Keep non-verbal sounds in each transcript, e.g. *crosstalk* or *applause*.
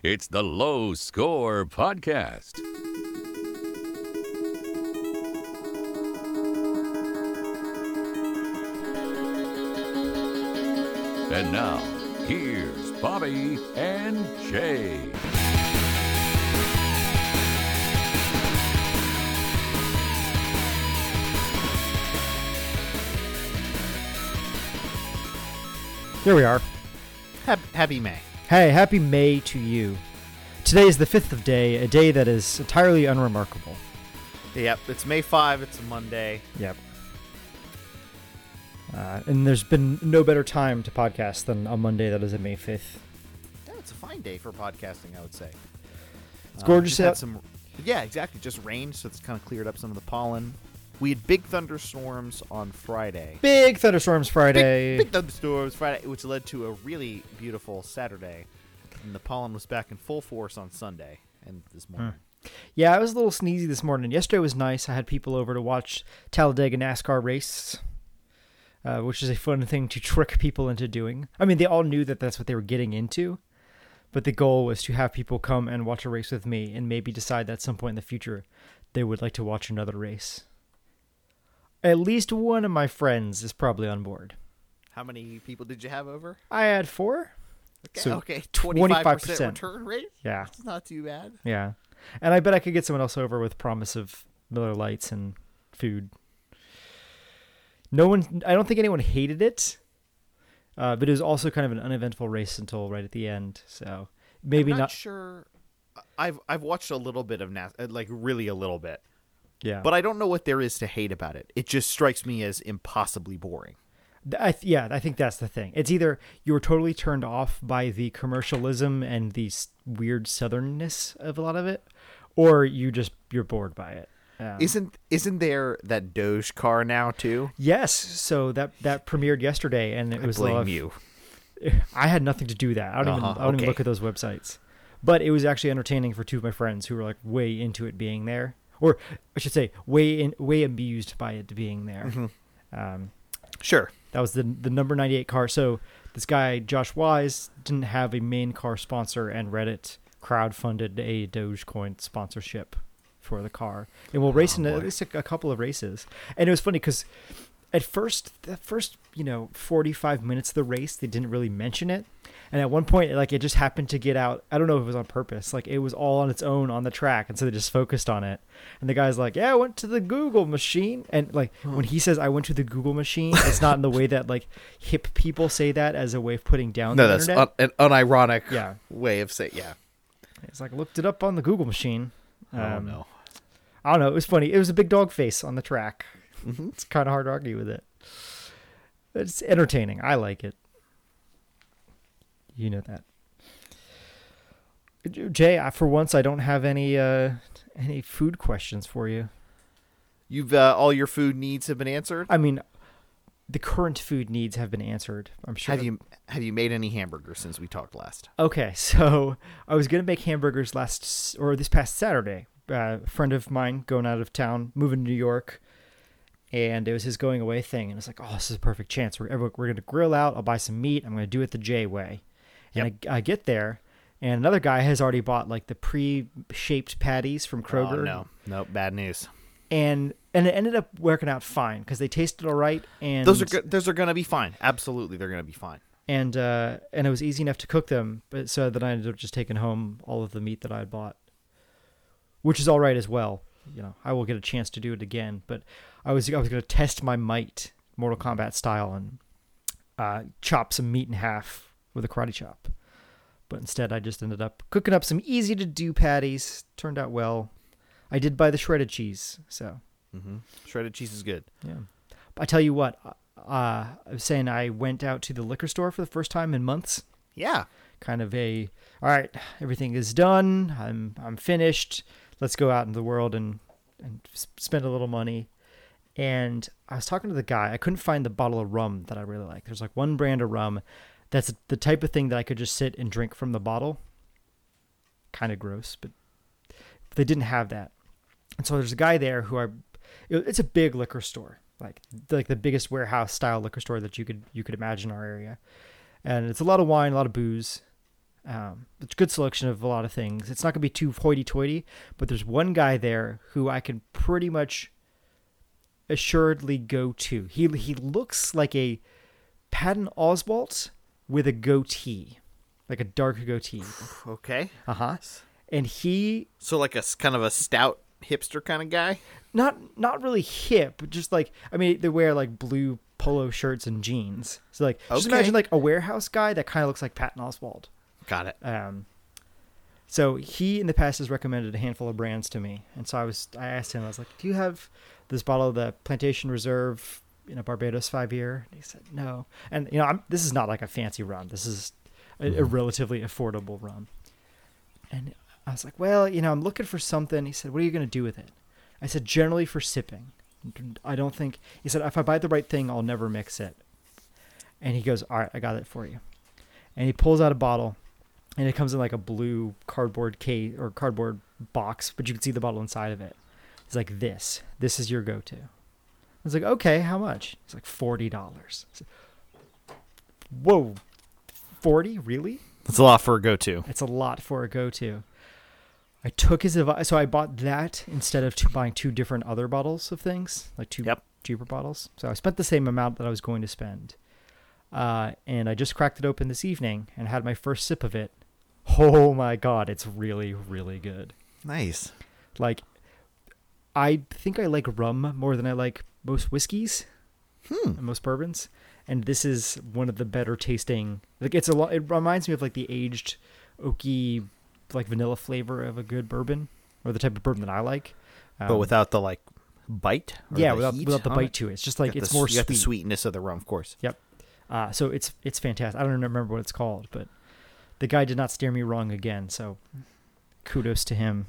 It's the Low Score Podcast. And now, here's Bobby and Jay. Here we are. Hap- Happy May. Hey, happy May to you. Today is the 5th of day, a day that is entirely unremarkable. Yep, it's May 5. It's a Monday. Yep. Uh, and there's been no better time to podcast than a Monday that is a May 5th. Yeah, it's a fine day for podcasting, I would say. It's gorgeous had out. Some, yeah, exactly. Just rain, so it's kind of cleared up some of the pollen. We had big thunderstorms on Friday. Big thunderstorms Friday. Big, big thunderstorms Friday, which led to a really beautiful Saturday. And the pollen was back in full force on Sunday and this morning. Yeah, I was a little sneezy this morning. Yesterday was nice. I had people over to watch Talladega NASCAR race, uh, which is a fun thing to trick people into doing. I mean, they all knew that that's what they were getting into, but the goal was to have people come and watch a race with me and maybe decide that at some point in the future they would like to watch another race. At least one of my friends is probably on board. How many people did you have over? I had four. Okay, So, okay. 25% 25%. return rate? Yeah, it's not too bad. yeah. And I bet I could get someone else over with promise of Miller Lights and food. No one, I don't think anyone hated it, uh, but it was also kind of an uneventful race until right at the end. So maybe I'm not. sure. I've I've watched a little bit of NAS, uh, like really a little bit, yeah, but I don't know what there is to hate about it. It just strikes me as impossibly boring. I th- yeah, I think that's the thing. It's either you were totally turned off by the commercialism and the s- weird southernness of a lot of it, or you just you're bored by it. Um, Isn't isn't there that Doge car now too? yes, so that that premiered yesterday, and it I was blame of- you. *laughs* I had nothing to do with that. I don't even Uh-huh, I don't even look at those websites. But it was actually entertaining for two of my friends who were like way into it being there, or I should say, way in way amused by it being there. Mm-hmm. Um, Sure. that was the the number ninety eight car. So this guy Josh Wise didn't have a main car sponsor, and Reddit crowdfunded a Dogecoin sponsorship for the car, and we'll race in at Oh, least a, a couple of races. And it was funny because at first, the first you know forty five minutes of the race, they didn't really mention it. And at one point, like it just happened to get out. I don't know if it was on purpose. Like it was all on its own on the track, and so they just focused on it. And the guy's like, "Yeah, I went to the Google machine." And like when he says, "I went to the Google machine," it's not in the way that like hip people say that as a way of putting down No, the that's un- an unironic Yeah. way of saying yeah. it's like looked it up on the Google machine. oh Um, no. I don't know. It was funny. It was a big dog face on the track. Mhm. It's kind of hard to argue with it. It's entertaining. I like it. You know that. Jay, I- for once, I don't have any uh, any food questions for you. You've uh, all your food needs have been answered. I mean, the current food needs have been answered. I'm sure. Have you have you made any hamburgers since we talked last? Okay, *laughs* so I was gonna make hamburgers last or this past Saturday. Uh, a friend of mine going out of town, moving to New York, and it was his going away thing. And it's like, oh, this is a perfect chance. We're we're gonna grill out. I'll buy some meat. I'm gonna do it the J way. And I, I get there, and another guy has already bought like the pre-shaped patties from Kroger. Oh, no, no, bad news. And and it ended up working out fine because they tasted all right. And Those are. Those are gonna be fine. Absolutely, they're gonna be fine. and uh, and it was easy enough to cook them. But so that I ended up just taking home all of the meat that I had bought, which is all right as well. You know, I will get a chance to do it again. But I was I was going to test my might, Mortal Kombat style, and uh, chop some meat in half with a karate chop. But instead, I just ended up cooking up some easy to do patties. Turned out well. I did buy the shredded cheese, so Mm-hmm. Shredded cheese is good. yeah. I tell you what, uh, I was saying I went out to the liquor store for the first time in months. Yeah. Kind of a, all right, everything is done. I'm I'm finished. Let's go out into the world and and spend a little money. And I was talking to the guy. I couldn't find the bottle of rum that I really like. There's like one brand of rum that's the type of thing that I could just sit and drink from the bottle. Kind of gross, but they didn't have that. And so there's a guy there who I, it's a big liquor store, like like the biggest warehouse style liquor store that you could you could imagine in our area, and it's a lot of wine, a lot of booze, Um, it's a good selection of a lot of things. It's not going to be too hoity-toity, but there's one guy there who I can pretty much assuredly go to. He he looks like a Patton Oswalt with a goatee, like a dark goatee. Okay. Uh huh. And he So like a kind of a stout hipster kind of guy. not not really hip, just like I mean they wear like blue polo shirts and jeans. So like just imagine like a warehouse guy that kind of looks like Patton Oswalt. Got it. Um, so he in the past has recommended a handful of brands to me, and so I was I asked him I was like, "Do you have this bottle of the Plantation Reserve, you know, Barbados five year?" And he said, "No." And you know, I'm, this is not like a fancy rum. This is a, a relatively affordable rum. And I was like, "Well, you know, I'm looking for something." He said, "What are you going to do with it?" I said, "Generally for sipping. I don't think." He said, "If I buy the right thing, I'll never mix it." And he goes, "All right, I got it for you." And he pulls out a bottle and it comes in like a blue cardboard case or cardboard box, but you can see the bottle inside of it. It's like this. This is your go-to. I was like, okay, how much? It's like forty dollars. Whoa, forty? Really? That's a lot for a go-to. It's a lot for a go-to. I took his advice, so I bought that instead of two, buying two different other bottles of things, like two Yep. cheaper bottles. So I spent the same amount that I was going to spend. Uh, and I just cracked it open this evening and had my first sip of it. Oh my god, it's really, really good. Nice. Like, I think I like rum more than I like most whiskeys Hmm. and most bourbons, and this is one of the better tasting. Like, it's a lot. It reminds me of like the aged, oaky, like vanilla flavor of a good bourbon, or the type of bourbon that I like. but Um, without the like bite. yeah, without without the bite it. to it. It's just like it's the, more you got the sweetness of the rum, of course. Yep. Uh, so it's it's fantastic. I don't remember what it's called, but the guy did not steer me wrong again. So kudos to him.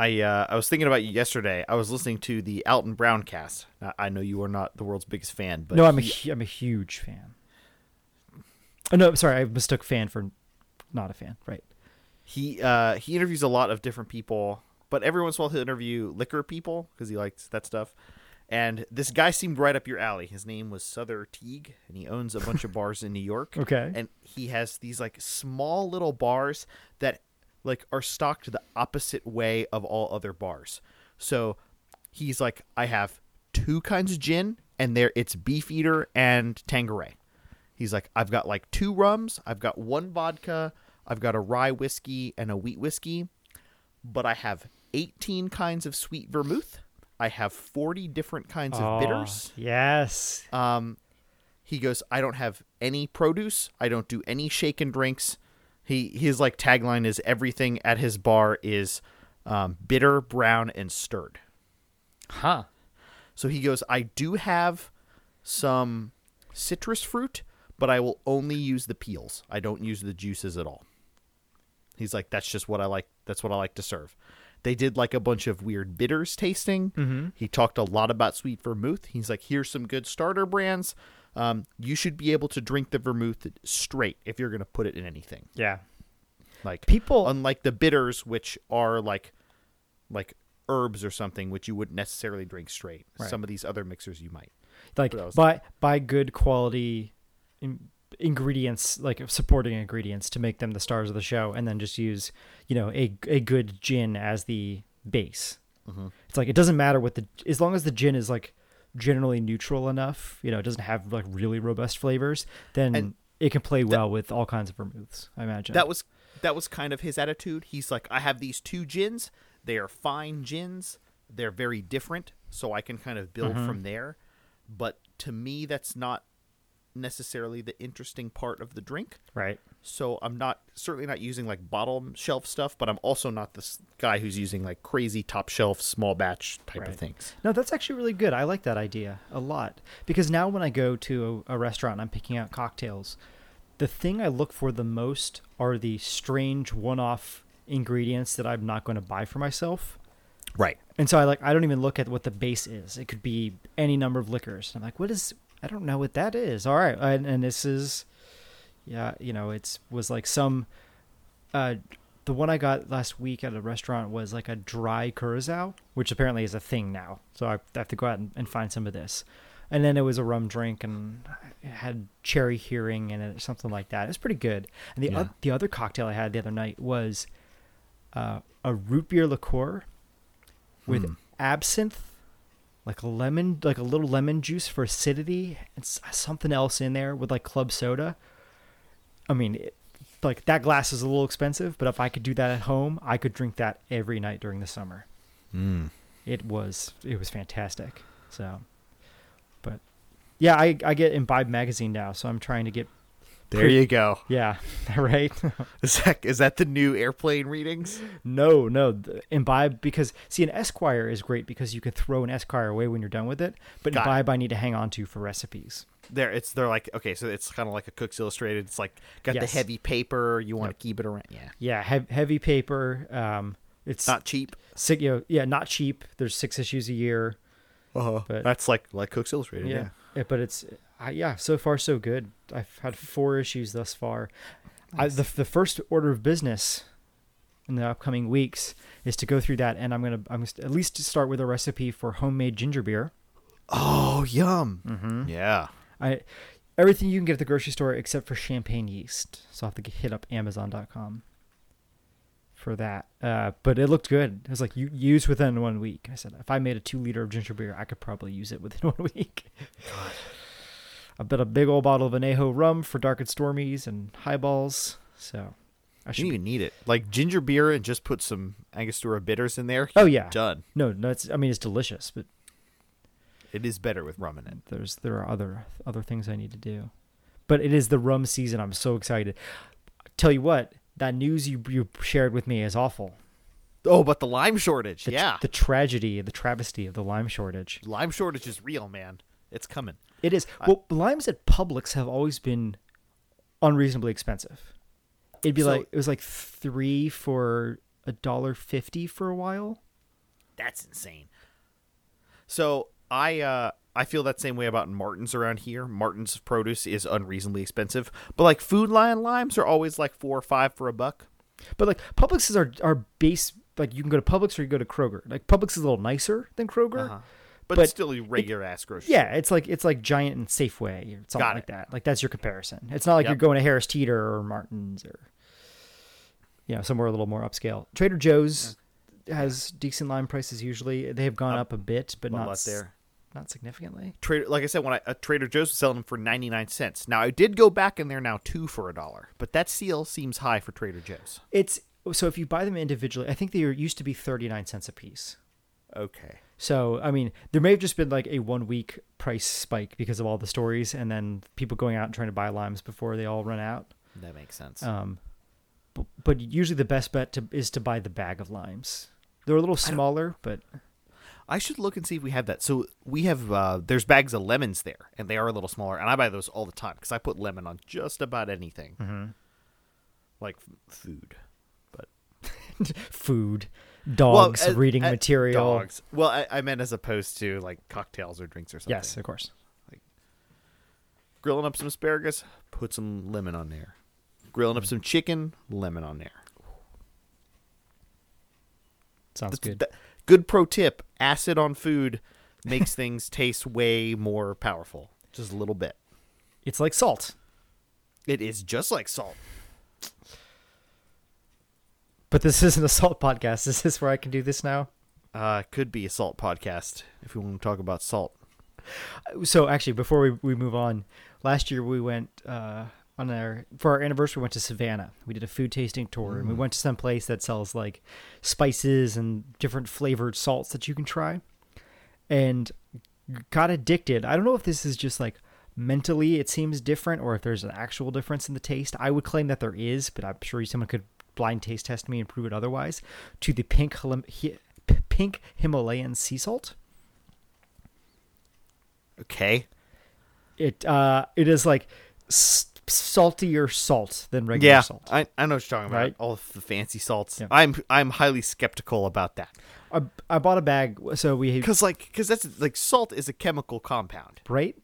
I uh, I was thinking about you yesterday. I was listening to the Alton Brown cast. Now, I know you are not the world's biggest fan, but no, I'm a he- hu- I'm a huge fan. Oh no, sorry, I mistook fan for not a fan. Right. he uh, he interviews a lot of different people, but every once in a while he'll interview liquor people because he likes that stuff. And this guy seemed right up your alley. His name was Souther Teague, and he owns a bunch of bars in New York. *laughs* Okay. And he has these like small little bars that like are stocked the opposite way of all other bars. So he's like, I have two kinds of gin, and there it's Beefeater and Tanqueray. He's like, I've got like two rums, I've got one vodka, I've got a rye whiskey and a wheat whiskey, but I have 18 kinds of sweet vermouth. I have 40 different kinds of bitters. Oh, Yes. Um, he goes, I don't have any produce. I don't do any shaken drinks. He his like tagline is everything at his bar is um, bitter, brown, and stirred. Huh. So he goes, I do have some citrus fruit, but I will only use the peels. I don't use the juices at all. He's like, that's just what I like. That's what I like to serve. They did like a bunch of weird bitters tasting. Mm-hmm. He talked a lot about sweet vermouth. He's like, here's some good starter brands. Um, you should be able to drink the vermouth straight if you're going to put it in anything. Yeah. Like People- unlike the bitters, which are like like herbs or something, which you wouldn't necessarily drink straight. Right. Some of these other mixers you might. Like else? buy buy good quality in, ingredients, like supporting ingredients to make them the stars of the show, and then just use you know a a good gin as the base. Mm-hmm. It's like it doesn't matter what the as long as the gin is like generally neutral enough, you know, it doesn't have like really robust flavors, then And it can play well with all kinds of vermouths. I imagine That was that was kind of his attitude. He's like, I have these two gins. They are fine gins. They're very different, so I can kind of build Mm-hmm. from there. But to me, that's not necessarily the interesting part of the drink. right. So I'm not certainly not using like bottom shelf stuff, but I'm also not this guy who's using like crazy top shelf small batch type Right. of things. No, that's actually really good. I like that idea a lot because now when I go to a, a restaurant, and I'm picking out cocktails. The thing I look for the most are the strange one-off ingredients that I'm not going to buy for myself. Right. And so I like I don't even look at what the base is. It could be any number of liquors. I'm like, what is? I don't know what that is. All right, and, and this is, yeah, you know, it's was like some, uh, the one I got last week at a restaurant was like a dry curacao, which apparently is a thing now. So I have to go out and, and find some of this. and then it was a rum drink and it had Cherry Heering in it or something like that. It was pretty good. And the Yeah. oth- the other cocktail I had the other night was uh, a root beer liqueur with Hmm. absinthe, like a lemon, like a little lemon juice for acidity, and something else in there with like club soda. I mean, it, like that glass is a little expensive, but if I could do that at home, I could drink that every night during the summer. Mm. It was it was fantastic. So, but yeah, I I get Imbibe magazine now, so I'm trying to get There you go. yeah *laughs* right. *laughs* Is that is that the new airplane readings? no, no, the Imbibe because see an Esquire is great because you can throw an Esquire away when you're done with it, but Got it. Imbibe I need to hang on to for recipes. There, it's they're like okay, so it's kind of like a Cook's Illustrated. It's like got Yes. the heavy paper. You want to keep it around. Yeah, Yeah, heavy paper. Um, it's not cheap. si- you know, yeah, not cheap. There's six issues a year. Uh-huh. But- That's like like Cook's Illustrated. Yeah, Yeah. Yeah, but it's I, yeah, so far so good. I've had four issues thus far. I, the the first order of business in the upcoming weeks is to go through that, and I'm gonna I'm gonna at least start with a recipe for homemade ginger beer. Oh, yum. Mm-hmm. Yeah. I everything you can get at the grocery store except for champagne yeast. So I have to hit up Amazon.com for that. Uh, but it looked good. It was like you use within one week. I said if I made a two liter of ginger beer, I could probably use it within *laughs* one week. I bet a big old bottle of Anejo rum for dark and stormies and highballs. So I should. don't even need it. Like ginger beer and just put some Angostura bitters in there. Oh yeah, Done. no, no. It's I mean it's delicious, but It is better with rum in it. there's there are other other things I need to do. But it is the rum season. I'm so excited. Tell you what, that news you you shared with me is awful. Oh, but the lime shortage. The, yeah. the tragedy, the travesty of the lime shortage. lime shortage is real, man. It's coming. It is. Well, limes at Publix have always been unreasonably expensive. It'd be So- like it was like three for a dollar fifty for a while. That's insane. So I uh I feel that same way about Martin's around here. Martin's produce is unreasonably expensive, but like Food Lion limes are always like four or five for a buck. But like Publix is our our base. Like you can go to Publix or you go to Kroger. Like Publix is a little nicer than Kroger. Uh-huh. But, But still a regular ass grocery. Yeah, it's like it's like Giant and Safeway or something Got like it. that. Like that's your comparison. It's not like Yep. you're going to Harris Teeter or Martin's or you know somewhere a little more upscale. Trader Joe's has decent lime prices usually. They have gone up, a bit, but not there. Not significantly. Trader, like I said, when I uh, Trader Joe's was selling them for ninety nine cents. Now I did go back in there now two for a dollar, but that seal seems high for Trader Joe's. It's so if you buy them individually, I think they used to be thirty nine cents a piece. Okay. So I mean, there may have just been like a one week price spike because of all the stories, and then people going out and trying to buy limes before they all run out. That makes sense. Um, but, but usually the best bet to, is to buy the bag of limes. They're a little smaller, but I should look and see if we have that. So we have uh, there's bags of lemons there, and they are a little smaller, and I buy those all the time because I put lemon on just about anything, Mm-hmm. like food. But *laughs* food, dogs, as- reading as- material. Dogs. Well, I, I meant as opposed to like cocktails or drinks or something. Yes, of course. Like Grilling up some asparagus, put some lemon on there. Grilling up mm. some chicken, lemon on there. Sounds That's- good. that- good pro tip: acid on food makes *laughs* things taste way more powerful. Just a little bit. it's like salt, It is just like salt. But this isn't a salt podcast. Is this where I can do this now? Uh, could be a salt podcast if we want to talk about salt. So actually, before we, we move on, last year we went uh, on our for our anniversary. We went to Savannah. We did a food tasting tour, and we went to some place that sells like spices and different flavored salts that you can try. And got addicted. I don't know if this is just like mentally it seems different, or if there's an actual difference in the taste. I would claim that there is, but I'm sure someone could blind taste test me and prove it otherwise. To the pink Hilim- Hi- pink Himalayan sea salt. Okay. it uh it is like s- saltier salt than regular Yeah, salt. I, I know what you're talking about. Right? All the fancy salts. Yeah. I'm I'm highly skeptical about that I, I bought a bag so we because like because that's like salt is a chemical compound. right.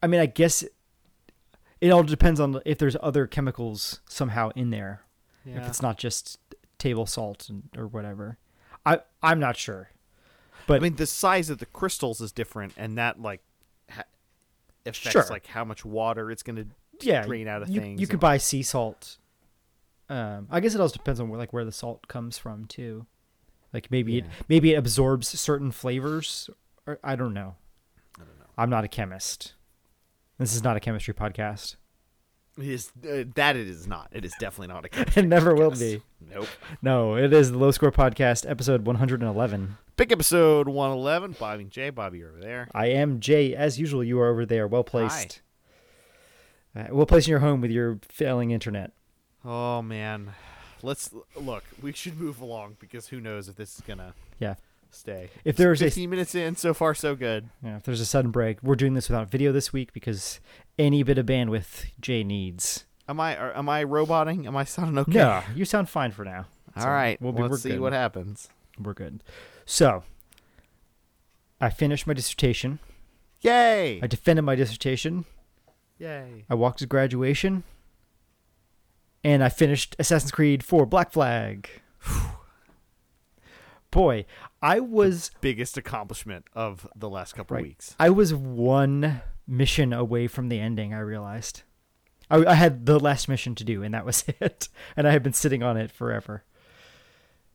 I mean, I guess it all depends on if there's other chemicals somehow in there. If it's not just table salt and, or whatever, I I'm not sure. But I mean, the size of the crystals is different, and that like ha- affects Sure. like how much water it's going to yeah, drain out of you, things. You could buy sea salt. Um, I guess it also depends on where like where the salt comes from too. Like maybe it maybe it absorbs certain flavors. Or I don't know. I don't know. I'm not a chemist. This is not a chemistry podcast. It is uh, that it is not. It is definitely not a. *laughs* It never will be. Nope. No, it is the Low Score Podcast, episode 111. Big episode one eleven. Bobby and Jay. Bobby you're over there. I am Jay. As usual, you are over there, well placed. Uh, well placed in your home with your failing internet. Oh man, let's look. We should move along because who knows if this is gonna Yeah. Stay. If there's a- fifteen minutes in, so far so good. Yeah, if there's a sudden break, we're doing this without video this week because any bit of bandwidth Jay needs. Am I are, am I roboting? Am I sounding okay? No, you sound fine for now. All So right. we'll be, let's see good. what happens. We're good. So, I finished my dissertation. Yay! I defended my dissertation. Yay! I walked to graduation. And I finished Assassin's Creed 4 Black Flag. *sighs* *sighs* Boy, I was Biggest accomplishment of the last couple Right. weeks. I was one mission away from the ending, I realized. I, I had the last mission to do, and that was *laughs* it. And I had been sitting on it forever.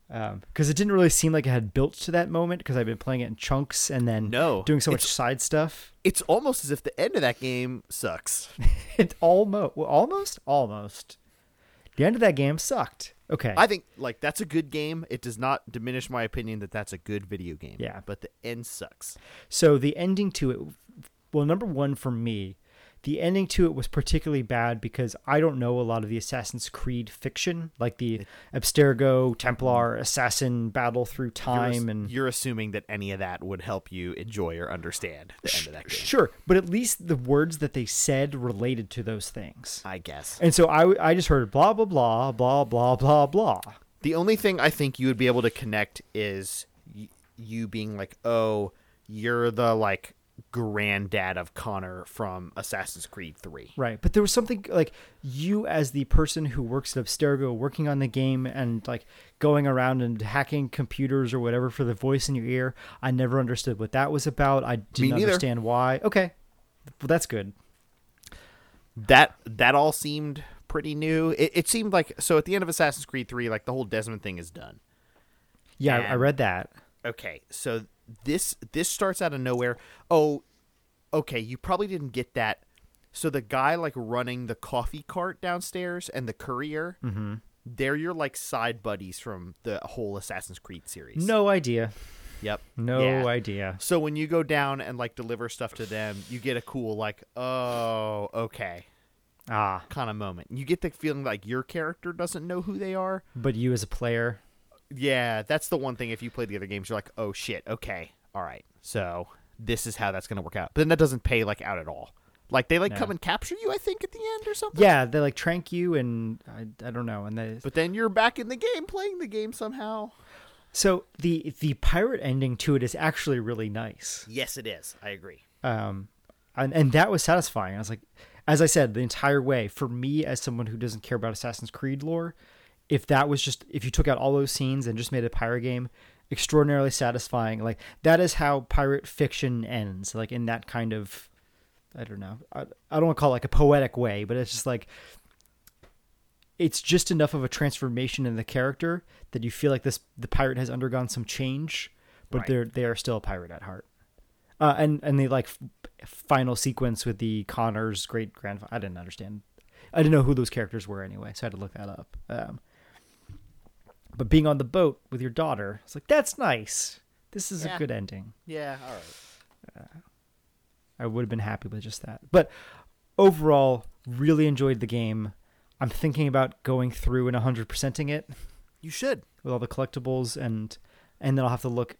Um, because it didn't really seem like it had built to that moment, because I've been playing it in chunks and then No, doing so much side stuff. It's almost as if the end of that game sucks. *laughs* It almost, well, almost, almost. The end of that game sucked. Okay. I think like that's a good game. It does not diminish my opinion that that's a good video game. Yeah. but the end sucks. So the ending to it, well, number one for me, the ending to it was particularly bad because I don't know a lot of the Assassin's Creed fiction, like the Abstergo, Templar, Assassin battle through You're, time, ass- and you're assuming that any of that would help you enjoy or understand the end of that game. sure, but at least the words that they said related to those things. I guess. And so I, I just heard blah blah blah blah blah blah blah. The only thing I think you would be able to connect is y- you being like, "Oh, you're the like granddad of Connor from Assassin's Creed 3." Right, but there was something like you as the person who works at Abstergo, working on the game and like going around and hacking computers or whatever for the voice in your ear. I never understood what that was about. I didn't understand why. Okay, well that's good. That that all seemed pretty new. It, it seemed like so at the end of Assassin's Creed 3 like the whole Desmond thing is done. Yeah, I, I read that. Okay, so this this starts out of nowhere. Oh, okay, you probably didn't get that. So the guy like running the coffee cart downstairs and the courier, mm-hmm. they're your like side buddies from the whole Assassin's Creed series. No idea. Yep. No Yeah. idea. So when you go down and like deliver stuff to them, you get a cool like, oh, okay, Ah, kind of moment. You get the feeling like your character doesn't know who they are. but you as a player, Yeah, that's the one thing. If you play the other games, you're like, oh shit, okay, all right. So this is how that's gonna work out. But then that doesn't pay like out at all. Like they like No. come and capture you, I think, at the end or something. yeah, they like trank you, and I, I don't know, and they. But then you're back in the game, playing the game somehow. So the the pirate ending to it is actually really nice. Yes, it is. I agree. um, and and that was satisfying. I was like, as I said, the entire way for me as someone who doesn't care about Assassin's Creed lore, if that was just if you took out all those scenes and just made a pirate game, extraordinarily satisfying. Like that is how pirate fiction ends. Like in that kind of, I don't know, I, I don't want to call it like a poetic way, but it's just like. It's just enough of a transformation in the character that you feel like this the pirate has undergone some change, but Right. they're they are still a pirate at heart uh, and and the like final sequence with the Connor's great grandfather. I didn't understand. I didn't know who those characters were anyway, so I had to look that up. Um, but being on the boat with your daughter, it's like that's nice. This is Yeah. a good ending. Yeah. All right. I would have been happy with just that. But overall, really enjoyed the game. I'm thinking about going through and 100%ing it You should. with all the collectibles and and then I'll have to look.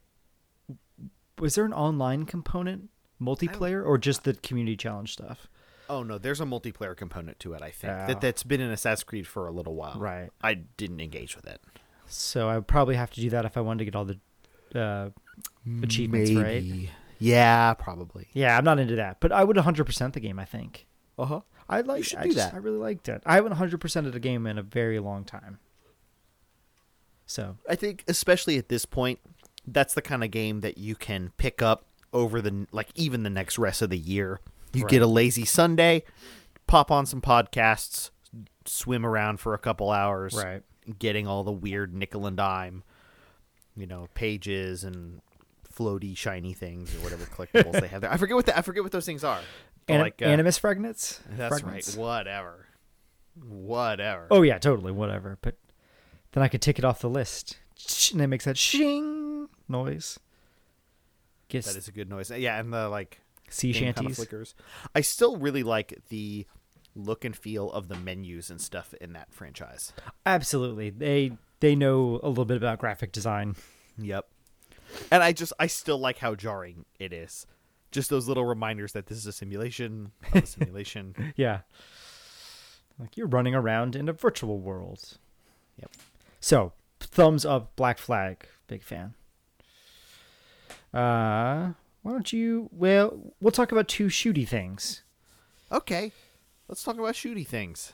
Was there an online component, multiplayer, or just the community challenge stuff? Oh no, there's a multiplayer component to it. I think Oh. that that's been in Assassin's Creed for a little while. Right. I didn't engage with it. So I would probably have to do that if I wanted to get all the uh, achievements, right? Yeah, probably. Yeah, I'm not into that, but I would 100% the game. I think Uh huh. I like. You should I do just- that. I really liked it. I haven't 100% of the game in a very long time. So I think especially at this point, that's the kind of game that you can pick up over the like even the next rest of the year. You get a lazy Sunday, pop on some podcasts, swim around for a couple hours, Right. Getting all the weird nickel and dime, you know, pages and floaty shiny things or whatever *laughs* collectibles they have there. I forget what the, I forget what those things are. An- like uh, Animus fragments. that's Fragments? right. Whatever. Whatever. Oh yeah, totally. Whatever. But then I could tick it off the list, and it makes that shing noise. Gets that is a good noise. Yeah, and the like sea game kinda shanties. flickers. I still really like the look and feel of the menus and stuff in that franchise. Absolutely. They they know a little bit about graphic design. Yep. And I just I still like how jarring it is. Just those little reminders that this is a simulation, a *laughs* simulation. Yeah. Like you're running around in a virtual world. Yep. So, thumbs up Black Flag. Big fan. Uh, why don't you well, we'll talk about two shooty things. Okay. Let's talk about shooty things.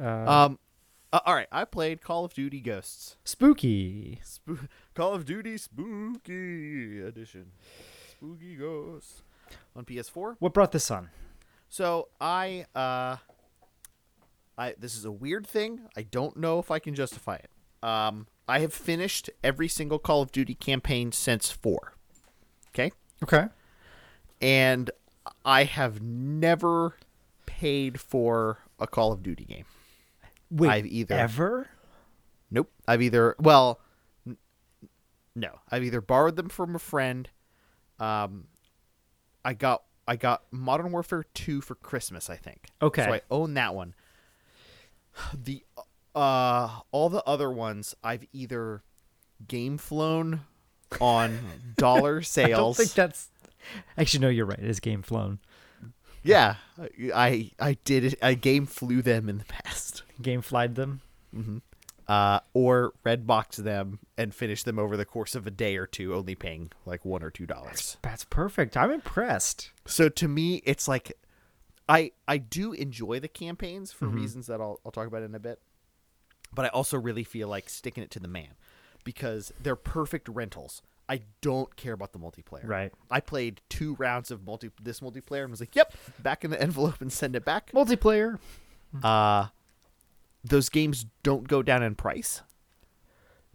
Uh, Um uh, all right, I played Call of Duty Ghosts. spooky. Spoo- *laughs* Call of Duty Spooky Edition. Spooky Ghosts on PS4. What brought this on? So I uh I this is a weird thing. I don't know if I can justify it. Um I have finished every single Call of Duty campaign since 4. Okay? Okay. And I have never paid for a Call of Duty game. Wait, I've either- ever? Nope. I've either well, n- no. I've either borrowed them from a friend. Um, I got I got Modern Warfare two for Christmas. I think. Okay. So I own that one. *sighs* The uh all the other ones I've either game flown on *laughs* dollar sales. I don't think that's Actually no, you're right. It is game flown. Yeah, I I did it. I game flew them in the past. *laughs* Game flied them. uh, or red box them and finish them over the course of a day or two, only paying like one or two dollars. That's perfect. I'm impressed. So to me, it's like I I do enjoy the campaigns for reasons that I'll I'll talk about in a bit, but I also really feel like sticking it to the man because they're perfect rentals. I don't care about the multiplayer. Right. I played two rounds of multi this multiplayer and was like, "Yep, back in the *laughs* envelope and send it back." Multiplayer. Uh those games don't go down in price.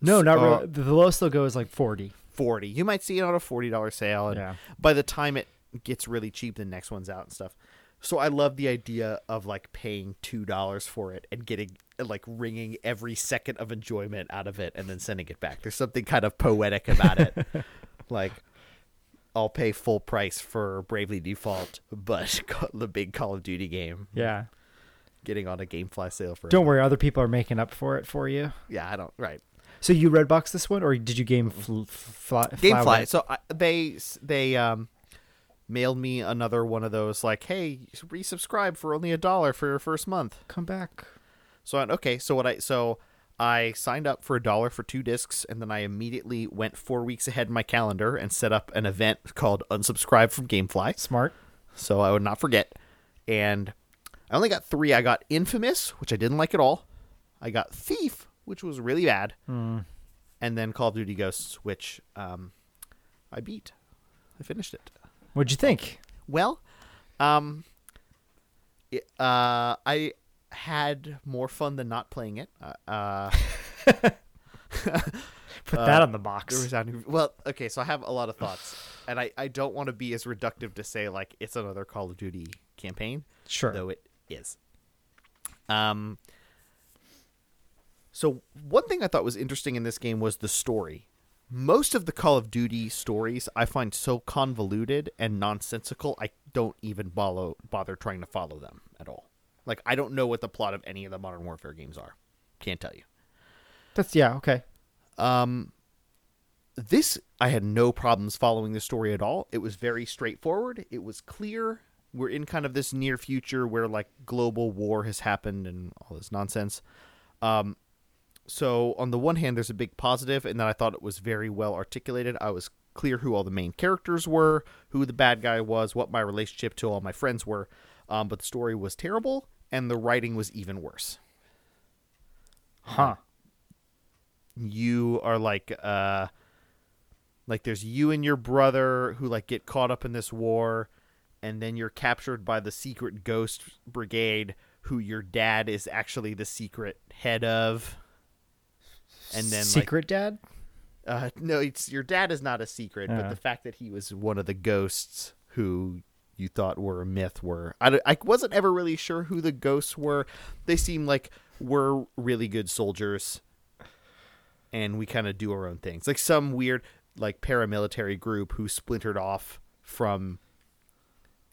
No, not Uh, really. The lowest they'll go is like 40. 40 you might see it on a $40 sale and Yeah. by the time it gets really cheap the next one's out and stuff so i love the idea of like paying $2 for it and getting like wringing every second of enjoyment out of it and then sending it back there's something kind of poetic about it *laughs* like i'll pay full price for bravely default but *laughs* the big call of duty game Yeah. getting on a gamefly sale for Don't worry, other people are making up for it for you. yeah i don't right So you redbox this one, or did you game fl- fly, Gamefly. fly So I, they they um mailed me another one of those like, hey, resubscribe for only a dollar for your first month. Come back. So I went, okay, so what I so I signed up for a dollar for two discs, and then I immediately went four weeks ahead in my calendar and set up an event called unsubscribe from GameFly, Smart. so I would not forget. And I only got three. I got Infamous, which I didn't like at all. I got Thief, which was really bad, and then Call of Duty Ghosts, which um, I beat. I finished it. What'd you think? Well, um, it, uh, I had more fun than not playing it. Uh, uh *laughs* Put that on the box. there was sounding- well, okay, so I have a lot of thoughts, and I, I don't want to be as reductive to say like it's another Call of Duty campaign, Sure. though it is. Um. So one thing I thought was interesting in this game was the story. Most of the Call of Duty stories I find so convoluted and nonsensical. I don't even follow, bother trying to follow them at all. Like I don't know what the plot of any of the Modern Warfare games are. Can't tell you. That's yeah. Okay. Um, this I had no problems following the story at all. It was very straightforward. It was clear. We're in kind of this near future where like global war has happened and all this nonsense. Um, so on the one hand, there's a big positive, and then I thought it was very well articulated. I was clear who all the main characters were, who the bad guy was, what my relationship to all my friends were. Um, but the story was terrible, and the writing was even worse. Huh. you are like uh like there's you and your brother who like get caught up in this war and then you're captured by the secret ghost brigade who your dad is actually the secret head of and then like, secret dad. uh, no, it's your dad is not a secret, but Uh. the fact that he was one of the ghosts who you thought were a myth were. I, I wasn't ever really sure who the ghosts were. They seem like we're really good soldiers, and we kind of do our own things. Like some weird, like paramilitary group who splintered off from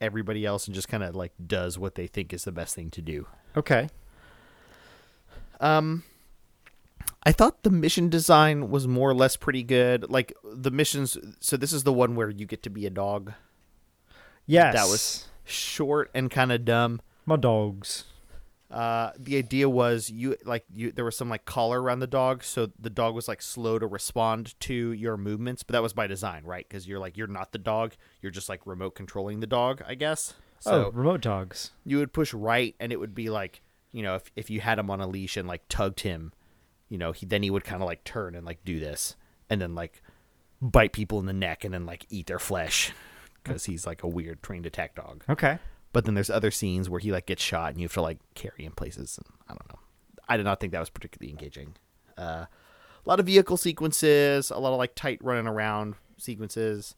everybody else and just kind of like does what they think is the best thing to do. Okay. Um, I thought the mission design was more or less pretty good. Like the missions. So this is the one where you get to be a dog. Yes. That was short and kind of dumb. my dogs. Uh, the idea was you like you there was some like collar around the dog, so the dog was like slow to respond to your movements. But that was by design, right? Because you're like you're not the dog, you're just like remote controlling the dog, I guess. So oh, remote dogs. you would push right and it would be like you know if, if you had him on a leash and like tugged him you know he then he would kind of like turn and like do this and then like bite people in the neck and then like eat their flesh because he's like a weird trained attack dog Okay. but then there's other scenes where he like gets shot and you have to like carry him places and i don't know i did not think that was particularly engaging uh, a lot of vehicle sequences a lot of like tight running around sequences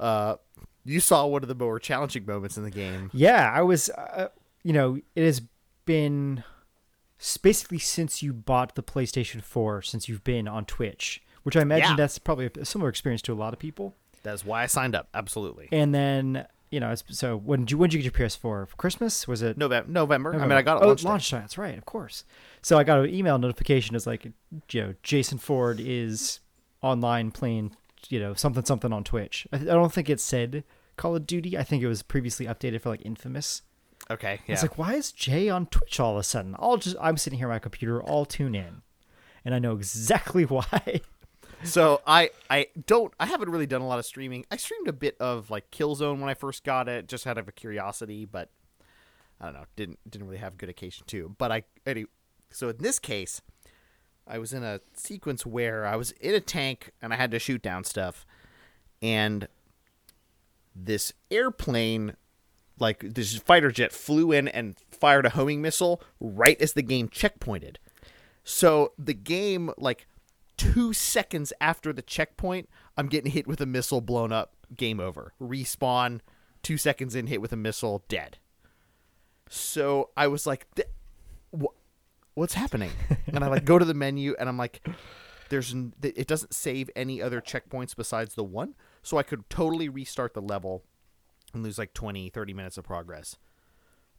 uh, you saw one of the more challenging moments in the game Yeah, I was. Uh, you know, it has been basically since you bought the PlayStation 4, since you've been on Twitch, which I imagine Yeah. that's probably a similar experience to a lot of people. That's why I signed up. Absolutely. And then, you know, so when did you when did you get your PS4 for Christmas? Was it November. November. I mean, I got it oh, launch. launch time. That's right, of course. So I got an email notification. It's like, you know, Jason Ford is online playing, you know, something something on Twitch. I, I don't think it said Call of Duty. I think it was previously updated for like Infamous. Okay. Yeah. It's like, why is Jay on Twitch all of a sudden? I'll just I'm sitting here on my computer, I'll tune in, and I know exactly *laughs* why. So I I don't I haven't really done a lot of streaming. I streamed a bit of like Killzone when I first got it, just out of a curiosity, but I don't know, didn't didn't really have good occasion to. But I any so in this case, I was in a sequence where I was in a tank and I had to shoot down stuff, and this airplane like this fighter jet flew in and fired a homing missile right as the game checkpointed. So the game, like two seconds after the checkpoint, I'm getting hit with a missile, blown up, game over. Respawn, two seconds in, hit with a missile, dead. So I was like, "Th- wh- "What's happening?" And I like go to the menu, and I'm like, "There's it doesn't save any other checkpoints besides the one." So I could totally restart the level and lose like 20, 30 minutes of progress,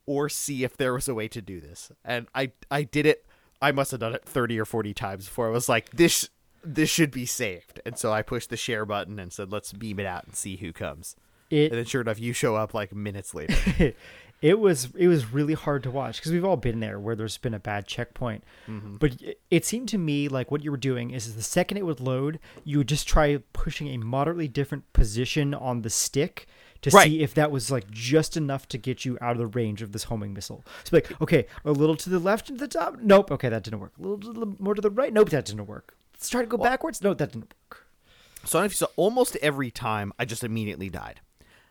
or see if there was a way to do this. And I I did it. I must have done it 30 or 40 times before I was like, this this should be saved. And so I pushed the share button and said, let's beam it out and see who comes. It And then sure enough, you show up like minutes later. *laughs* it was it was really hard to watch because we've all been there where there's been a bad checkpoint mm-hmm. but it, it seemed to me like what you were doing is the second it would load you would just try pushing a moderately different position on the stick to Right. see if that was like just enough to get you out of the range of this homing missile. So like okay a little to the left and to the top? Nope. Okay that didn't work. A little to the, more to the right? Nope that didn't work. Let's try to go backwards? No that didn't work. So I don't know if you saw, almost every time I just immediately died.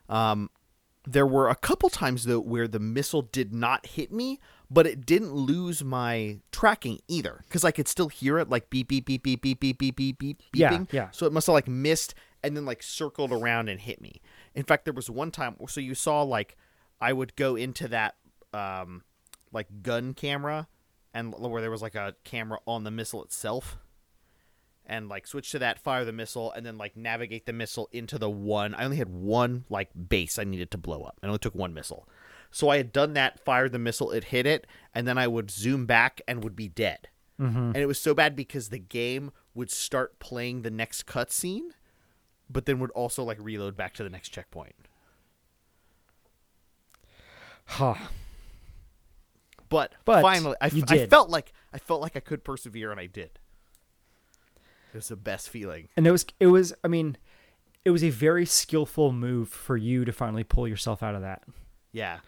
Um, there were a couple times though where the missile did not hit me, but it didn't lose my tracking either because I could still hear it like beep beep beep beep beep beep beep beep beep Yeah, yeah. So it must have like missed and then like circled around and hit me. In fact, there was one time so you saw like I would go into that um like gun camera and where there was like a camera on the missile itself and like switch to that, fire the missile, and then like navigate the missile into the one. I only had one like base I needed to blow up. I only took one missile. So I had done that, fired the missile, it hit it, and then I would zoom back and would be dead. Mm-hmm. And it was so bad because the game would start playing the next cutscene, but then would also like reload back to the next checkpoint. huh But, But finally, I, you I did. felt like I felt like I could persevere, and I did. It was the best feeling. and it was it was i mean it was a very skillful move for you to finally pull yourself out of that Yeah.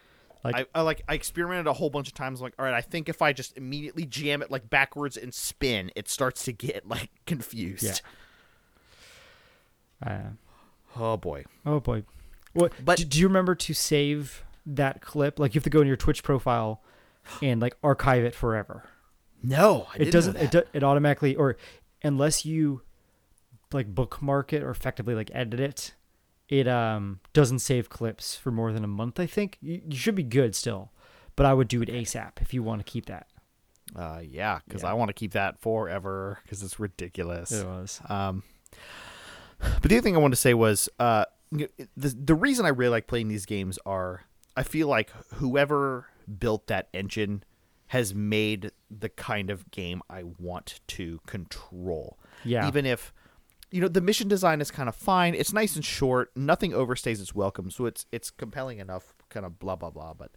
Like- I, I like I experimented a whole bunch of times. Like, all right, I think if I just immediately jam it like backwards and spin, it starts to get like confused. Yeah. Uh, Oh boy. oh boy. What? But- do, do you remember to save that clip? Like you have to go in your Twitch profile and like archive it forever. No, I it doesn't. It, do, it automatically or unless you like bookmark it or effectively like edit it, it um doesn't save clips for more than a month. I think you, you should be good still, but I would do it ASAP if you want to keep that. Uh, yeah, because Yeah. I want to keep that forever because it's ridiculous. It was. Um, but the other thing I wanted to say was uh, the the reason I really like playing these games are I feel like whoever built that engine has made the kind of game I want to control. Yeah. Even if you know the mission design is kind of fine, it's nice and short, nothing overstays its welcome, so it's it's compelling enough. Kind of blah blah blah, but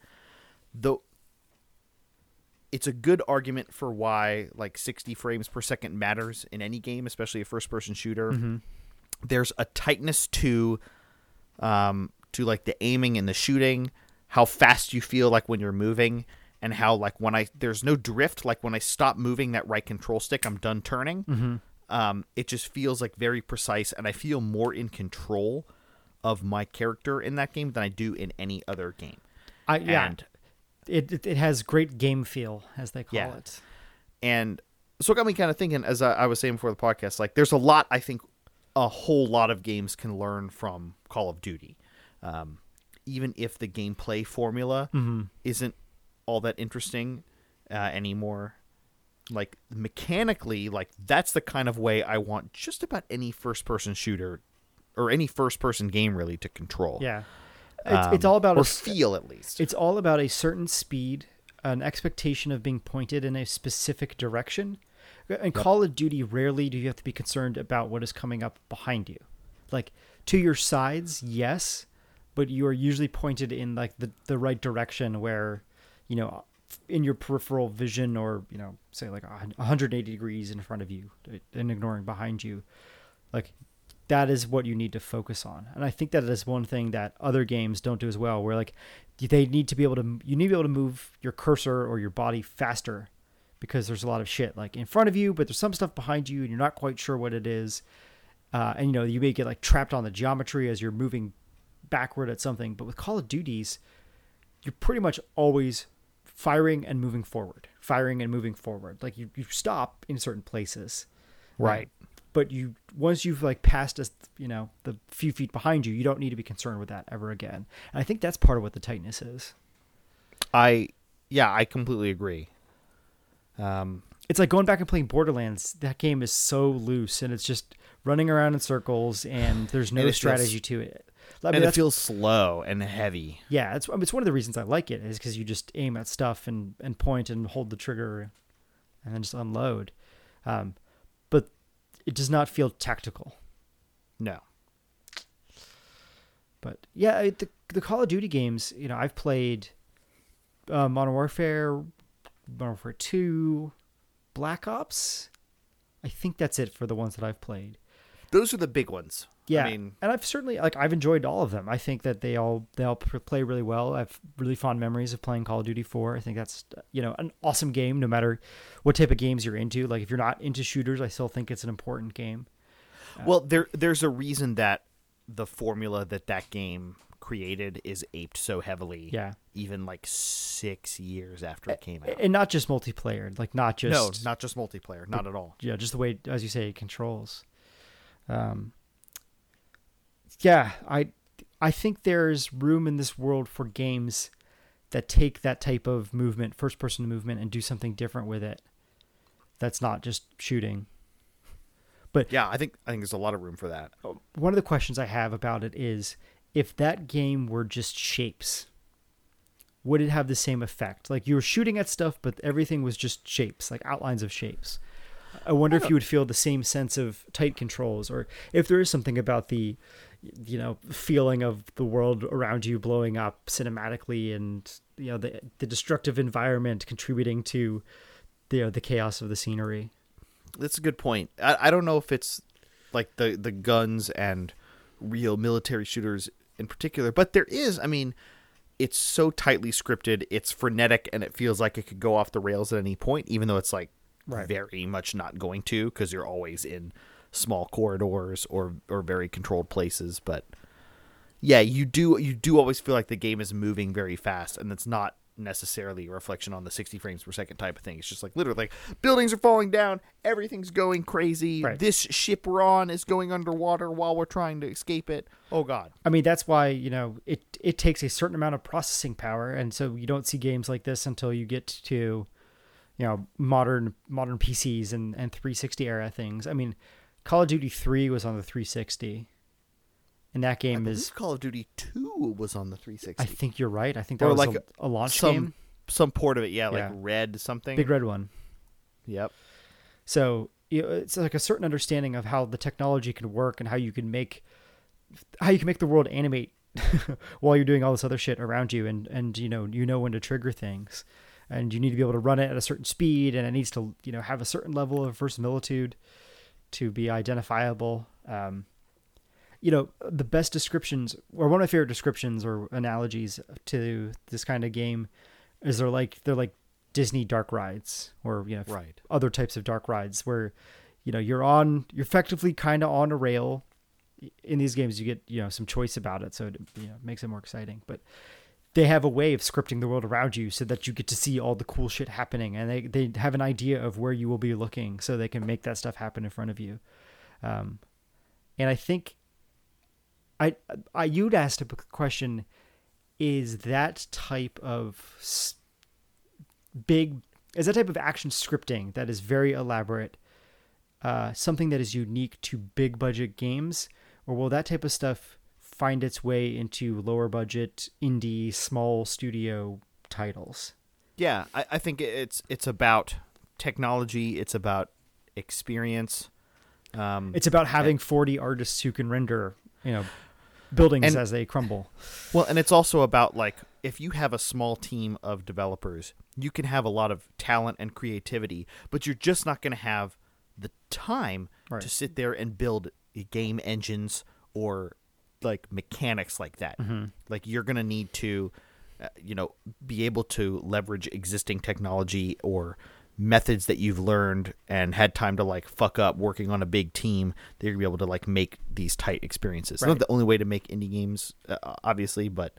the it's a good argument for why like 60 frames per second matters in any game, especially a first person shooter. Mm-hmm. There's a tightness to um to like the aiming and the shooting, how fast you feel like when you're moving and how like when I there's no drift like when I stop moving that right control stick, I'm done turning. Mm-hmm. Um it just feels like very precise and I feel more in control of my character in that game than I do in any other game. I yeah. And it, it it has great game feel as they call Yeah. it. and so it got me kind of thinking as I, I was saying before the podcast like there's a lot i think a whole lot of games can learn from call of duty um, even if the gameplay formula isn't all that interesting uh, anymore like mechanically like that's the kind of way i want just about any first person shooter or any first person game really to control Yeah. It's, it's Um, all about or a feel at least It's all about a certain speed, an expectation of being pointed in a specific direction. In Call of Duty, rarely do you have to be concerned about what is coming up behind you. Like to your sides, yes, but you are usually pointed in like the, the right direction where, you know, in your peripheral vision or, you know, say like 180 degrees in front of you uh, and ignoring behind you. Like that is what you need to focus on. And I think that is one thing that other games don't do as well, where like they need to be able to, you need to be able to move your cursor or your body faster because there's a lot of shit like in front of you, but there's some stuff behind you and you're not quite sure what it is. Uh, and you know, you may get like trapped on the geometry as you're moving backward at something. But with Call of Duties, you're pretty much always firing and moving forward, firing and moving forward. Like you, you stop in certain places. Right. But you once you've like passed us, you know, the few feet behind you, you don't need to be concerned with that ever again. And I think that's part of what the tightness is. i yeah i completely agree um It's like going back and playing Borderlands. That game is so loose and it's just running around in circles and *sighs* there's no And it feels- strategy to it. I mean, and it feels slow and heavy yeah, it's I mean, it's one of the reasons I like it is because you just aim at stuff and and point and hold the trigger, and then just unload. Um, but it does not feel tactical. no But yeah, the the Call of Duty games, you know, I've played uh, Modern Warfare, Modern Warfare Two, Black Ops. I think that's it for the ones that I've played. those are the big ones Yeah, i mean and I've certainly like I've enjoyed all of them. I think that they all they all play really well. I've really fond memories of playing Call of Duty 4. I think that's you know an awesome game no matter what type of games you're into. Like if you're not into shooters, I still think it's an important game. well there there's a reason that the formula that that game created is aped so heavily Yeah. even like six years after it came out And not just multiplayer, like not just no not just multiplayer not at all yeah, just the way as you say it controls. Um yeah, I I think there's room in this world for games that take that type of movement, first person movement and do something different with it. That's not just shooting. But yeah i think i think there's a lot of room for that one of the questions I have about it is if that game were just shapes, would it have the same effect? Like you were shooting at stuff, but everything was just shapes, like outlines of shapes. I wonder if you would feel the same sense of tight controls, or if there is something about the, you know, feeling of the world around you blowing up cinematically, and you know the the destructive environment contributing to the the chaos of the scenery. that's a good point I, I don't know if it's like the the guns and real military shooters in particular but there is i mean it's so tightly scripted it's frenetic and it feels like it could go off the rails at any point even though it's like Right. very much not going to because you're always in small corridors or or very controlled places, but yeah, you do you do always feel like the game is moving very fast, and it's not necessarily a reflection on the 60 frames per second type of thing. It's just like literally like buildings are falling down, everything's going crazy. Right. This ship we're on is going underwater while we're trying to escape it. Oh god. I mean, that's why you know it it takes a certain amount of processing power, and so you don't see games like this until you get to, you know, modern modern PCs and and 360 era things. I mean, Call of Duty 3 was on the 360, and that game believe is. Call of Duty 2 was on the 360. I think you're right. I think that Or was like a, a launch some game, some port of it, yeah, like Yeah. red something. big red one. Yep. So you know, it's like a certain understanding of how the technology can work and how you can make how you can make the world animate *laughs* while you're doing all this other shit around you and and you know you know when to trigger things and you need to be able to run it at a certain speed and it needs to you know have a certain level of verisimilitude to be identifiable um, you know the best descriptions or one of my favorite descriptions or analogies to this kind of game is they're like they're like disney dark rides or you know Right. other types of dark rides where you know you're on you're effectively kind of on a rail in these games. You get you know some choice about it. So it you know makes it more exciting. But they have a way of scripting the world around you so that you get to see all the cool shit happening and they, they have an idea of where you will be looking so they can make that stuff happen in front of you. Um, and i think i i you'd asked a question is that type of s- big is that type of action scripting that is very elaborate uh, something that is unique to big budget games or will that type of stuff find its way into lower budget indie small studio titles Yeah, I, I think it's it's about technology. It's about experience. Um, it's about having 40 artists who can render you know buildings And- as they crumble well, and it's also about like if you have a small team of developers, you can have a lot of talent and creativity, but you're just not going to have the time Right. to sit there and build game engines or like mechanics like that. Like you're going to need to, uh, you know, be able to leverage existing technology or methods that you've learned and had time to like fuck up working on a big team. They're gonna be able to like make these tight experiences. It's Right. not the only way to make indie games, uh, obviously, but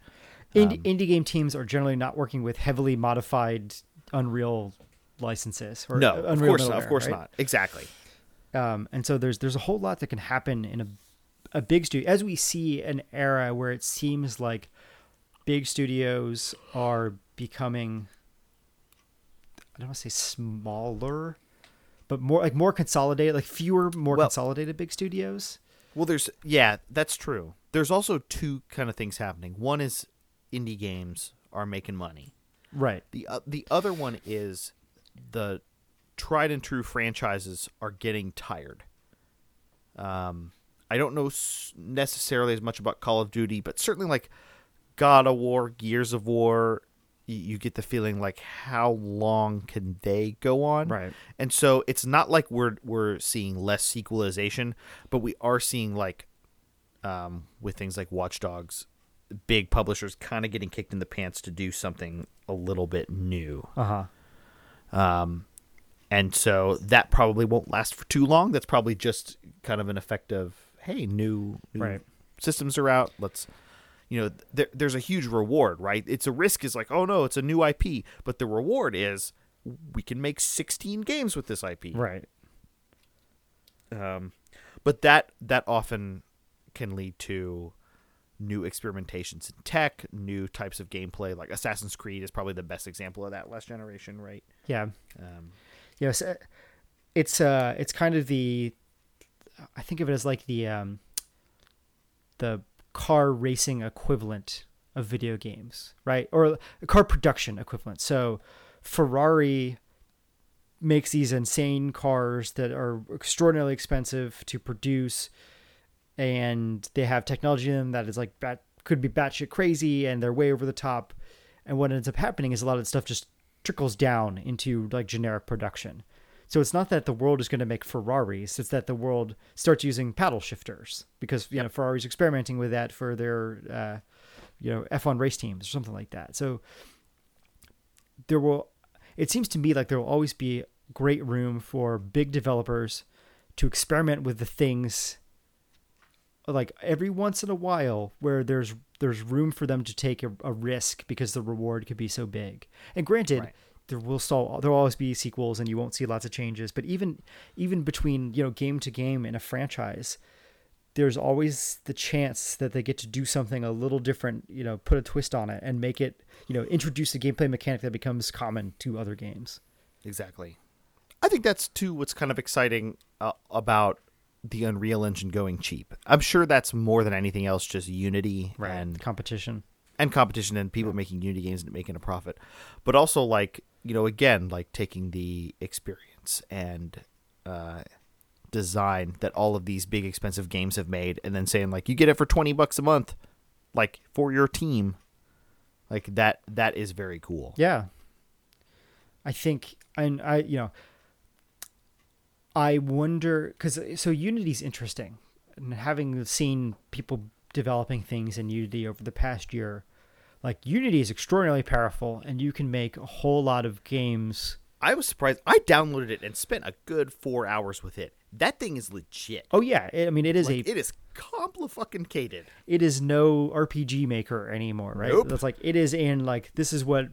indie, indie game teams are generally not working with heavily modified unreal licenses or no, uh, of Unreal course, not, of course right? not. Exactly. um, and so there's there's a whole lot that can happen in a a big studio as we see an era where it seems like big studios are becoming I don't want to say smaller, but more like more consolidated, like fewer, more Well- consolidated big studios. Well, there's yeah, that's true. There's also two kind of things happening. One is indie games are making money. Right. The uh, the other one is the tried and true franchises are getting tired. Um, I don't know s- necessarily as much about Call of Duty, but certainly like God of War, Gears of War, you, get the feeling like how long can they go on? Right. And so it's not like we're we're seeing less sequelization, but we are seeing like um, with things like Watch Dogs big publishers kind of getting kicked in the pants to do something a little bit new. Uh huh. Um, and so that probably won't last for too long. That's probably just kind of an effect of hey, new, new Right. systems are out. Let's you know, there, there's a huge reward, right? It's a risk is like, oh no, it's a new IP, but the reward is we can make 16 games with this IP. Right. Um, but that that often can lead to new experimentations in tech, new types of gameplay. Like Assassin's Creed is probably the best example of that last generation, right? Yeah. Um, Yes, uh, it's uh, it's kind of the, I think of it as like the um, the car racing equivalent of video games, right? Or car production equivalent. So, Ferrari makes these insane cars that are extraordinarily expensive to produce, and they have technology in them that is like bat, could be batshit crazy, and they're way over the top. And what ends up happening is a lot of the stuff just trickles down into like generic production. So it's not that the world is going to make Ferraris; it's that the world starts using paddle shifters because you know Ferrari's experimenting with that for their uh, you know F1 race teams or something like that. So there will, it seems to me like there will always be great room for big developers to experiment with the things like every once in a while where there's there's room for them to take a, a risk because the reward could be so big. And granted, Right. There will still there will always be sequels and you won't see lots of changes, but even even between, you know, game to game in a franchise, there's always the chance that they get to do something a little different, you know, put a twist on it and make it, you know, introduce a gameplay mechanic that becomes common to other games. Exactly. I think that's too what's kind of exciting uh, about the Unreal Engine going cheap. I'm sure that's more than anything else just Unity and competition. and competition and people making Unity games and making a profit, but also like you know again like taking the experience and uh, design that all of these big expensive games have made, and then saying like you get it for twenty bucks a month, like for your team, like that that is very cool. Yeah. I think and I you know I wonder cuz so Unity's interesting and having seen people developing things in Unity over the past year like Unity is extraordinarily powerful and you can make a whole lot of games I was surprised. I downloaded it and spent a good four hours with it. That thing is legit. Oh yeah, I mean it is Like, a it is complicated. it is no RPG maker anymore, right? Nope. It's like it is in like this is what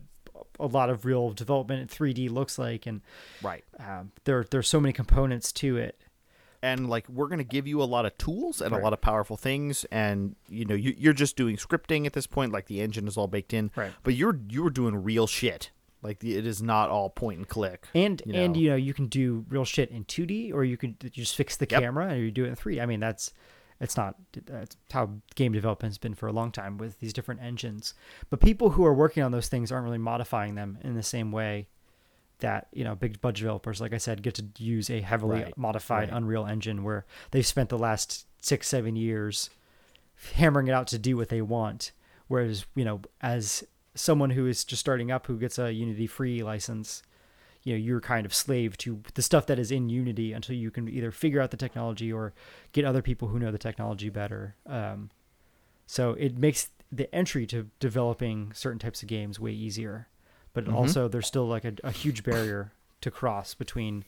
a lot of real development in 3D looks like and Right. um, there there's so many components to it. And like we're going to give you a lot of tools and Right. a lot of powerful things and you know you, you're just doing scripting at this point like the engine is all baked in Right. but you're you're doing real shit like the, it is not all point and click And you and know. you know you can do real shit in 2D or you can just fix the Yep. camera and you do it in 3D. I mean that's it's not that's how game development's been for a long time with these different engines. But people who are working on those things aren't really modifying them in the same way that you know big budget developers like I said get to use a heavily Right. modified Right. Unreal Engine where they've spent the last 6 7 years hammering it out to do what they want whereas you know as someone who is just starting up who gets a Unity free license you know you're kind of slave to the stuff that is in unity until you can either figure out the technology or get other people who know the technology better um, so it makes the entry to developing certain types of games way easier but also there's still like a, a huge barrier to cross between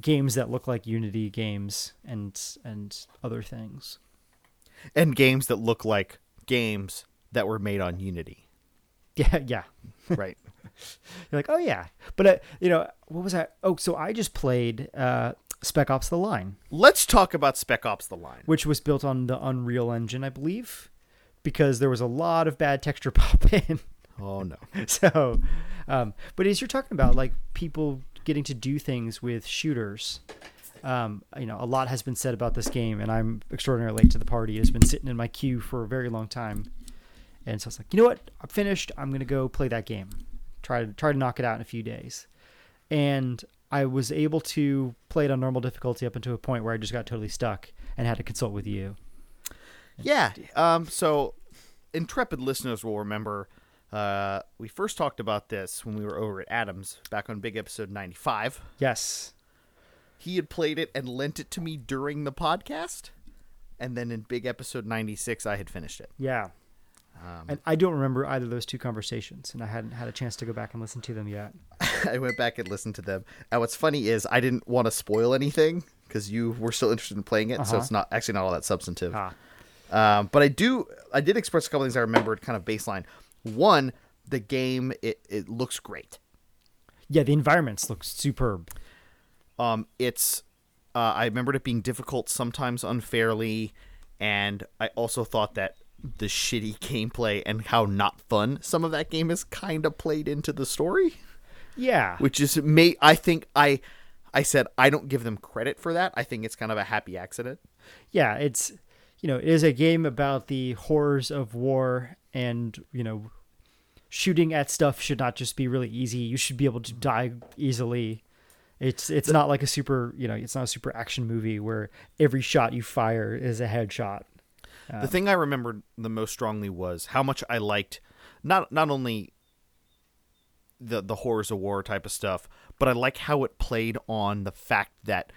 games that look like unity games and and other things. And games that look like games that were made on unity. *laughs* Yeah yeah. Right. *laughs* You're like, oh yeah, but uh, you know, what was that? Oh, so I just played uh, Spec Ops: The Line, let's talk about spec ops the line. Which was built on the Unreal Engine, I believe, because there was a lot of bad texture *laughs* pop in. Oh no *laughs* so, um, but as you're talking about, like people getting to do things with shooters, um, you know, a lot has been said about this game, and I'm extraordinarily late to the party. It's been sitting in my queue for a very long time, and so I was like, you know what? I'm finished. I'm gonna go play that game. Try to try to knock it out in a few days, and I was able to play it on normal difficulty up until a point where I just got totally stuck and had to consult with you. Yeah. Um. So, intrepid listeners will remember, uh, we first talked about this when we were over at Adams back on Big Episode ninety five. Yes. He had played it and lent it to me during the podcast, and then in Big Episode ninety six, I had finished it. Yeah. Um, And I don't remember either of those two conversations, and I hadn't had a chance to go back and listen to them yet. *laughs* I went back and listened to them. And what's funny is I didn't want to spoil anything because you were still interested in playing it, so Uh-huh. it's not actually not all that substantive. Ah. Um, but I do, I did express a couple things I remembered, kind of baseline. One, the game it it looks great. Yeah, the environments look superb. Um, it's uh, I remembered it being difficult, sometimes unfairly, and I also thought that the shitty *laughs* gameplay and how not fun some of that game is kind of played into the story, Yeah. which is may I think I I said I don't give them credit for that. I think it's kind of a happy accident. yeah, it's you know, it is a game about the horrors of war and, you know, shooting at stuff should not just be really easy. You should be able to die easily. It's it's not like a super, you know, it's not a super action movie where every shot you fire is a headshot. the um, thing I remembered the most strongly was how much I liked not not only the the horrors of war type of stuff, but I like how it played on the fact that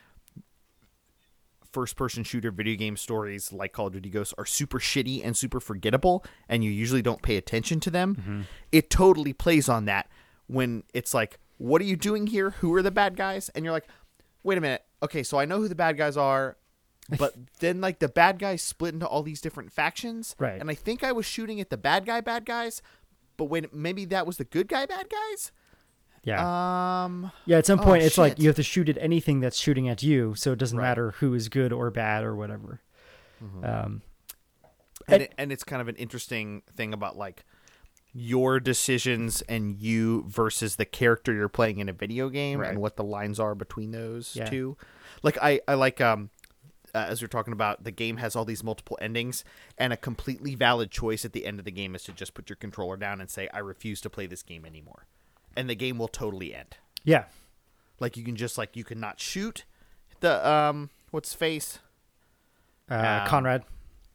first person shooter video game stories like Call of Duty Ghosts are super shitty and super forgettable and you usually don't pay attention to them. Mm-hmm. It totally plays on that when it's like what are you doing here? Who are the bad guys? And you're like, "Wait a minute. okay, so I know who the bad guys are, *laughs* but then like the bad guys split into all these different factions, Right. And I think I was shooting at the bad guy bad guys, but when maybe that was the good guy bad guys. Yeah. Um, yeah, at some oh, point it's like you have to shoot at anything that's shooting at you, so it doesn't Right. Mm-hmm. matter who is good or bad or whatever. Um and it, and it's kind of an interesting thing about like your decisions and you versus the character you're playing in a video game Right. and what the lines are between those Yeah. two. Like I I like um uh, as we're talking about the game has all these multiple endings and a completely valid choice at the end of the game is to just put your controller down and say I refuse to play this game anymore. And the game will totally end. yeah. Like you can just like you cannot shoot the um what's face Uh, Um, Konrad.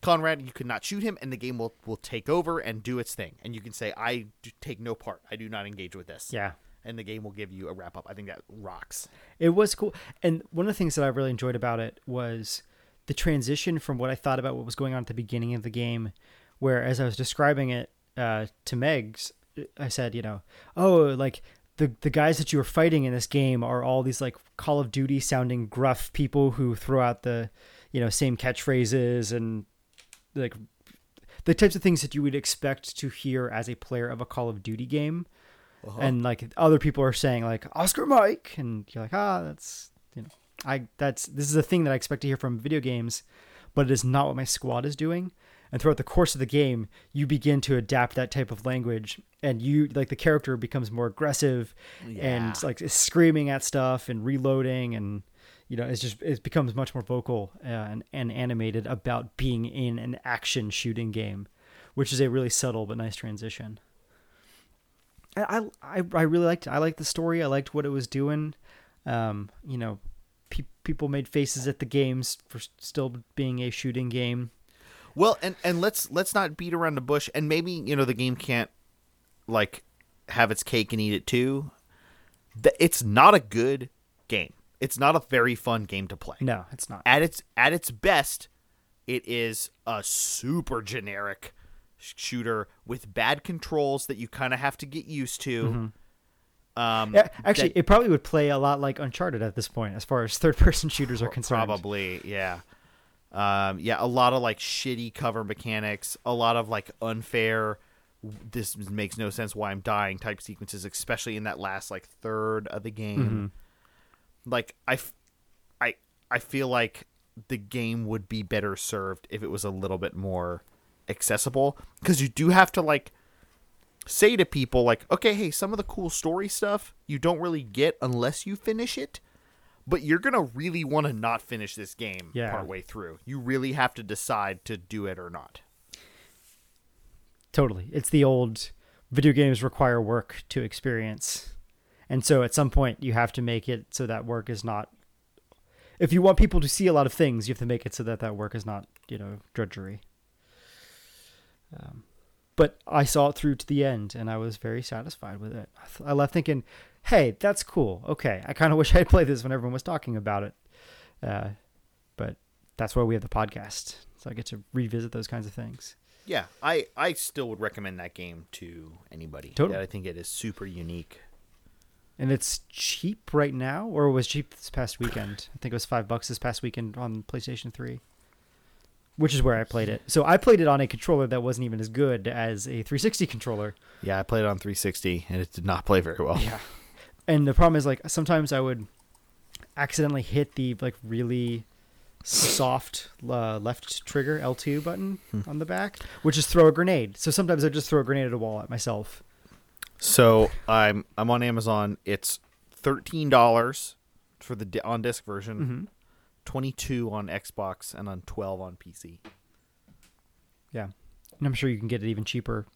Konrad, you cannot shoot him, and the game will, will take over and do its thing. And you can say, I take no part. I do not engage with this. Yeah. And the game will give you a wrap up. I think that rocks. It was cool. And one of the things that I really enjoyed about it was the transition from what I thought about what was going on at the beginning of the game, where as I was describing it uh, to Megs, I said, you know, oh, like the the guys that you were fighting in this game are all these like Call of Duty sounding gruff people who throw out the, you know, same catchphrases and like the types of things that you would expect to hear as a player of a Call of Duty game and like other people are saying like Oscar Mike, and you're like, ah, that's you know, I that's this is a thing that I expect to hear from video games, but it is not what my squad is doing. And throughout the course of the game, you begin to adapt that type of language, and you like the character becomes more aggressive, Yeah. and like is screaming at stuff and reloading, and you know, it's just it becomes much more vocal uh, and, and animated about being in an action shooting game, which is a really subtle but nice transition. I I I really liked it. I liked the story. I liked what it was doing. Um, you know, pe- people made faces at the games for still being a shooting game. Well, and, and let's let's not beat around the bush. And maybe, you know, the game can't, like, have its cake and eat it too. It's not a good game. It's not a very fun game to play. No, it's not. at its at its best, it is a super generic shooter with bad controls that you kind of have to get used to. Um, Yeah, actually, that- it probably would play a lot like Uncharted at this point, as far as third-person shooters are concerned. probably, yeah, um, yeah, a lot of like shitty cover mechanics, a lot of like unfair. This makes no sense. Why I'm dying type sequences, especially in that last like third of the game. Like I, f- I, I feel like the game would be better served if it was a little bit more accessible because you do have to like say to people like okay hey some of the cool story stuff you don't really get unless you finish it but you're gonna really want to not finish this game Yeah. partway through you really have to decide to do it or not Totally, it's the old video games require work to experience, and so at some point you have to make it so that work is not. If you want people to see a lot of things, you have to make it so that that work is not, you know, drudgery. Um, but I saw it through to the end, and I was very satisfied with it. I, th- I left thinking, "Hey, that's cool. Okay, I kind of wish *laughs* I had played this when everyone was talking about it." Uh, but that's why we have the podcast, so I get to revisit those kinds of things. yeah i i still would recommend that game to anybody Totally. i think it is super unique And it's cheap right now, or it was cheap this past weekend. I think it was five bucks this past weekend on PlayStation 3, which is where I played it. So I played it on a controller that wasn't even as good as a 360 controller. yeah i played it on 360 and it did not play very well Yeah. And the problem is, like, sometimes I would accidentally hit the, like, really soft uh, left trigger L2 button hmm. on the back, which is throw a grenade. So sometimes I just throw a grenade at a wall at myself. So I'm I'm on Amazon. It's thirteen dollars for the on disc version, mm-hmm. twenty two on Xbox, and on twelve on PC. Yeah, and I'm sure you can get it even cheaper,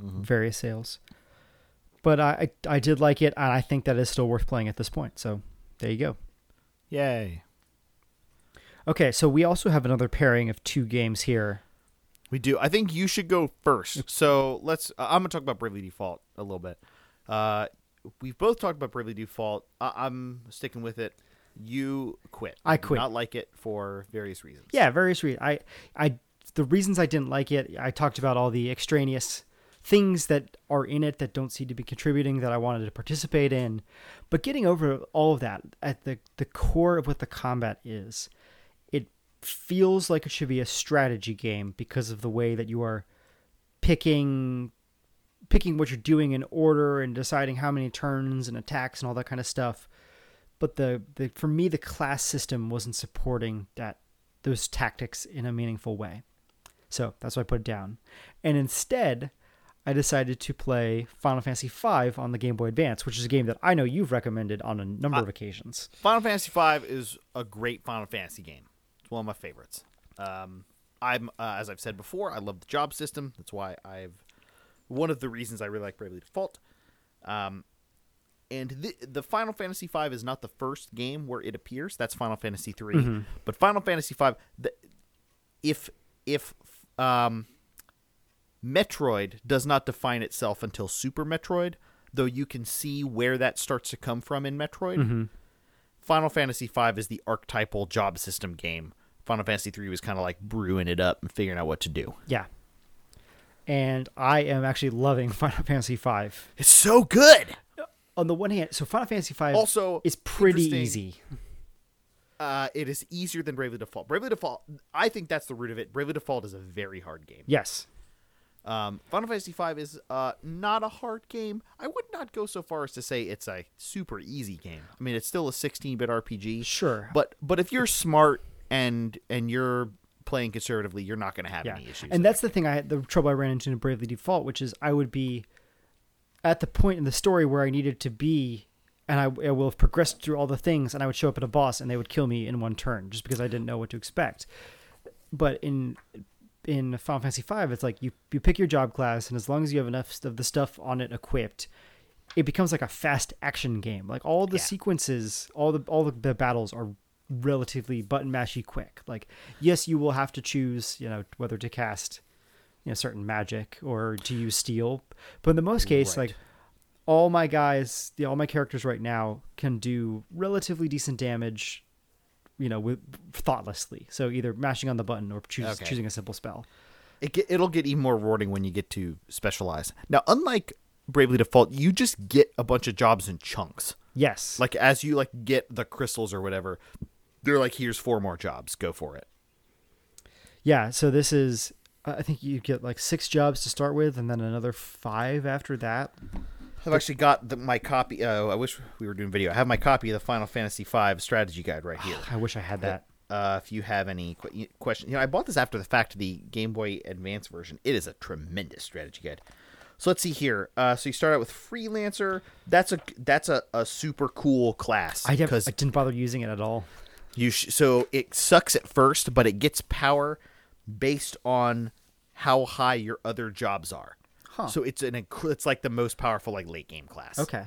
mm-hmm. various sales. But I, I did like it, and I think that is still worth playing at this point. So there you go. Yay! Okay, so we also have another pairing of two games here. We do. I think you should go first. So let's. Uh, I'm gonna talk about Bravely Default a little bit. Uh, we've both talked about Bravely Default. I- I'm sticking with it. You quit. I quit. Not like it for various reasons. Yeah, various reasons. I I the reasons I didn't like it. I talked about all the extraneous things that are in it that don't seem to be contributing that I wanted to participate in. But getting over all of that at the the core of what the combat is, it feels like it should be a strategy game because of the way that you are picking picking what you're doing in order and deciding how many turns and attacks and all that kind of stuff. But the, the for me the class system wasn't supporting that those tactics in a meaningful way. So that's why I put it down. And instead, I decided to play Final Fantasy V on the Game Boy Advance, which is a game that I know you've recommended on a number of occasions. Final Fantasy V is a great Final Fantasy game. It's one of my favorites. Um, I'm uh, as I've said before, I love the job system. That's why I've one of the reasons I really like Bravely Default. Um, and the, the Final Fantasy V is not the first game where it appears. That's Final Fantasy 3 But Final Fantasy V, the, if if um, Metroid does not define itself until Super Metroid, though you can see where that starts to come from in Metroid. Final Fantasy V is the archetypal job system game. Final Fantasy 3 was kind of like brewing it up and figuring out what to do. Yeah. And I am actually loving *laughs* Final Fantasy V. It's so good. On the one hand, so Final Fantasy V Also, is pretty easy. Uh, it is easier than Bravely Default. Bravely Default, I think that's the root of it. Bravely Default is a very hard game. Yes. Um, Final Fantasy V is uh, not a hard game. I would not go so far as to say it's a super easy game. I mean, it's still a 16-bit RPG. Sure. But but if you're smart and and you're playing conservatively, you're not going to have Yeah. any issues. And that's the thing I had the trouble I ran into in Bravely Default, which is I would be at the point in the story where I needed to be and I, I will have progressed through all the things and I would show up at a boss and they would kill me in one turn just because I didn't know what to expect. But in in Final Fantasy V, it's like you you pick your job class and as long as you have enough of the stuff on it equipped, it becomes like a fast action game. Like all the Yeah. sequences, all the all the, battles are relatively button mashy quick. Like yes, you will have to choose, you know, whether to cast you know certain magic or to use steel, but in the most case, Right. like all my guys, the, all my characters right now can do relatively decent damage, you know, with thoughtlessly. So either mashing on the button or choose, Okay. choosing a simple spell. it get, it'll get even more rewarding when you get to specialize. Now, unlike Bravely Default, you just get a bunch of jobs in chunks. Yes, Like as you like get the crystals or whatever, they're like, here's four more jobs. Go for it. yeah. So this is, I think you get like six jobs to start with, and then another five after that. I've actually got the, my copy. Uh, I wish we were doing video. I have my copy of the Final Fantasy V strategy guide right here. *sighs* I wish I had that. Uh, if you have any que- questions, you know, I bought this after the fact, the Game Boy Advance version. It is a tremendous strategy guide. So let's see here. Uh, so you start out with freelancer. That's a that's a, a super cool class I, have, I didn't bother using it at all. you sh- so it sucks at first, but it gets power based on how high your other jobs are. Huh. So it's an inc- it's like the most powerful like late game class. Okay.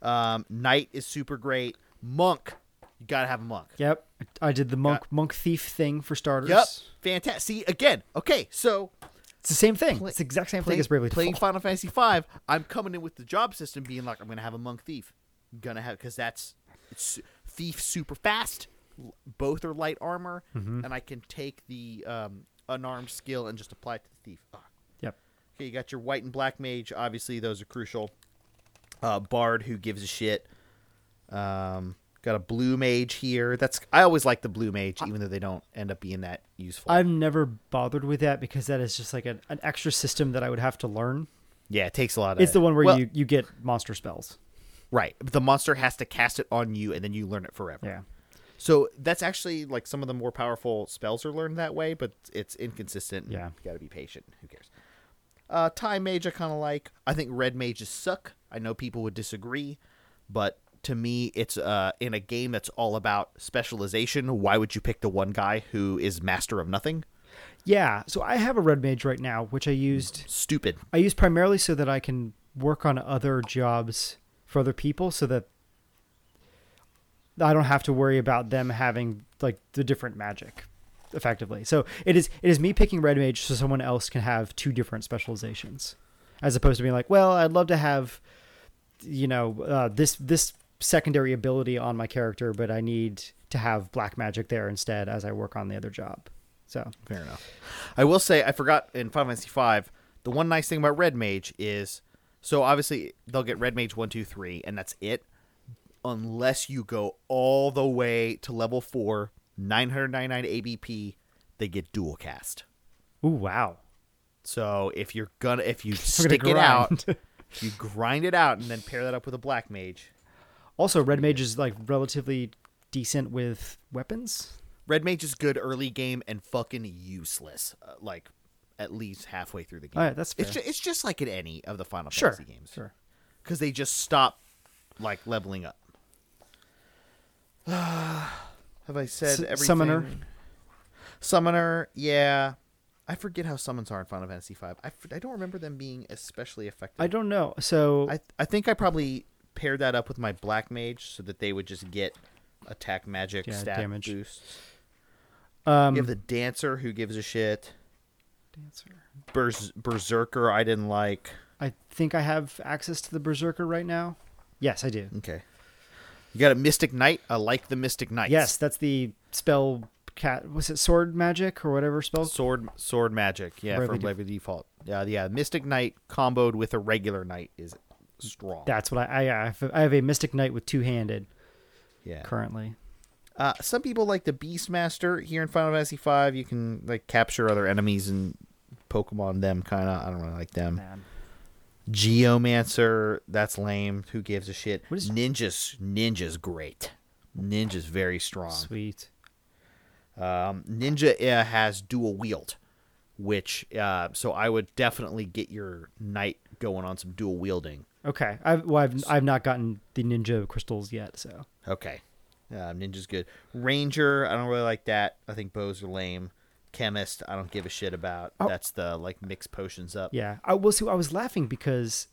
Um, Knight is super great. Monk, you gotta have a monk. Yep. I did the monk monk thief thing for starters. Yep, fantastic. See again. Okay, so It's the same thing. Play- it's the exact same play- thing as Bravely playing. Final Fantasy V. I'm coming in with the job system, being like, I'm gonna have a monk thief. I'm gonna have because that's it's thief super fast. Both are light armor, Mm-hmm. and I can take the um, unarmed skill and just apply it to the thief. Ah. Okay, you got your white and black mage. Obviously, those are crucial. Uh, Bard, who gives a shit. Um, got a blue mage here. That's I always like the blue mage, even though they don't end up being that useful. I've never bothered with that because that is just like an, an extra system that I would have to learn. yeah, it takes a lot of. It's the one where Well, you, you get monster spells. right. The monster has to cast it on you, and then you learn it forever. Yeah. So that's actually like some of the more powerful spells are learned that way, but it's inconsistent. Yeah. you got to be patient. Who cares? Uh, Time Mage I kind of like. I think Red Mages suck. I know people would disagree, but to me, it's uh, in a game that's all about specialization. Why would you pick the one guy who is master of nothing? Yeah. So I have a red mage right now, which I used Stupid. I use primarily so that I can work on other jobs for other people so that I don't have to worry about them having like the different magic effectively. So it is it is me picking red mage so someone else can have two different specializations as opposed to being like, well, I'd love to have you know, uh, this this secondary ability on my character, but I need to have black magic there instead as I work on the other job. So, Fair enough. I will say I forgot in Final Fantasy V The one nice thing about red mage is so obviously they'll get red mage one two three and that's it, unless you go all the way to level four, nine hundred ninety nine ABP, they get dual cast. Ooh, wow. So if you're gonna if you *laughs* stick it out, you grind it out and then pair that up with a black mage. Also, red mage is like relatively decent with weapons. Red mage is good early game and fucking useless. Uh, like at least halfway through the game. All right, that's it's ju- it's just like in any of the Final Sure. Fantasy games. Sure. because they just stop like leveling up. *sighs* *sighs* Have I said S- everything? summoner? Summoner, yeah. I forget how summons are in Final Fantasy V. I, f- I don't remember them being especially effective. I don't know. So I I think I probably paired that up with my black mage so that they would just get attack magic Yeah, stat damage. boosts. um, You have the dancer who gives a shit. dancer. Berz- berserker I didn't like. I think I have access to the berserker right now. Yes, I do. Okay. You got a mystic knight. I like the mystic Knight. Yes, that's the spell cat. Was it sword magic or whatever spell? sword sword magic. Yeah, Bravely from Def- Bravely Default. Yeah, yeah. Mystic knight comboed with a regular knight is strong. That's what I I, I have, I have a mystic knight with two handed yeah. currently. Uh, some people like the Beastmaster here in Final Fantasy V. You can like capture other enemies and Pokemon them. Kind of. I don't really like them. Man. Geomancer. That's lame. Who gives a shit? What is- Ninja's Ninja's great. Ninja's very strong. Sweet. Um, Ninja uh, has dual wield, which uh, so I would definitely get your knight going on some dual wielding. Okay. I've well, I've I've not gotten the ninja crystals yet, so Okay, uh, Ninja's good. Ranger, I don't really like that. I think bows are lame. Chemist, I don't give a shit about. Oh. That's the like mix potions up. yeah. I will see. I was laughing because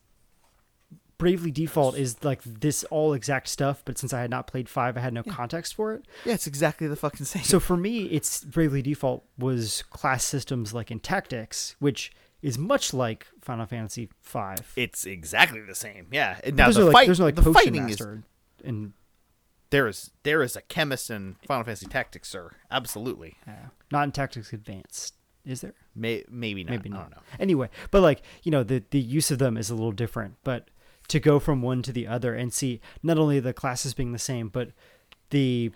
Bravely Default is like this all exact stuff, but since I had not played five, I had no context for it. yeah, it's exactly the fucking same. So for me, it's Bravely Default was class systems like in Tactics, which is much like Final Fantasy Five. it's exactly the same. Yeah. And Now there's the no like fight, there's no like the potion fighting is master and there is there is a chemist in Final Fantasy Tactics, sir. Absolutely. uh, not in Tactics Advanced. Is there? May, maybe not. maybe I not. don't know. Anyway, but like you know, the the use of them is a little different. But to go from one to the other and see not only the classes being the same, but the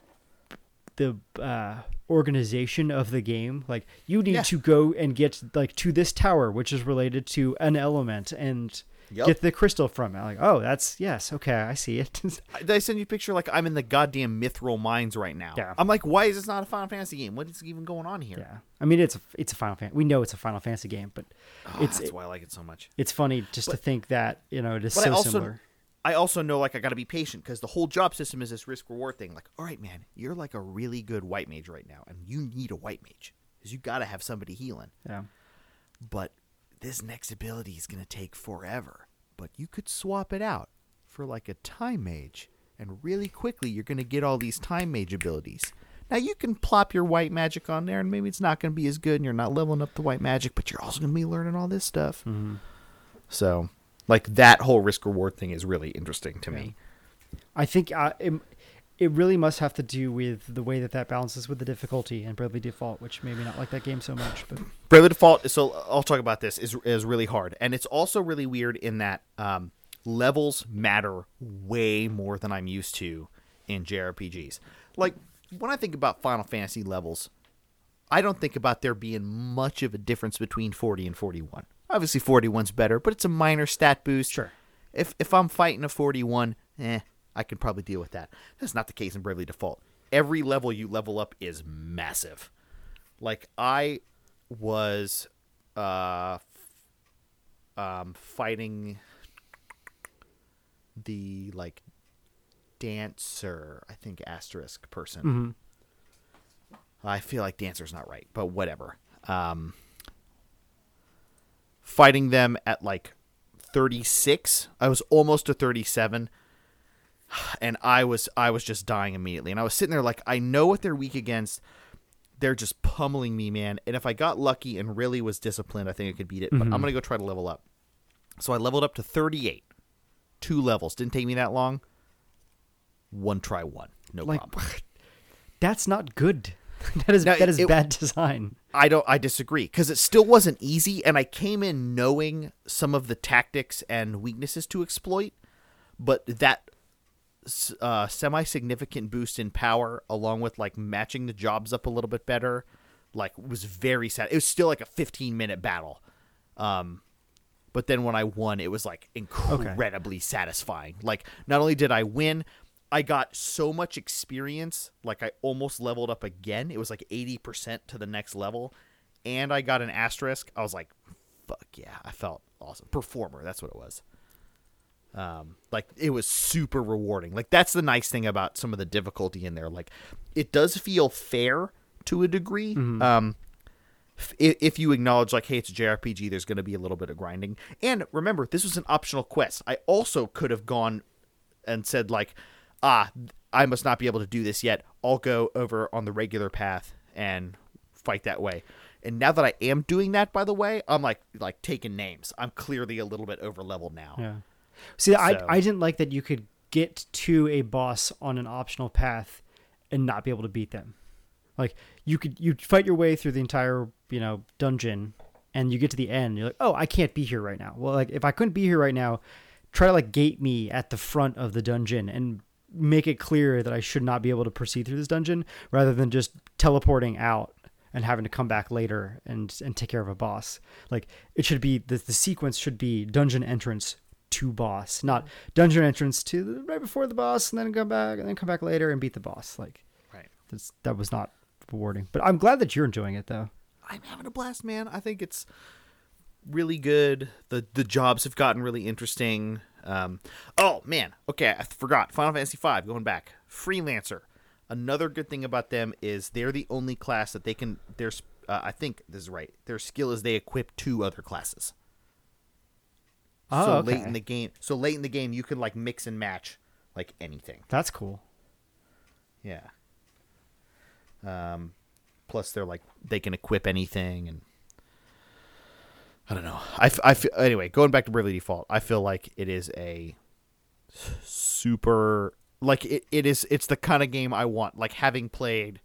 the uh, organization of the game, like you need Yeah. to go and get like to this tower, which is related to an element, and Yup. get the crystal from it. Like, oh, that's yes, okay, I see it. *laughs* I- Did I send you a picture like I'm in the goddamn Mithril mines right now? Yeah. I'm like, why is this not a Final Fantasy game? What is even going on here? yeah, I mean, it's a, it's a Final Fan. We know it's a Final Fantasy game, but Oh, it's that's why I like it so much. it's funny just to think that you know it is But so I also similar. I also know like I got to be patient because the whole job system is this risk reward thing. Like, all right, man, you're like a really good white mage right now, and you need a white mage because you got to have somebody healing. Yeah. But this next ability is gonna take forever. But you could swap it out for like a time mage, and really quickly you're gonna get all these time mage abilities. Now you can plop your white magic on there, and maybe it's not gonna be as good, and you're not leveling up the white magic, but you're also gonna be learning all this stuff. So, like that whole risk reward thing is really interesting to me. I think uh, it, really must have to do with the way that that balances with the difficulty and Bravely Default, which maybe not like that game so much. But Bravely Default. So I'll talk about this. is is really hard, and it's also really weird in that um, levels matter way more than I'm used to in JRPGs. Like when I think about Final Fantasy levels, I don't think about there being much of a difference between 40 and 41. Obviously, 41's better, but it's a minor stat boost. Sure. If if I'm fighting a 41, eh, I can probably deal with that. That's not the case in Bravely Default. Every level you level up is massive. Like I was uh f- um fighting the like dancer, I think asterisk person. I feel like dancer's not right, but whatever. Um fighting them at like 36. I was almost to 37 and I was I was just dying immediately. And I was sitting there like I know what they're weak against. They're just pummeling me, man. And if I got lucky and really was disciplined, I think I could beat it. But I'm mm-hmm. gonna go try to level up. So I leveled up to 38. Two levels. Didn't take me that long. One try one. No like, problem. that's not good. *laughs* that is Now, that is it- bad design. I don't. I disagree because it still wasn't easy, and I came in knowing some of the tactics and weaknesses to exploit, but that uh, semi-significant boost in power, along with like matching the jobs up a little bit better, like was very sad. It was still like a 15-minute battle, um, but then when I won, it was like incredibly satisfying. Like not only did I win. I got so much experience, like I almost leveled up again. It was like 80% to the next level. And I got an asterisk. I was like, fuck yeah. I felt awesome. Performer, that's what it was. Um, like it was super rewarding. Like that's the nice thing about some of the difficulty in there. Like it does feel fair to a degree. Um, f- i- if you acknowledge like hey it's a jrpg there's going to be a little bit of grinding and remember this was an optional quest i also could have gone and said like ah i must not be able to do this yet i'll go over on the regular path and fight that way and now that i am doing that by the way i'm like like taking names i'm clearly a little bit over leveled now Yeah. See, I I didn't like that you could get to a boss on an optional path and not be able to beat them. Like you could you fight your way through the entire you know dungeon, and you get to the end. You're like, oh, I can't be here right now. Well, like if I couldn't be here right now, try to like gate me at the front of the dungeon and make it clear that I should not be able to proceed through this dungeon, rather than just teleporting out and having to come back later and and take care of a boss. Like it should be the the sequence should be dungeon entrance to boss, not dungeon entrance to the, right before the boss and then come back and then come back later and beat the boss. Like right that's, that was not rewarding. But I'm glad that you're enjoying it though. I'm having a blast, man. I think it's really good. the The jobs have gotten really interesting. Um, oh man, okay, I forgot. Final Fantasy V. Going back, freelancer. Another good thing about them is they're the only class that they can. There's, uh, I think this is right. Their skill is they equip two other classes. Oh, so okay. late in the game, so late in the game, you can like mix and match like anything. That's cool. Yeah. Um, plus they're like they can equip anything, and I don't know. I, f- I feel, anyway. Going back to Bravely Default, I feel like it is a super like it, it is. It's the kind of game I want. Like having played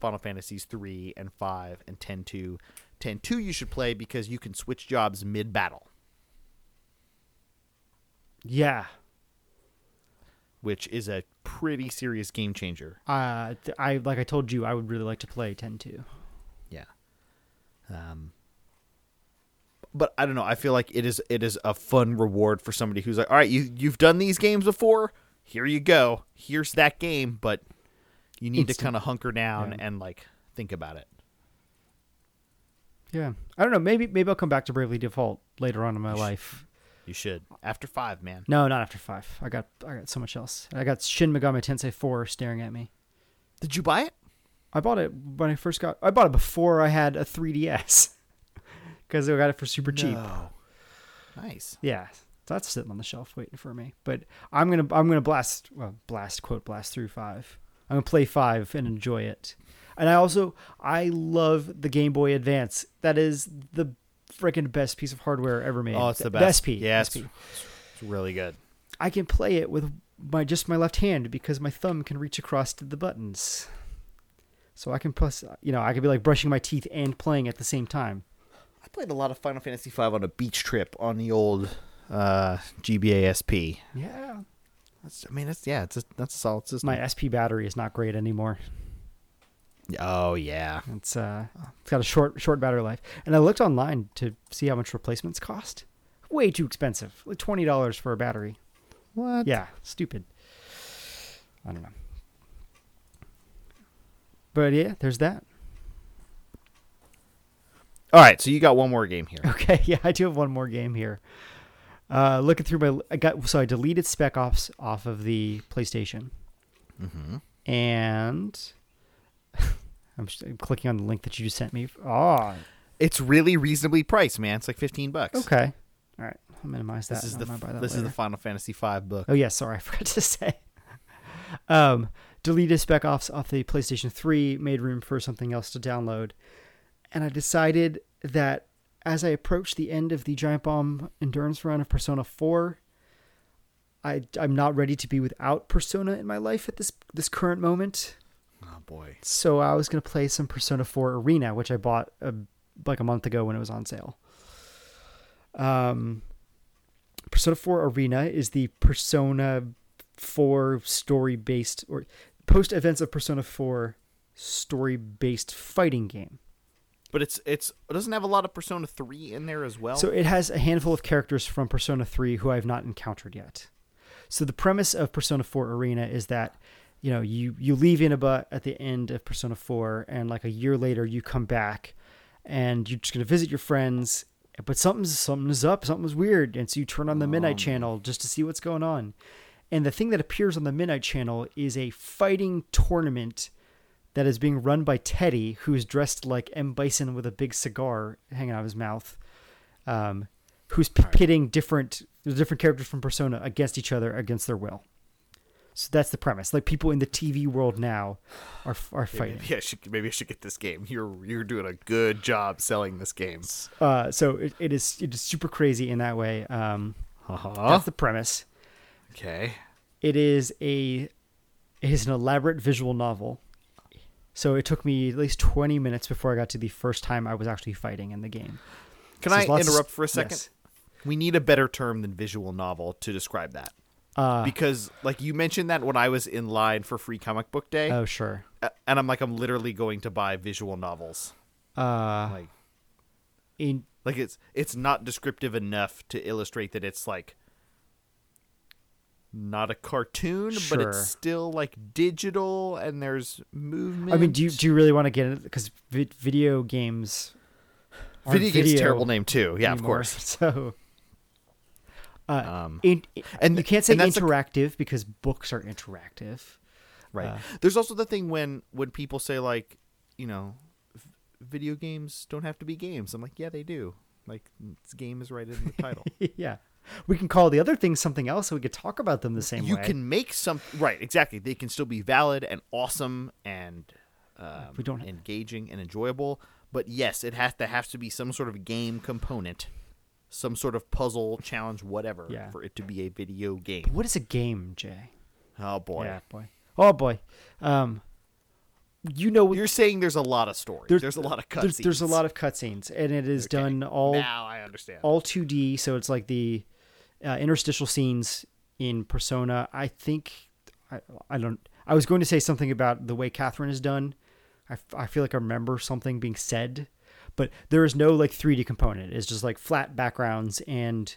Final Fantasies three and five and 10-2. 10-2 you should play because you can switch jobs mid battle, Yeah. which is a pretty serious game changer. Uh, th- I like I told you I would really like to play 10-2. Yeah. Um but I don't know. I feel like it is it is a fun reward for somebody who's like, "All right, you you've done these games before. Here you go. Here's that game, but you need to kind of hunker down Yeah. and like think about it." Yeah. I don't know. Maybe maybe I'll come back to Bravely Default later on in my life. You should. After 5, man. No, not after five. I got I got so much else. I got Shin Megami Tensei 4 staring at me. Did you buy it? I bought it when I first got. I bought it before I had a 3DS because *laughs* I got it for super cheap. No. Nice. Yeah, that's sitting on the shelf waiting for me. But I'm gonna I'm gonna blast well blast quote blast through five. I'm gonna play five and enjoy it. And I also I love the Game Boy Advance. That is the freaking best piece of hardware ever made. Oh, it's the The best. SP. Yeah, it's, SP. it's really good. I can play it with my just my left hand because my thumb can reach across to the buttons. So I can plus, you know, I could be like brushing my teeth and playing at the same time. I played a lot of Final Fantasy V on a beach trip on the old uh, GBA SP. Yeah. That's, I mean, that's yeah, it's a, that's a solid system. My SP battery is not great anymore. Oh yeah, It's uh, it's got a short short battery life. And I looked online to see how much replacements cost. Way too expensive, like twenty dollars for a battery. what? Yeah, stupid. I don't know. But yeah, there's that. All right, so you got one more game here. Okay, *laughs* yeah, I do have one more game here. Uh, looking through my, I got so I deleted Spec Ops off of the PlayStation, Mm-hmm. and *laughs* I'm, just, I'm clicking on the link that you just sent me. Oh, It's really reasonably priced, man. It's like fifteen bucks. okay, all right, I'll minimize that. This is the I'll buy that this is the. Final Fantasy V book. Oh yeah, sorry, *laughs* I forgot to say. um, deleted Spec Ops off the PlayStation 3, made room for something else to download, and I decided that as I approach the end of the Giant Bomb endurance run of Persona 4, I I'm not ready to be without Persona in my life at this this current moment. Oh boy. So I was gonna play some Persona 4 Arena, which I bought uh like a month ago when it was on sale. Um, Persona 4 Arena is the Persona 4 story based or post events of Persona 4 story based fighting game. But it's it's it doesn't have a lot of Persona 3 in there as well. So it has a handful of characters from Persona 3 who I've not encountered yet. So the premise of Persona 4 Arena is that you know you you leave Inaba at the end of Persona 4 and like a year later you come back and you're just going to visit your friends but something's something's up, something's weird and so you turn on the Midnight Channel just to see what's going on. And the thing that appears on the Midnight Channel is a fighting tournament that is being run by Teddy, who's dressed like M. Bison with a big cigar hanging out of his mouth, um, who's p- pitting different different characters from Persona against each other against their will. So that's the premise. Like people in the TV world now are are fighting. maybe I should maybe I should get this game. You're you're doing a good job selling this game. Uh, so it, it is it is super crazy in that way. Um, Uh-huh. that's the premise. Okay. It is a it is an elaborate visual novel. So it took me at least 20 minutes before I got to the first time I was actually fighting in the game. Can So I lots of- interrupt for a second? yes. We need a better term than visual novel to describe that. Uh, because like you mentioned that when I was in line for free comic book day, oh sure. and I'm like I'm literally going to buy visual novels. Uh, Like in like it's it's not descriptive enough to illustrate that it's like not a cartoon, but it's still like digital and there's movement. I mean, do you do you really want to get it? Because vi- video games. video game's a terrible name too? Yeah, of *laughs* course. So. Uh, Um, in, and- you can't say and that's the- interactive because books are interactive. Right. Uh, There's also the thing when when people say like, you know, video games don't have to be games. I'm like, yeah, they do. Like, game is right in the title. *laughs* yeah, we can call the other things something else, so we could talk about them the same you way. can make some right exactly. They can still be valid and awesome and um, We don't- engaging and enjoyable. But yes, it has to have to be some sort of game component, some sort of puzzle challenge, whatever, Yeah. for it to be a video game. What is a game, Jay? Oh boy, Yeah, boy. Oh boy. Um, you know, you're saying there's a lot of story. There- There's, a lot of cutscenes. there's, there's a lot of cutscenes, and it is Okay. done all now I understand. all 2D, so it's like the uh, interstitial scenes in Persona. I think I, I don't. I was going to say something about the way Catherine is done. I, I feel like I remember something being said, but there is no like 3D component. It's just like flat backgrounds and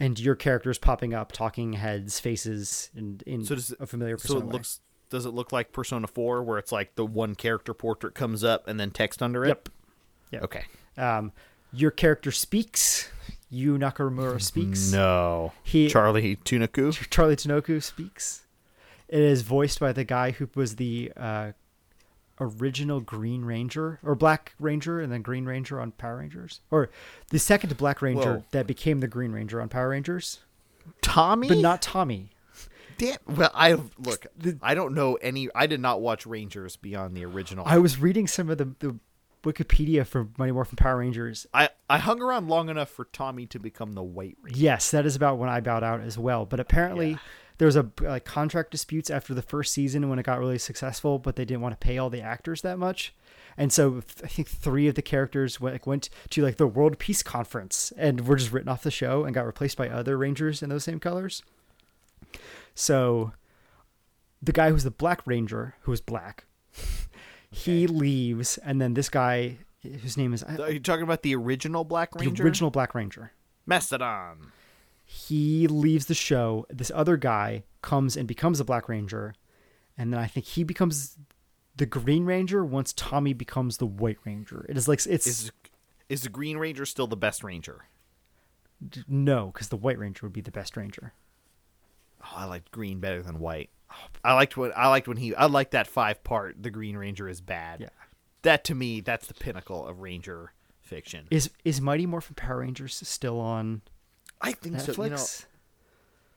and your characters popping up, talking heads, faces, and in So does it- a familiar So it way. looks. Does it look like Persona Four, where it's like the one character portrait comes up and then text under it? Yep. Yep. Okay. Um, your character speaks. Yu Nakamura *laughs* speaks. No. He- Charlie Tunaku. Charlie Tunaku speaks. It is voiced by the guy who was the uh, original Green Ranger or Black Ranger and then Green Ranger on Power Rangers, or the second Black Ranger Whoa. that became the Green Ranger on Power Rangers, Tommy. but not Tommy. Damn. Well, I look. I don't know any. I did not watch Rangers beyond the original. I was reading some of the, the Wikipedia for Mighty Morphin Power Rangers. I, I hung around long enough for Tommy to become the White Ranger. Yes, that is about when I bowed out as well. But apparently, Yeah. There was a like contract disputes after the first season when it got really successful, but they didn't want to pay all the actors that much, and so I think three of the characters went like, went to like the World Peace Conference and were just written off the show and got replaced by other Rangers in those same colors. So, the guy who's the Black Ranger, who was black, *laughs* he leaves, and then this guy, whose name is Are you talking about the original Black Ranger? the original Black Ranger. Mastodon. He leaves the show. This other guy comes and becomes a Black Ranger, and then I think he becomes the Green Ranger once Tommy becomes the White Ranger. It is like it's Is is the Green Ranger still the best Ranger? no, because the White Ranger would be the best Ranger. Oh, I liked Green better than White. I liked when I liked when he. I liked that five part. The Green Ranger is bad. Yeah. That to me, that's the pinnacle of Ranger fiction. Is is Mighty Morphin Power Rangers still on I think Netflix? so. You know,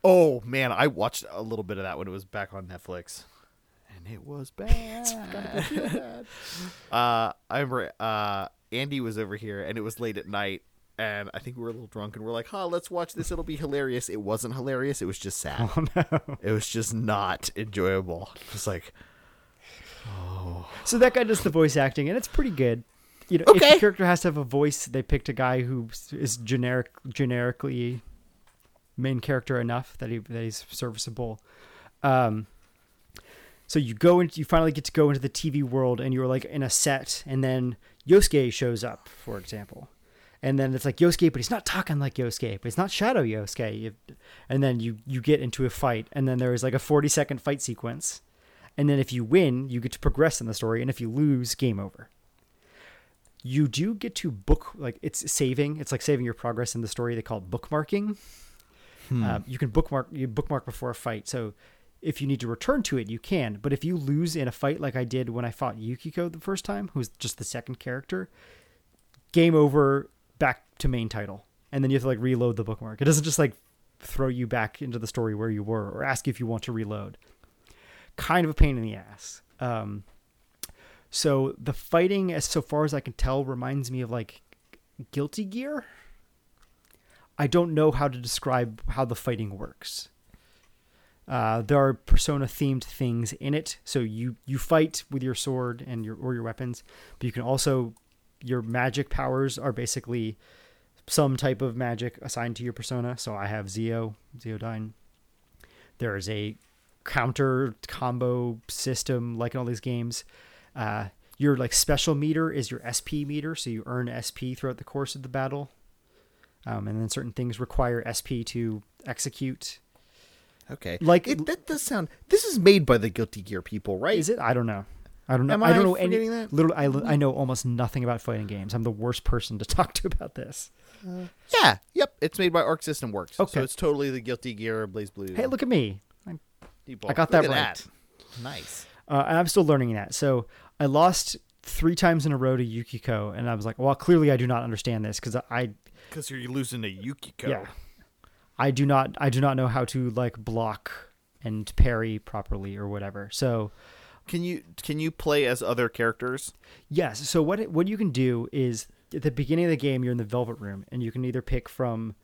oh man, I watched a little bit of that when it was back on Netflix, and it was *laughs* bad. *laughs* uh, I remember uh, Andy was over here, and it was late at night, and I think we were a little drunk, and we're like, "Huh, let's watch this. It'll be hilarious." It wasn't hilarious. It was just sad. Oh no! It was just not enjoyable. Just like, oh. So that guy does the voice acting, and it's pretty good. You know, if the character has to have a voice, they picked a guy who is generic, generically main character enough that he that he's serviceable. Um, so you go into, you finally get to go into the TV world, and you're like in a set, and then Yosuke shows up, for example, and then it's like Yosuke, but he's not talking like Yosuke, but it's not Shadow Yosuke. You, and then you you get into a fight, and then there is like a 40 second fight sequence, and then if you win, you get to progress in the story, and if you lose, game over. You do get to book like it's saving. It's like saving your progress in the story. They call it bookmarking. Uh, you can bookmark you bookmark before a fight. So if you need to return to it, you can. But if you lose in a fight like I did when I fought Yukiko the first time, who's just the second character, game over, back to main title, and then you have to like reload the bookmark. It doesn't just like throw you back into the story where you were or ask you if you want to reload. Kind of a pain in the ass. Um, so the fighting, as so far as I can tell, reminds me of like Guilty Gear. I don't know how to describe how the fighting works. Uh, there are persona themed things in it, so you you fight with your sword and your or your weapons, but you can also your magic powers are basically some type of magic assigned to your persona. So I have Zio, Ziodyne. There is a counter combo system like in all these games. Uh, your like special meter is your SP meter, so you earn SP throughout the course of the battle. Um, and then certain things require SP to execute. Okay. Like- it, that does sound. This is made by the Guilty Gear people, right? Is it? I don't know. I don't know. Am I I don't know any. that? Literally, I, I know almost nothing about fighting games. I'm the worst person to *laughs* talk to about this. Yeah. Yep. It's made by Arc System Works. Okay. So it's totally the Guilty Gear BlazBlue. Hey, look at me. I, got that at right. Nice. uh, and I'm still learning that. So I lost three times in a row to Yukiko, and I was like, well, clearly I do not understand this because I, Because you're losing to Yukiko. yeah, I do not, I do not know how to like block and parry properly or whatever. So Can you can you play as other characters? Yes. So what it, what you can do is at the beginning of the game, you're in the Velvet Room, and you can either pick from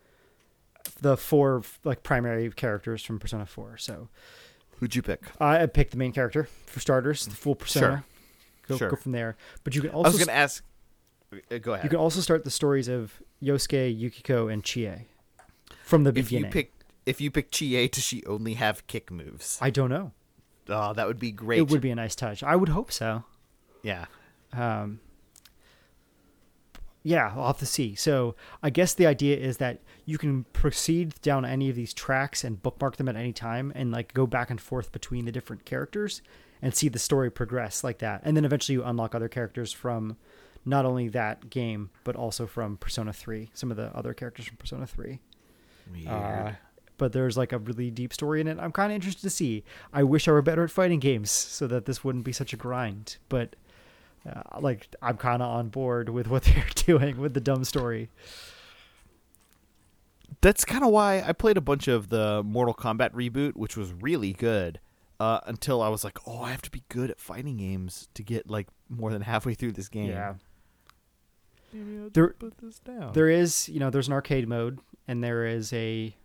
the four like primary characters from Persona 4. So Who'd you pick? I picked the main character for starters, the full Persona. Go, Sure. go from there. But you can also I was going to ask. uh, Go ahead. you can also start the stories of Yosuke, Yukiko, and Chie from the if beginning. you pick if you pick Chie, does she only have kick moves? I don't know. Oh, that would be great. It would be a nice touch. I would hope so. Yeah. Um, yeah, have to see. So I guess the idea is that you can proceed down any of these tracks and bookmark them at any time and like go back and forth between the different characters and see the story progress like that. And then eventually you unlock other characters from not only that game, but also from Persona 3, some of the other characters from Persona 3. Weird. Uh, but there's like a really deep story in it. I'm kind of interested to see. I wish I were better at fighting games so that this wouldn't be such a grind. But uh, like, I'm kind of on board with what *laughs* they're doing with the dumb story. That's kind of why I played a bunch of the Mortal Kombat reboot, which was really good. Uh, until I was like, oh, I have to be good at fighting games to get like more than halfway through this game. Yeah. There- put this down. There is, you know, there's an arcade mode, and there is a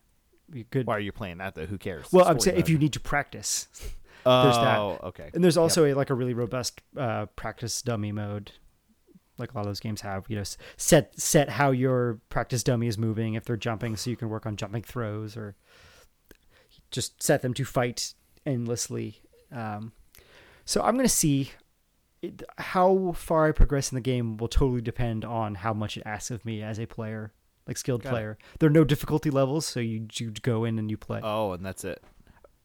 good. Why are you playing that though? Who cares? Well, I'm Story saying if you need to practice, *laughs* oh, there's that. okay. and there's also a like a really robust uh, practice dummy mode, like a lot of those games have. You know, set set how your practice dummy is moving if they're jumping, so you can work on jumping throws, or just set them to fight endlessly. Um, so I'm gonna see it, how far I progress in the game will totally depend on how much it asks of me as a player, like skilled Got it. player. There are no difficulty levels, so you, you go in and you play Oh, and that's it.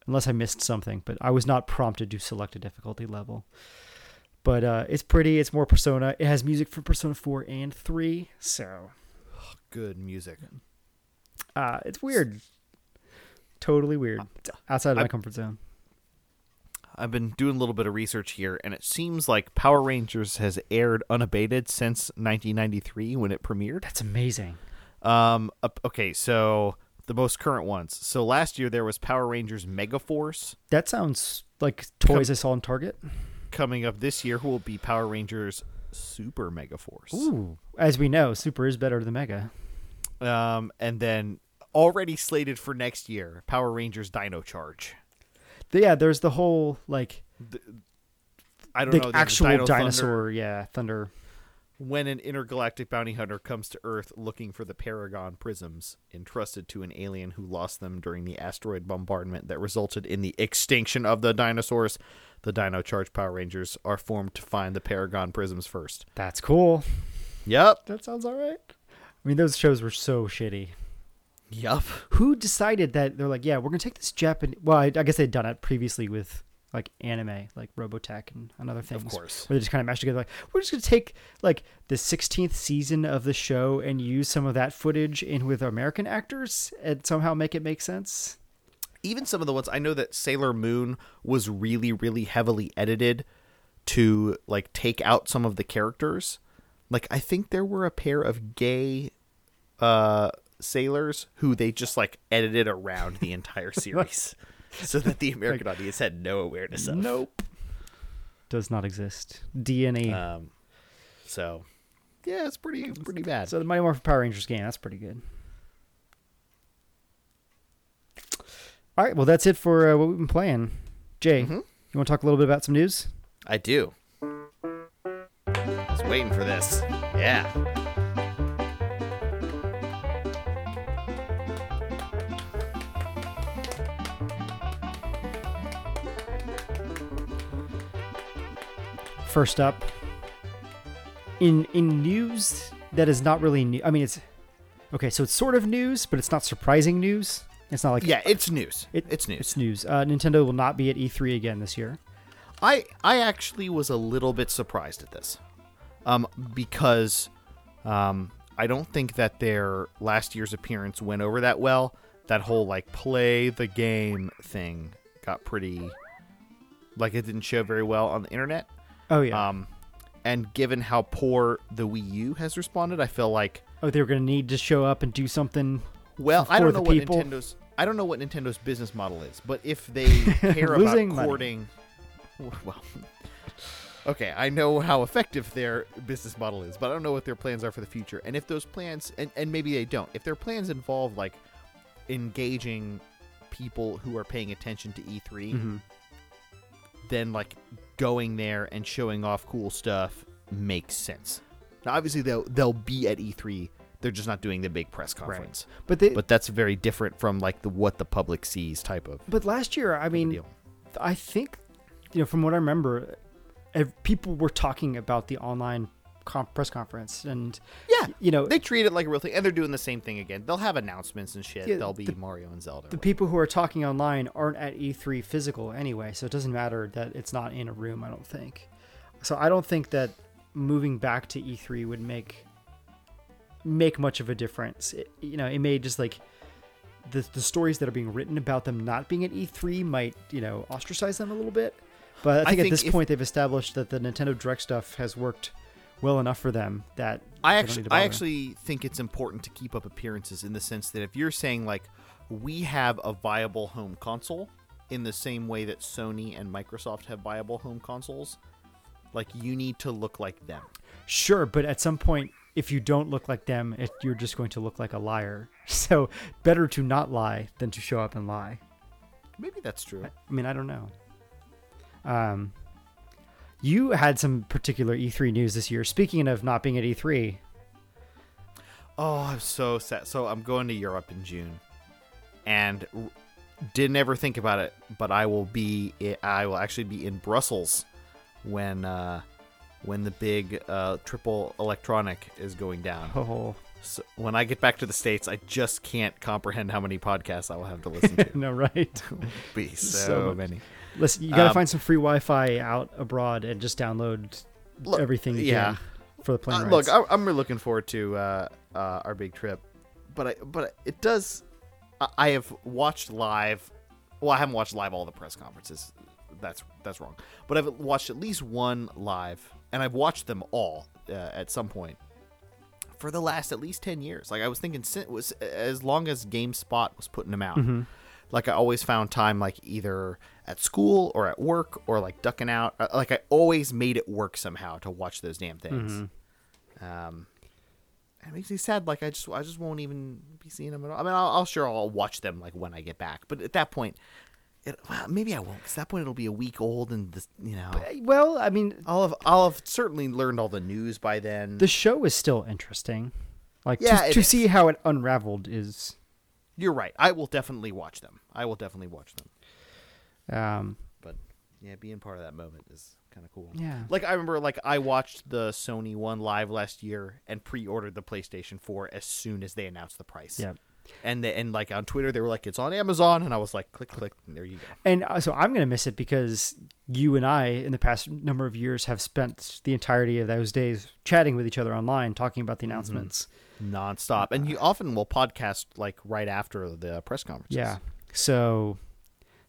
unless I missed something, but I was not prompted to select a difficulty level. But uh, it's pretty. It's more Persona. It has music for Persona 4 and 3, so Good music. uh, it's weird. Totally weird. It's outside of my comfort zone. I've been doing a little bit of research here, and it seems like Power Rangers has aired unabated since 1993 when it premiered. That's amazing. Um, okay, so the most current ones. So last year there was Power Rangers Mega Force. That sounds like toys I saw on Target. Coming up this year will be Power Rangers Super Mega Force. Ooh, as we know, Super is better than Mega. Um, and then already slated for next year, Power Rangers Dino Charge. Yeah, there's the whole like I don't the know the actual Dino Thunder. dinosaur. Yeah, thunder. when an intergalactic bounty hunter comes to Earth looking for the Paragon prisms entrusted to an alien who lost them during the asteroid bombardment that resulted in the extinction of the dinosaurs, the Dino Charge Power Rangers are formed to find the Paragon prisms first. That's cool. Yep. That sounds all right. I mean, those shows were so shitty. Yup. Who decided that they're like, yeah, we're gonna take this Japanese? Well, I, I guess they'd done it previously with like anime, like Robotech and, other things. Of course. where they just kind of mashed together. Like, we're just gonna take like the 16th season of the show and use some of that footage in with American actors and somehow make it make sense. Even some of the ones I know that Sailor Moon was really, really heavily edited to like take out some of the characters. Like I think there were a pair of gay uh sailors who they just like edited around the entire *laughs* series so that the American audience had no awareness of. Nope. Does not exist. DNA. Um so yeah, it's pretty pretty bad. so the Mighty Morphin Power Rangers game, that's pretty good. All right, well that's it for uh, what we've been playing. Jay, Mm-hmm. you want to talk a little bit about some news? I do. I was waiting for this. Yeah. First up, in in news that is not really new. I mean, it's okay. So it's sort of news, but it's not surprising news. It's not like Yeah, it's news. it- it's news. It's news. Uh, Nintendo will not be at E3 again this year. I I actually was a little bit surprised at this, um, because um, I don't think that their last year's appearance went over that well. That whole like play the game thing got pretty, like it didn't show very well on the internet. Oh yeah. Um, and given how poor the Wii U has responded, I feel like oh, they were going to need to show up and do something. well, I don't the know what people. Nintendo's I don't know what Nintendo's business model is, but if they *laughs* care about money. courting, well, *laughs* okay, I know how effective their business model is, but I don't know what their plans are for the future. And if those plans, and, and maybe they don't, if their plans involve like engaging people who are paying attention to E3, Mm-hmm. then like going there and showing off cool stuff makes sense. Now, obviously, they'll they'll be at E3. They're just not doing the big press conference. But they. But that's very different from like the what the public sees type of but last year, I mean, deal. I think, you know, from what I remember, people were talking about the online com- press conference, and Yeah, you know, they treat it like a real thing, and they're doing the same thing again. They'll have announcements and shit. Yeah, They'll be the- Mario and Zelda. the people who are talking online aren't at E3 physical anyway, so it doesn't matter that it's not in a room. I don't think. So I don't think that moving back to E3 would make make much of a difference. It, you know, it may just like the the stories that are being written about them not being at E3 might you know ostracize them a little bit. But I I think, at this if- point they've established that the Nintendo Direct stuff has worked well enough for them that I actually, I actually think it's important to keep up appearances in the sense that if you're saying like we have a viable home console in the same way that Sony and Microsoft have viable home consoles, like you need to look like them. Sure, but at some point, if you don't look like them, it, you're just going to look like a liar. *laughs* So better to not lie than to show up and lie. Maybe that's true. I mean, I don't know. Um, you had some particular E3 news this year. Speaking of not being at E E3, Oh, I'm so sad. So I'm going to Europe in June, and r- didn't ever think about it, but I will be. I will actually be in Brussels when uh, when the big uh, triple electronic is going down. *laughs* oh So when I get back to the states, I just can't comprehend how many podcasts I will have to listen to. *laughs* no, right? be *laughs* so, So many. Listen, you gotta Um, find some free Wi-Fi out abroad and just download Look, everything. Yeah. for the plane Uh, look, I, I'm really looking forward to uh, uh, our big trip, but I, but it does. I, I have watched live. Well, I haven't watched live all the press conferences. That's that's wrong. But I've watched at least one live, and I've watched them all uh, at some point for the last at least ten years. Like I was thinking, sin- was as long as GameSpot was putting them out. Mm-hmm. Like I always found time, like either at school or at work or like ducking out. Uh, Like I always made it work somehow to watch those damn things. Mm-hmm. Um, it makes me sad. Like I just, I just won't even be seeing them at all. I mean, I'll, I'll sure I'll watch them like when I get back. But at that point, it, well, maybe I won't. Because that point it'll be a week old, and this, you know, Well, I mean, I'll have I'll have certainly learned all the news by then. the show is still interesting. Like Yeah, to, to see how it unraveled is You're right. I will definitely watch them. I will definitely watch them. Um But yeah, being part of that moment is kind of cool. Yeah. Like I remember, like I watched the Sony one live last year and pre-ordered the PlayStation 4 as soon as they announced the price. yeah. And they, and like on Twitter, they were like, "It's on Amazon," and I was like, "Click, click." And there you go. And uh, so I'm going to miss it because you and I, in the past number of years, have spent the entirety of those days chatting with each other online, talking about the Mm-hmm. announcements. nonstop. And you often will podcast like right after the press conferences. Yeah. So,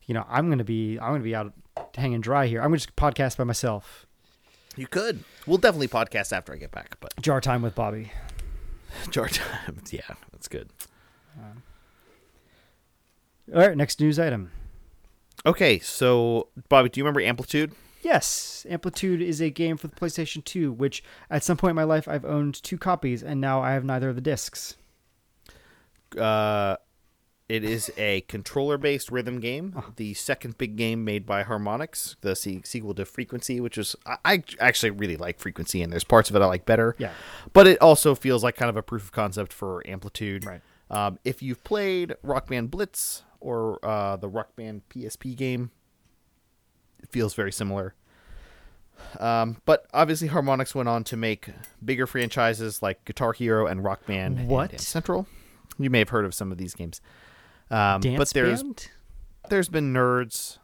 you know, I'm going to be I'm to be out hanging dry here. I'm going to just podcast by myself. you could. We'll definitely podcast after I get back. But Jar time with Bobby. *laughs* Jar time. *laughs* yeah, that's good. All right, next news item. Okay, so Bobby, do you remember Amplitude? Yes, Amplitude is a game for the PlayStation 2, which at some point in my life I've owned two copies, and now I have neither of the discs. Uh, it is a controller-based rhythm game, the second big game made by Harmonix, the se- sequel to Frequency, which is I, actually really like Frequency, and there's parts of it I like better. Yeah. but it also feels like kind of a proof of concept for Amplitude. Right. Um, if you've played Rock Band Blitz or uh, the Rock Band PSP game, it feels very similar. Um, but obviously, Harmonix went on to make bigger franchises like Guitar Hero and Rock Band and What? Dance Central. You may have heard of some of these games. Um, but there's Band? there's been nerds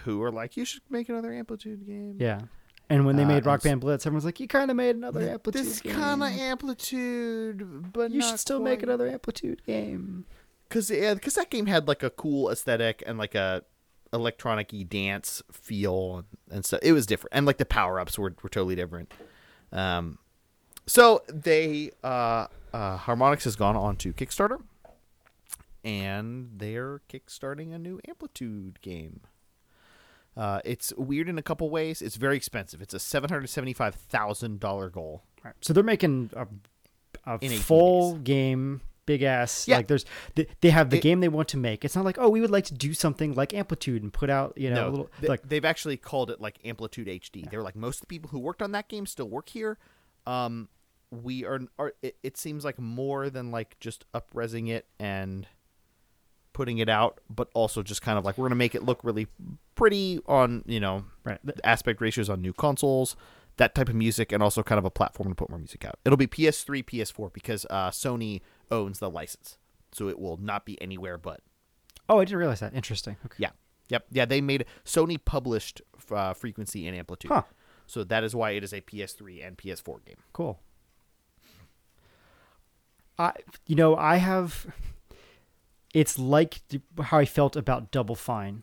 who are like, you should make another Amplitude game. Yeah. And when they Uh, made Rock Band Blitz, everyone's like, "You kind of made another Amplitude game. This kind of Amplitude, but you should still make another Amplitude game." because yeah, because that game had like a cool aesthetic and like a electronic dance feel and, stuff. It was different, and like the power ups were, were totally different. Um, so they uh, uh, Harmonix has gone on to Kickstarter, and they're kickstarting a new Amplitude game. Uh, it's weird in a couple ways. It's very expensive. It's a seven hundred seventy-five thousand dollar goal. Right. So they're making a, a In 18 full game, big ass. Yeah. Like there's, they, they have the It- game they want to make. It's not like, oh, we would like to do something like Amplitude and put out, you know, no, a little th- like they've actually called it like Amplitude HD. They're like most of the people who worked on that game still work here. Um, we are, are it, it seems like more than like just upresing it and putting it out, but also just kind of like we're gonna make it look really pretty on you know right. aspect ratios on new consoles, that type of music, and also kind of a platform to put more music out. It'll be PS3, PS4 because uh, Sony owns the license, so it will not be anywhere but Oh, I didn't realize that. Interesting. Okay. yeah. Yep. Yeah, they made Sony published uh, frequency and amplitude. Huh. So that is why it is a PS3 and PS4 game. Cool. I, you know, I have. It's like how I felt about Double Fine.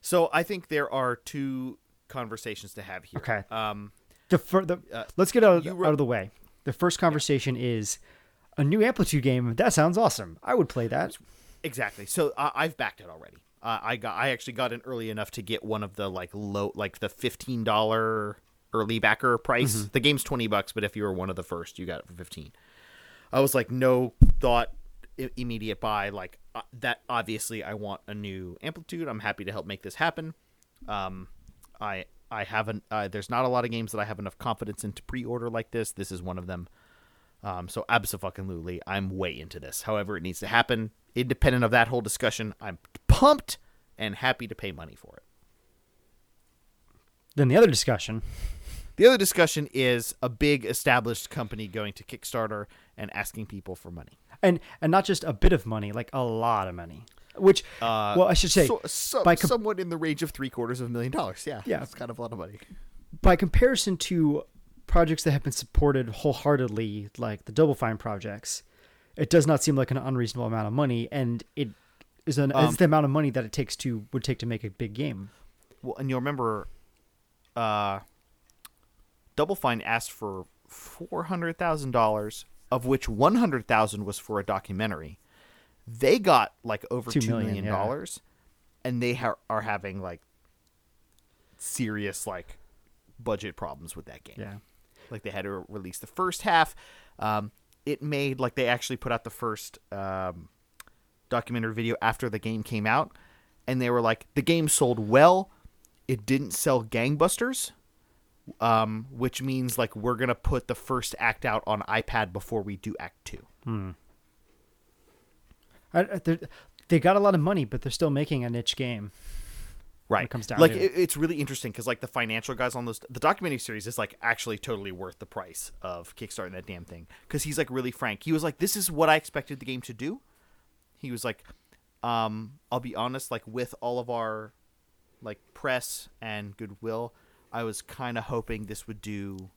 So I think there are two conversations to have here. Okay. Um, The, fir- the Uh, let's get out, out of the way. The first conversation is a new Amplitude game. That sounds awesome. I would play that. exactly. So I I've backed it already. Uh, I got. I actually got in early enough to get one of the like low, like the fifteen dollar early backer price. The game's twenty bucks, but if you were one of the first, you got it for fifteen. I was like, no thought, immediate buy. Like uh, that. Obviously, I want a new amplitude. I'm happy to help make this happen. Um, I I haven't. Uh, there's not a lot of games that I have enough confidence in to pre-order like this. This is one of them. Um, so absolutely, I'm way into this. However, it needs to happen. Independent of that whole discussion, I'm pumped and happy to pay money for it. Then the other discussion. The other discussion is a big established company going to Kickstarter and asking people for money. And and not just a bit of money, like a lot of money. Which, Uh, well, I should say, so, so- by com- somewhat in the range of three quarters of a million dollars. Yeah, Yeah. it's kind of a lot of money. by comparison to projects that have been supported wholeheartedly, like the Double Fine projects, it does not seem like an unreasonable amount of money, and it is an Um, it's the amount of money that it takes to would take to make a big game. Well, and you'll remember, uh, Double Fine asked for four hundred thousand dollars, of which one hundred thousand was for a documentary. They got like over Two two million, million yeah. dollars, and they ha- are having like serious like budget problems with that game. Yeah, Like they had to release the first half. Um, it made like they actually put out the first um, documentary video after the game came out, and they were like, the game sold well, it didn't sell gangbusters, um, which means like we're gonna put the first act out on iPad before we do Act Two. I, I- they got a lot of money, but they're still making a niche game. Right. it comes down like it, it's really interesting because like the financial guys on those the documentary series is like actually totally worth the price of kickstarting that damn thing because he's like really frank. He was like, "This is what I expected the game to do." He was like, um, "I'll be honest, like with all of our like press and goodwill, I was kind of hoping this would do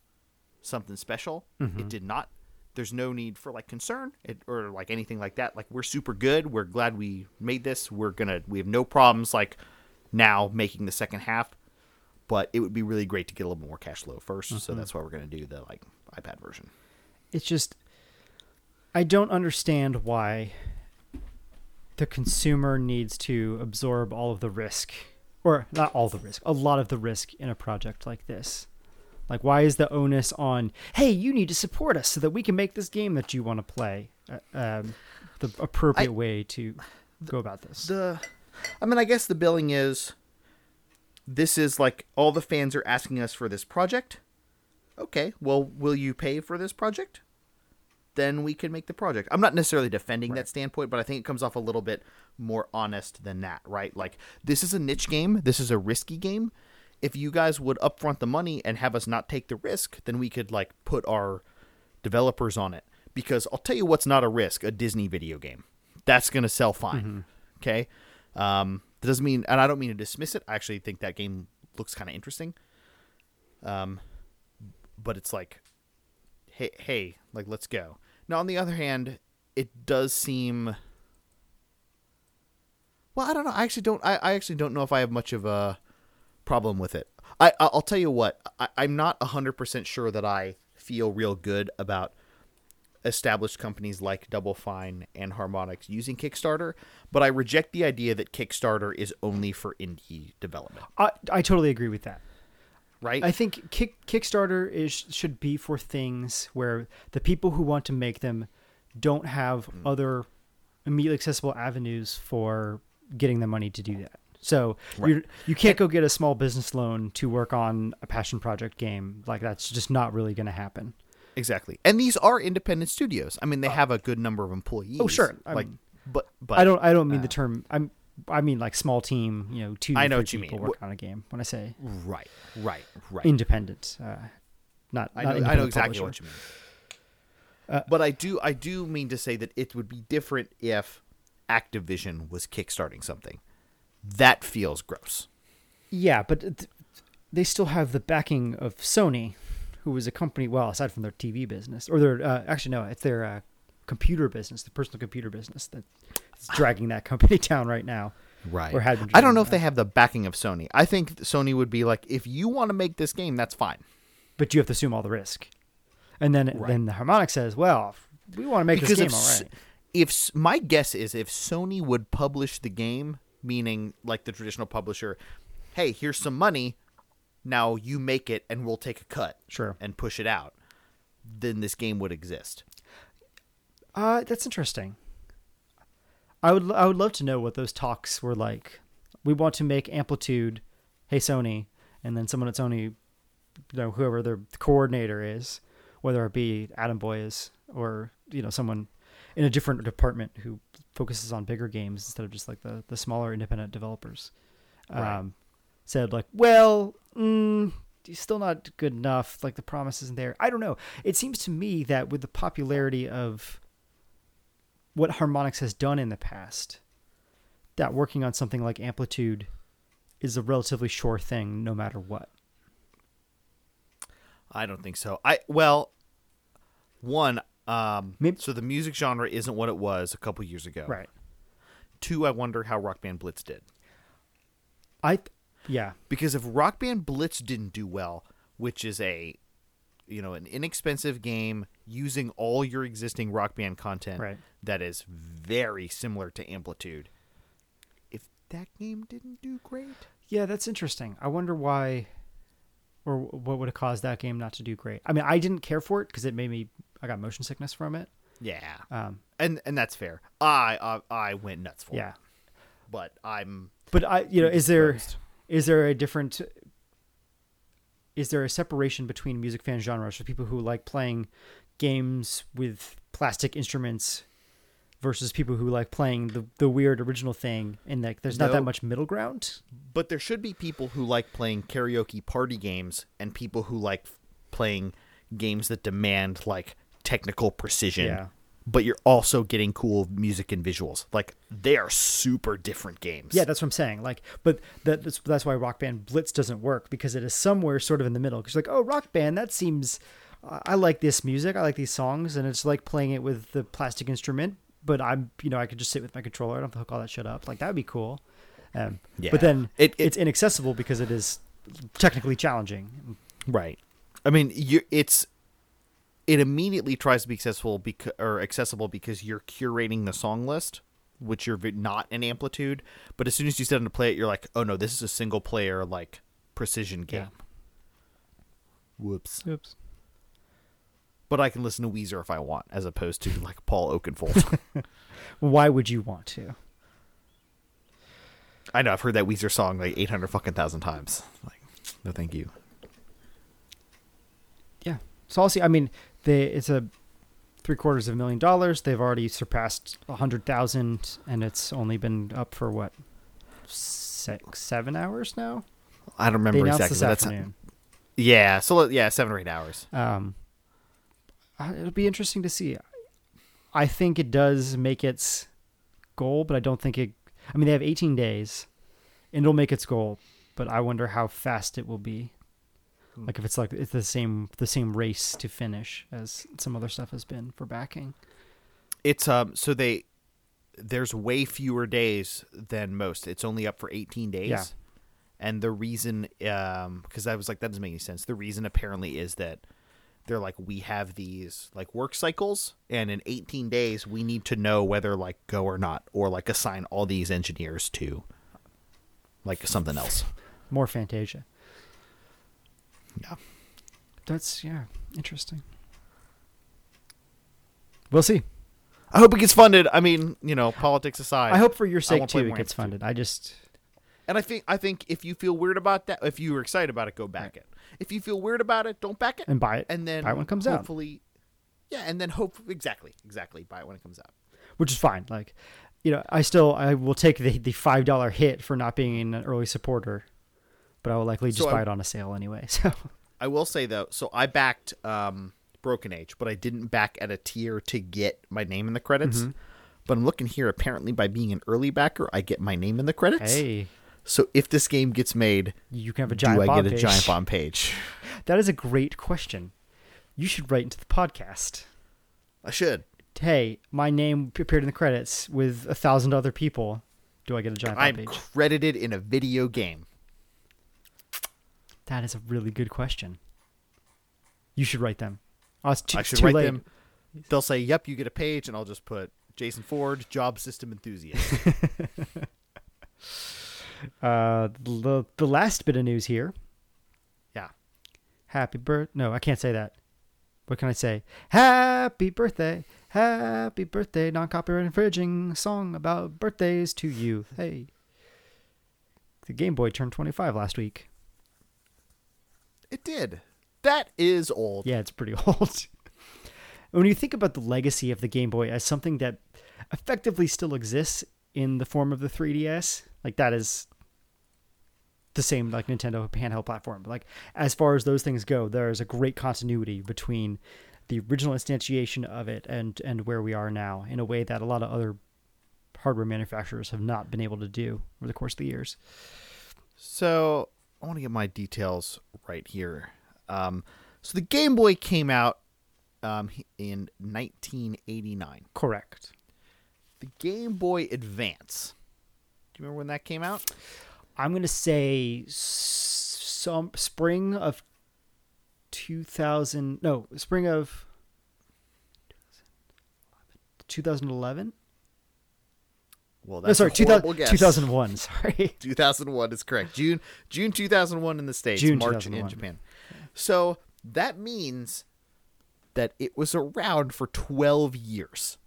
something special. It mm-hmm. did not. There's no need for like concern it, or like anything like that. Like we're super good. We're glad we made this. We're gonna. We have no problems like now making the second half. But it would be really great to get a little more cash flow 1st so mm-hmm. that's why we're gonna do the like iPad version. it's just I don't understand why the consumer needs to absorb all of the risk or not all the risk, a lot of the risk in a project like this. Like why is the onus on, "Hey, you need to support us so that we can make this game that you want to play?" Uh, um, the appropriate I- way to go about this. the I mean, I guess the billing is this is like all the fans are asking us for this project. Okay, well, will you pay for this project? Then we can make the project. I'm not necessarily defending that standpoint, but I think it comes off a little bit more honest than that, right? Like this is a niche game, this is a risky game. If you guys would upfront the money and have us not take the risk, then we could like put our developers on it. Because I'll tell you what's not a risk, a Disney video game. That's gonna sell fine. Okay. Um, that doesn't mean, and I don't mean to dismiss it. I actually think that game looks kind of interesting. Um, but it's like, hey, hey, like let's go. Now, on the other hand, it does seem. Well, I don't know. I actually don't. I, I actually don't know if I have much of a problem with it. I I'll tell you what. I, I'm not hundred percent sure that I feel real good about established companies like Double Fine and Harmonix using Kickstarter, but I reject the idea that Kickstarter is only for indie development. I I totally agree with that. Right? I think Kick, Kickstarter is should be for things where the people who want to make them don't have Mm. other immediately accessible avenues for getting the money to do that. So you you can't go get a small business loan to work on a passion project game. Like that's just not really going to happen. exactly. And these are independent studios. I mean, they uh, have a good number of employees. Oh, sure. Like, I'm- but but I don't I don't mean the uh, term. I'm I mean like small team. You know, two. I know what you people mean. Work on a game. When I say Right, right, right. independent, uh, not I not know, I know exactly publisher. what you mean. Uh, but I do, I do mean to say that it would be different if Activision was kickstarting something. That feels gross. Yeah, but th- they still have the backing of Sony, who is a company. Well, aside from their TV business, or their uh, actually no, it's their uh, computer business, the personal computer business that's dragging that company *laughs* down right now. Right. Or had been I don't know dragging if they have the backing of Sony. I think Sony would be like, if you want to make this game, that's fine. But you have to assume all the risk, and then then the Harmonix says, "Well, we want to make because this game all right. Right." If my guess is if Sony would publish the game, meaning like the traditional publisher, hey, here's some money, now you make it and we'll take a cut, Sure. and push it out, then this game would exist. Uh, that's interesting. I would I would love to know what those talks were like. We want to make Amplitude, hey Sony, and then someone at Sony, you know, whoever their coordinator is, whether it be Adam Boyes or you know someone in a different department who focuses on bigger games instead of just like the the smaller independent developers, Right. um, said like, well, mm, he's still not good enough. Like the promise isn't there. I don't know. It seems to me that with the popularity of what Harmonix has done in the past, that working on something like Amplitude is a relatively sure thing, no matter what. I don't think so. I well, one, um, Maybe- so the music genre isn't what it was a couple years ago. Right. Two, I wonder how Rock Band Blitz did. I, th- yeah, because if Rock Band Blitz didn't do well, which is a you know an inexpensive game using all your existing Rock Band content Right. that is very similar to Amplitude, if that game didn't do great, yeah, that's interesting. I wonder why, or what would have caused that game not to do great. I mean, I didn't care for it because it made me. I got motion sickness from it. yeah, Um, and and that's fair. I uh, I went nuts for yeah, it. but I'm But I, you know, is there is Predisposed. there a different is there a separation between music fan genres for people who like playing games with plastic instruments versus people who like playing the the weird original thing and like there's not that much middle ground? but there should be people who like playing karaoke party games and people who like playing games that demand like technical precision. Yeah. But you're also getting cool music and visuals. Like they are super different games. Yeah, that's what I'm saying. Like, but that, that's that's why Rock Band Blitz doesn't work because it is somewhere sort of in the middle. Because like, oh, Rock Band, that seems. I like this music. I like these songs, and it's like playing it with the plastic instrument. But I'm, you know, I could just sit with my controller. I don't have to hook all that shit up. Like that would be cool. Um, Yeah. But then It- it- it's inaccessible because it is technically challenging. Right. I mean, you it's it immediately tries to be accessible because or accessible because you're curating the song list, which you're not in amplitude. But as soon as you sit down to play it, you're like, oh no, this is a single player like precision game. Whoops. Oops. But I can listen to Weezer if I want, as opposed to like Paul Oakenfold. *laughs* Why would you want to? I know I've heard that Weezer song like eight hundred fucking thousand times. Like, no, thank you. Yeah. So I'll see. I mean, they it's a three quarters of a million dollars. They've already surpassed a hundred thousand, and it's only been up for what six, seven hours now. I don't remember exactly. this that's afternoon. yeah. So yeah, seven or eight hours. Um, it'll be interesting to see. I think it does make its goal, but I don't think it. I mean, they have 18 days, and it'll make its goal, but I wonder how fast it will be. Hmm. Like if it's like it's the same the same race to finish as some other stuff has been for backing. It's um so they there's way fewer days than most. It's only up for 18 days. Yeah. And the reason um because I was like that doesn't make any sense. The reason apparently is that they're like we have these like work cycles and in 18 days we need to know whether like go or not or like assign all these engineers to like something else. More Fantasia. Yeah. That's yeah, interesting. We'll see. I hope it gets funded. I mean, you know, politics aside. I hope for your sake too it gets funded. I just And I think I think if you feel weird about that, if you were excited about it, go back it. If you feel weird about it, don't back it and buy it and then buy it when it comes out. hopefully, yeah, and then hope exactly, exactly buy it when it comes out. which is fine. Like, you know, I still I will take the the five dollar hit for not being an early supporter, but I will likely just So buy I- it on a sale anyway. *laughs* So I will say though, so I backed um, Broken Age, but I didn't back at a tier to get my name in the credits. Mm-hmm. But I'm looking here. Apparently, by being an early backer, I get my name in the credits. hey, So if this game gets made, you can have a giant do I get a page. giant bomb *laughs* page? That is a great question. You should write into the podcast. I should. Hey, my name appeared in the credits with a thousand other people. Do I get a giant bomb I'm page? credited in a video game. That is a really good question. You should write them. Oh, it's too, I should too write late. them. They'll say, "Yep, you get a page," and I'll just put Jason Ford, job system enthusiast. *laughs* Uh, the the last bit of news here. yeah. Happy birth. No, I can't say that. What can I say? Happy birthday. Happy birthday. Non copyright infringing song about birthdays to you. Hey. The Game Boy turned 25 last week. It did. That is old. Yeah, it's pretty *laughs* old. when you think about the legacy of the Game Boy as something that effectively still exists in the form of the 3DS, like that is the same like Nintendo handheld platform. Like as far as those things go, there is a great continuity between the original instantiation of it and and where we are now in a way that a lot of other hardware manufacturers have not been able to do over the course of the years. So I want to get my details right here. Um, so the Game Boy came out um, in 1989. Correct. The Game Boy Advance. Do you remember when that came out? I'm gonna say s- some spring of 2000. No, spring of 2011. Well, No, that's sorry, a 2000, horrible guess. 2001. *laughs* Sorry. *laughs* 2001 is correct. June June 2001 in the states, June March in Japan. So that means that it was around for 12 years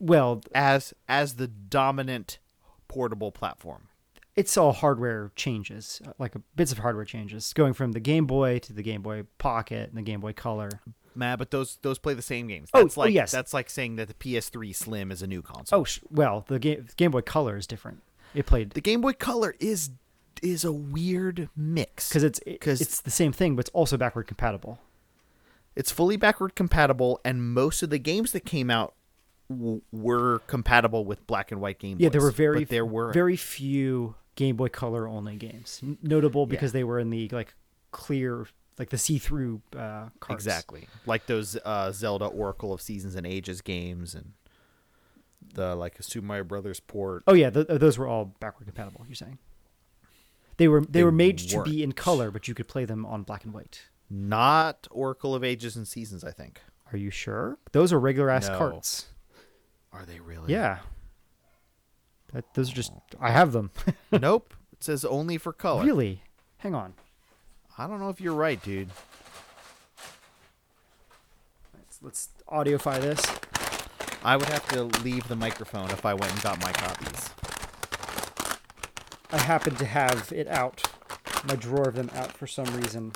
Well, as as the dominant portable platform. It's all hardware changes, like bits of hardware changes, going from the Game Boy to the Game Boy Pocket and the Game Boy Color. Man, but those those play the same games. Oh, That's oh, like yes. that's like saying that the PS3 Slim is a new console. Oh, sh- well, the Game Game Boy Color is different. It played the Game Boy Color is is a weird mix because it's it, 'Cause- it's the same thing, but it's also backward compatible. It's fully backward compatible, and most of the games that came out w- were compatible with black and white Game Boys. Yeah, there were very but there were very few Game Boy Color only games, notable because Yeah. they were in the like clear, like the see-through uh, cards. exactly like those uh, Zelda Oracle of Seasons and Ages games, and the like Super Mario Brothers port. Oh yeah, th- those were all backward compatible. You're saying they were they, They were made to be in color, but you could play them on black and white. Not Oracle of Ages and Seasons, I think. Are you sure? Those are regular ass No. cards. Are they really? Yeah. That, those are just I have them. *laughs* nope. It says only for color. really? Hang on. I don't know if you're right, dude. Let's, let's audioify this. I would have to leave the microphone if I went and got my copies. I happen to have it out, my drawer of them out for some reason.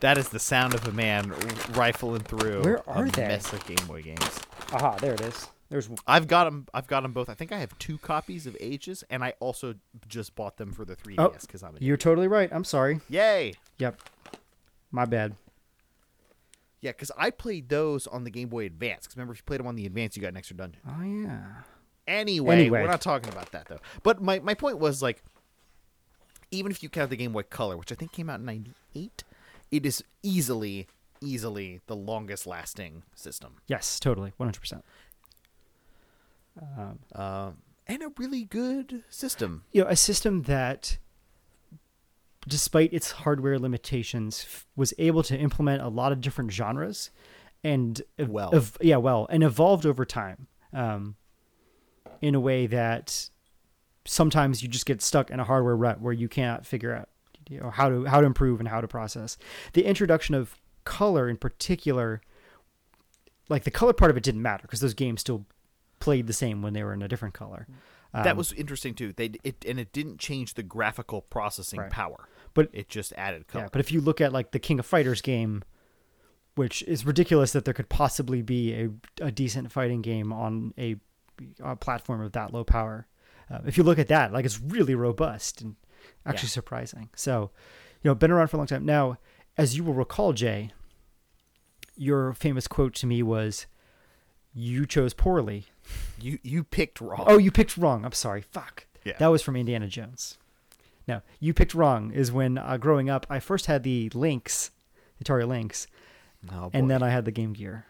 That is the sound of a man rifling through Where a are they? mess of Game Boy games. Aha, there it is. There's I've got them. I've got them both. I think I have two copies of Ages, and I also just bought them for the 3DS Oh, because I'm a You're totally right. I'm sorry. yay. Yep. My bad. Yeah, because I played those on the Game Boy Advance. Because remember, if you played them on the Advance, you got an extra dungeon. Oh yeah. Anyway, Anyway. we're not talking about that though. But my my point was like, even if you count the Game Boy Color, which I think came out in '98, it is easily easily the longest lasting system. Yes, totally. 100%. Um, and a really good system. You know, a system that despite its hardware limitations f- was able to implement a lot of different genres and ev- Well. ev- yeah, well, and evolved over time. Um, in a way that sometimes you just get stuck in a hardware rut where you can't figure out you know how to how to improve and how to process. The introduction of color in particular like the color part of it didn't matter because those games still played the same when they were in a different color. that Um, was interesting too. They it and it didn't change the graphical processing Right. power, but it just added color. Yeah, but if you look at like the King of Fighters game, which is ridiculous that there could possibly be a, a decent fighting game on a, a platform of that low power. Uh, if you look at that, like it's really robust and actually Yeah. surprising. So, you know, been around for a long time. Now, as you will recall, Jay, your famous quote to me was, "You chose poorly." you you picked wrong. Oh, you picked wrong. I'm sorry. Fuck. Yeah. That was from Indiana Jones. No, you picked wrong. Is when uh, growing up, I first had the Lynx, Atari Lynx, Oh, and then I had the Game Gear.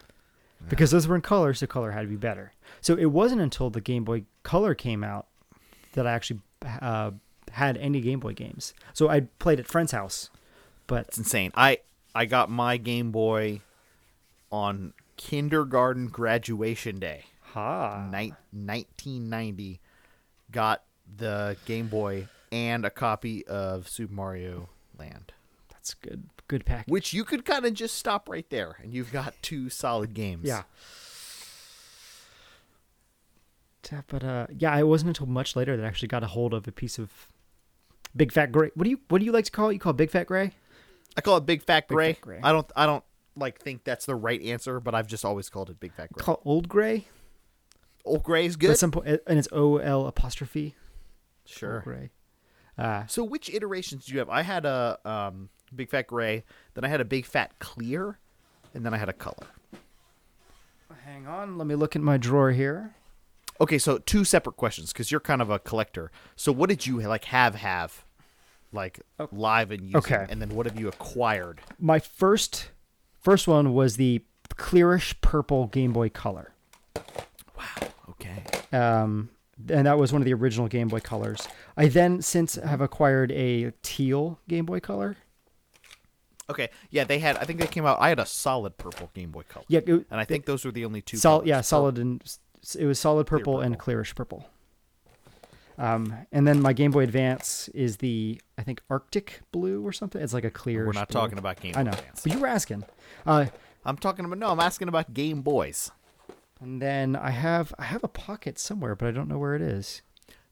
Because those were in color, so color had to be better. So it wasn't until the Game Boy Color came out that I actually uh, had any Game Boy games. So I played at friend's house, but It's insane. I I got my Game Boy on kindergarten graduation day, ha, ni- 1990. Got the Game Boy and a copy of Super Mario Land, that's good. Good package. which you could kind of just stop right there, and you've got two solid games. Yeah. But uh, yeah, it wasn't until much later that I actually got a hold of a piece of big fat gray. What do you what do you like to call it? You call it big fat gray? I call it Big Fat Big Fat Gray. I don't I don't like think that's the right answer, but I've just always called it Big Fat Gray. Call old gray. Old Gray's At good. At some point, and it's O L apostrophe. Sure. Old gray. Uh, So which iterations do you have? I had a um, big fat gray, then I had a big fat clear, and then I had a color. hang on, let me look in my drawer here. Okay, so two separate questions because you're kind of a collector. So what did you like have have, like live and using, Okay. and then what have you acquired? My first first one was the clearish purple Game Boy Color. Wow. Okay. um, and that was one of the original Game Boy Colors. I then since have acquired a teal Game Boy Color. Okay. Yeah, they had. I think they came out. I had a solid purple Game Boy Color. Yeah, it, And I think those were the only two. sol- yeah, solid and it was solid purple, and clearish purple. Um, and then my Game Boy Advance is the I think Arctic blue or something. It's like a clear. We're not talking about Game Boy I know, Advance. but you were asking. Uh, I'm talking about no. I'm asking about Game Boys. and then I have I have a pocket somewhere, but I don't know where it is.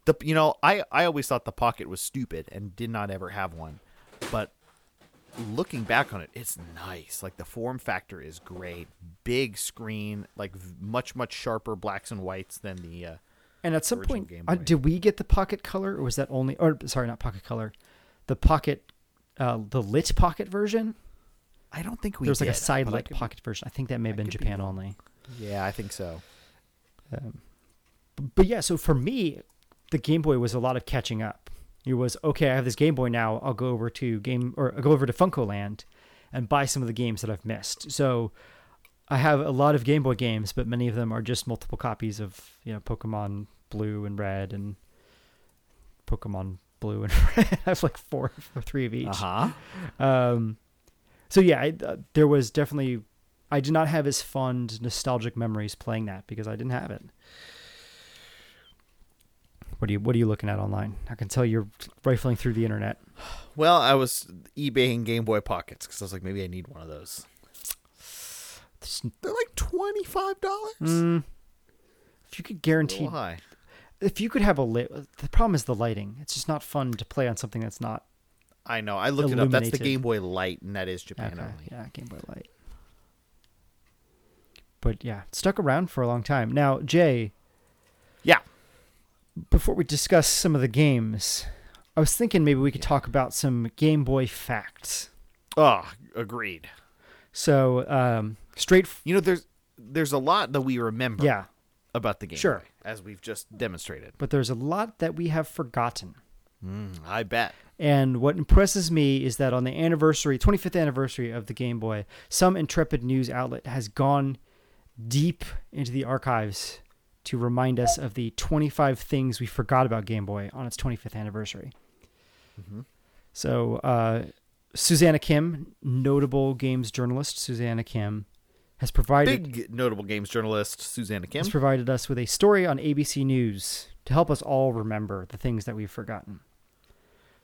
the you know I I always thought the Pocket was stupid and did not ever have one, but looking back on it, it's nice. Like the form factor is great. Big screen, like v- much much sharper blacks and whites than the. Uh, And at some point, uh, did we get the Pocket Color, or was that only? Or sorry, not Pocket Color, the Pocket, uh, the lit Pocket version. I don't think we. There was like a side lit could be- Pocket version. I think that may have been could be Japan only. Yeah, I think so. Um, but yeah, so for me, the Game Boy was a lot of catching up. It was okay. I have this Game Boy now. I'll go over to game or I'll go over to FuncoLand and buy some of the games that I've missed. So I have a lot of Game Boy games, but many of them are just multiple copies of you know Pokemon Blue and Red and Pokemon Blue and *laughs* Red. I have like four or three of each. Uh huh. Um, so yeah, I, uh, there was definitely. I did not have as fond nostalgic memories playing that because I didn't have it. What are you What are you looking at online? I can tell you're rifling through the internet. Well, I was eBaying Game Boy Pockets because I was like, maybe I need one of those. There's- They're like twenty five dollars. Mm, if you could guarantee, high. if you could have a lit, the problem is the lighting. It's just not fun to play on something that's not. I know. I looked it up. That's the Game Boy Light, and that is Japan Okay, only. yeah, Game Boy Light. But yeah, stuck around for a long time. Now, Jay, Yeah. before we discuss some of the games, I was thinking maybe we could talk about some Game Boy facts. Oh, agreed. So, um, straight, f- You know, there's there's a lot that we remember yeah, about the game. Sure. As we've just demonstrated. but there's a lot that we have forgotten. Mm, I bet. And what impresses me is that on the anniversary, 25th anniversary of the Game Boy, some intrepid news outlet has gone deep into the archives to remind us of the 25 things we forgot about Game Boy on its 25th anniversary. So, uh, Susanna Kim, notable games journalist Susanna Kim, has provided Big notable games journalist Susanna Kim. has provided us with a story on ABC News to help us all remember the things that we've forgotten.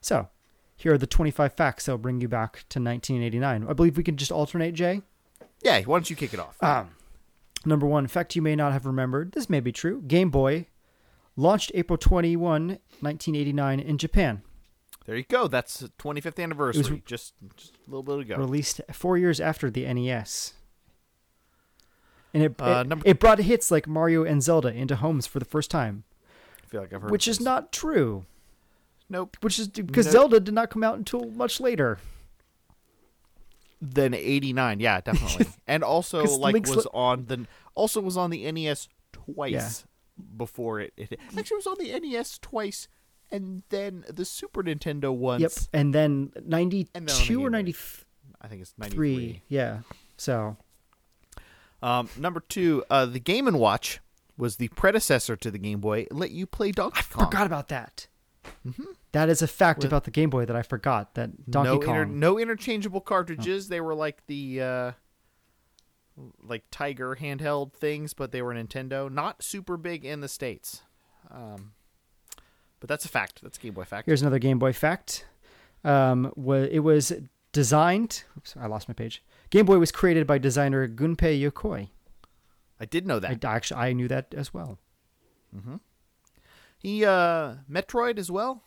So, here are the 25 facts that will bring you back to 1989. I believe we can just alternate, Jay. yeah, why don't you kick it off? Um, number one, fact you may not have remembered. This may be true. Game Boy launched April 21, 1989 in Japan. there you go. That's the 25th anniversary. just, just a little bit ago. Released four years after the NES. And it, Uh, it, number- it brought hits like Mario and Zelda into homes for the first time, I feel like I've heard. which is not true. Nope. Which is because No. Zelda did not come out until much later. Then 89. Yeah, definitely. *laughs* and also like Link's was li- on the also was on the NES twice before it, it actually it was on the NES twice and then the Super Nintendo once. Yep. And then And then 92 or Boy. 93. I think it's 93. Yeah. So, Um, number two, uh, the Game and Watch was the predecessor to the Game Boy. It let you play Donkey Kong. I forgot about that. That is a fact With- about the Game Boy that I forgot that Donkey no Kong. inter- no interchangeable cartridges. They were like the uh, like Tiger handheld things, but they were Nintendo. Not super big in the states. Um, but that's a fact. That's a Game Boy fact. Here's another Game Boy fact. Um, it was designed. Oops, I lost my page. Game Boy was created by designer Gunpei Yokoi. I did know I, that. actually I knew that as well. He uh, Metroid as well.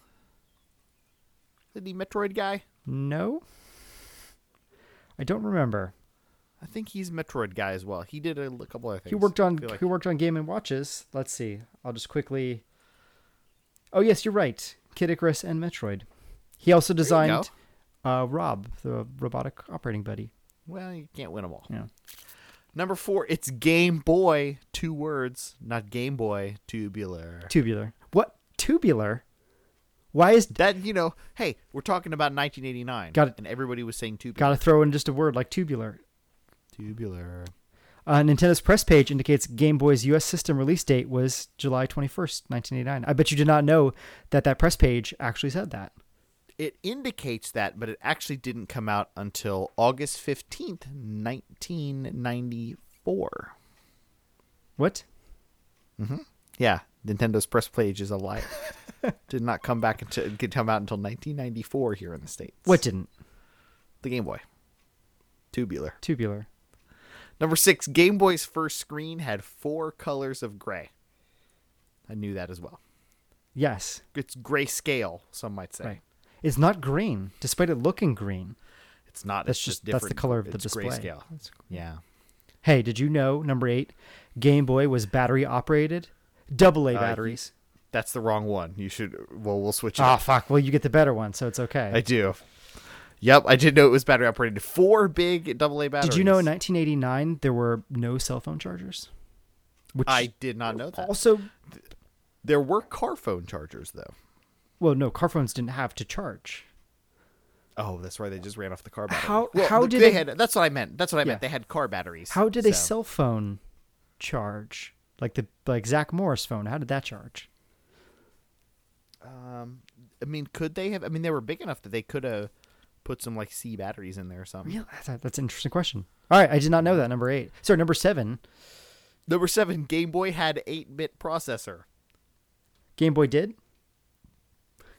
Isn't he Metroid guy? No, I don't remember. I think he's Metroid guy as well. He did a couple other things. He worked on like- he worked on Game and Watches. Let's see. I'll just quickly. Oh yes, you're right. Kid Icarus and Metroid. He also designed uh, Rob, the robotic operating buddy. Well, you can't win them all. Yeah. Number four, it's Game Boy. Two words, not Game Boy. Tubular. Tubular. What tubular? Why is That you know, hey, we're talking about 1989. Got it. And everybody was saying tubular. got to throw in just a word like tubular? Tubular. Uh, Nintendo's press page indicates Game Boy's U.S. system release date was July 21st, 1989. I bet you did not know that that press page actually said that. It indicates that, but it actually didn't come out until August 15th, 1994. What? Mm-hmm. Yeah, Nintendo's press page is a lie. *laughs* Did not come back until it could come out until 1994 here in the states. What didn't? The Game Boy. Tubular. Tubular. Number six, Game Boy's first screen had four colors of gray. I knew that as well. Yes. It's grayscale, some might say. Right. It's not green, despite it looking green. It's not. That's it's just- just that's the color of the it's display. Grayscale. Yeah. Hey, did you know number eight, Game Boy was battery operated, double A Uh, batteries. That's the wrong one. You should. Well, we'll switch it. Ah, up. fuck. Well, you get the better one, so it's okay. I do. Yep, I did know it was battery operated. Four big AA batteries. did you know in 1989 there were no cell phone chargers? Which I did not know that. also, There were car phone chargers though. Well, no, car phones didn't have to charge. Oh, that's right. They just ran off the car battery. How- Well, how did they a- had? That's what I meant. That's what I meant. They had car batteries. How did a cell phone charge? Like the like Zach Morris phone, how did that charge? Um, I mean, could they have? I mean, they were big enough that they could have put some like C batteries in there or something. Yeah, That's, that's an interesting question. All right, I did not know that. Number eight. Sorry, number seven. Number seven, Game Boy had eight bit processor. Game Boy did.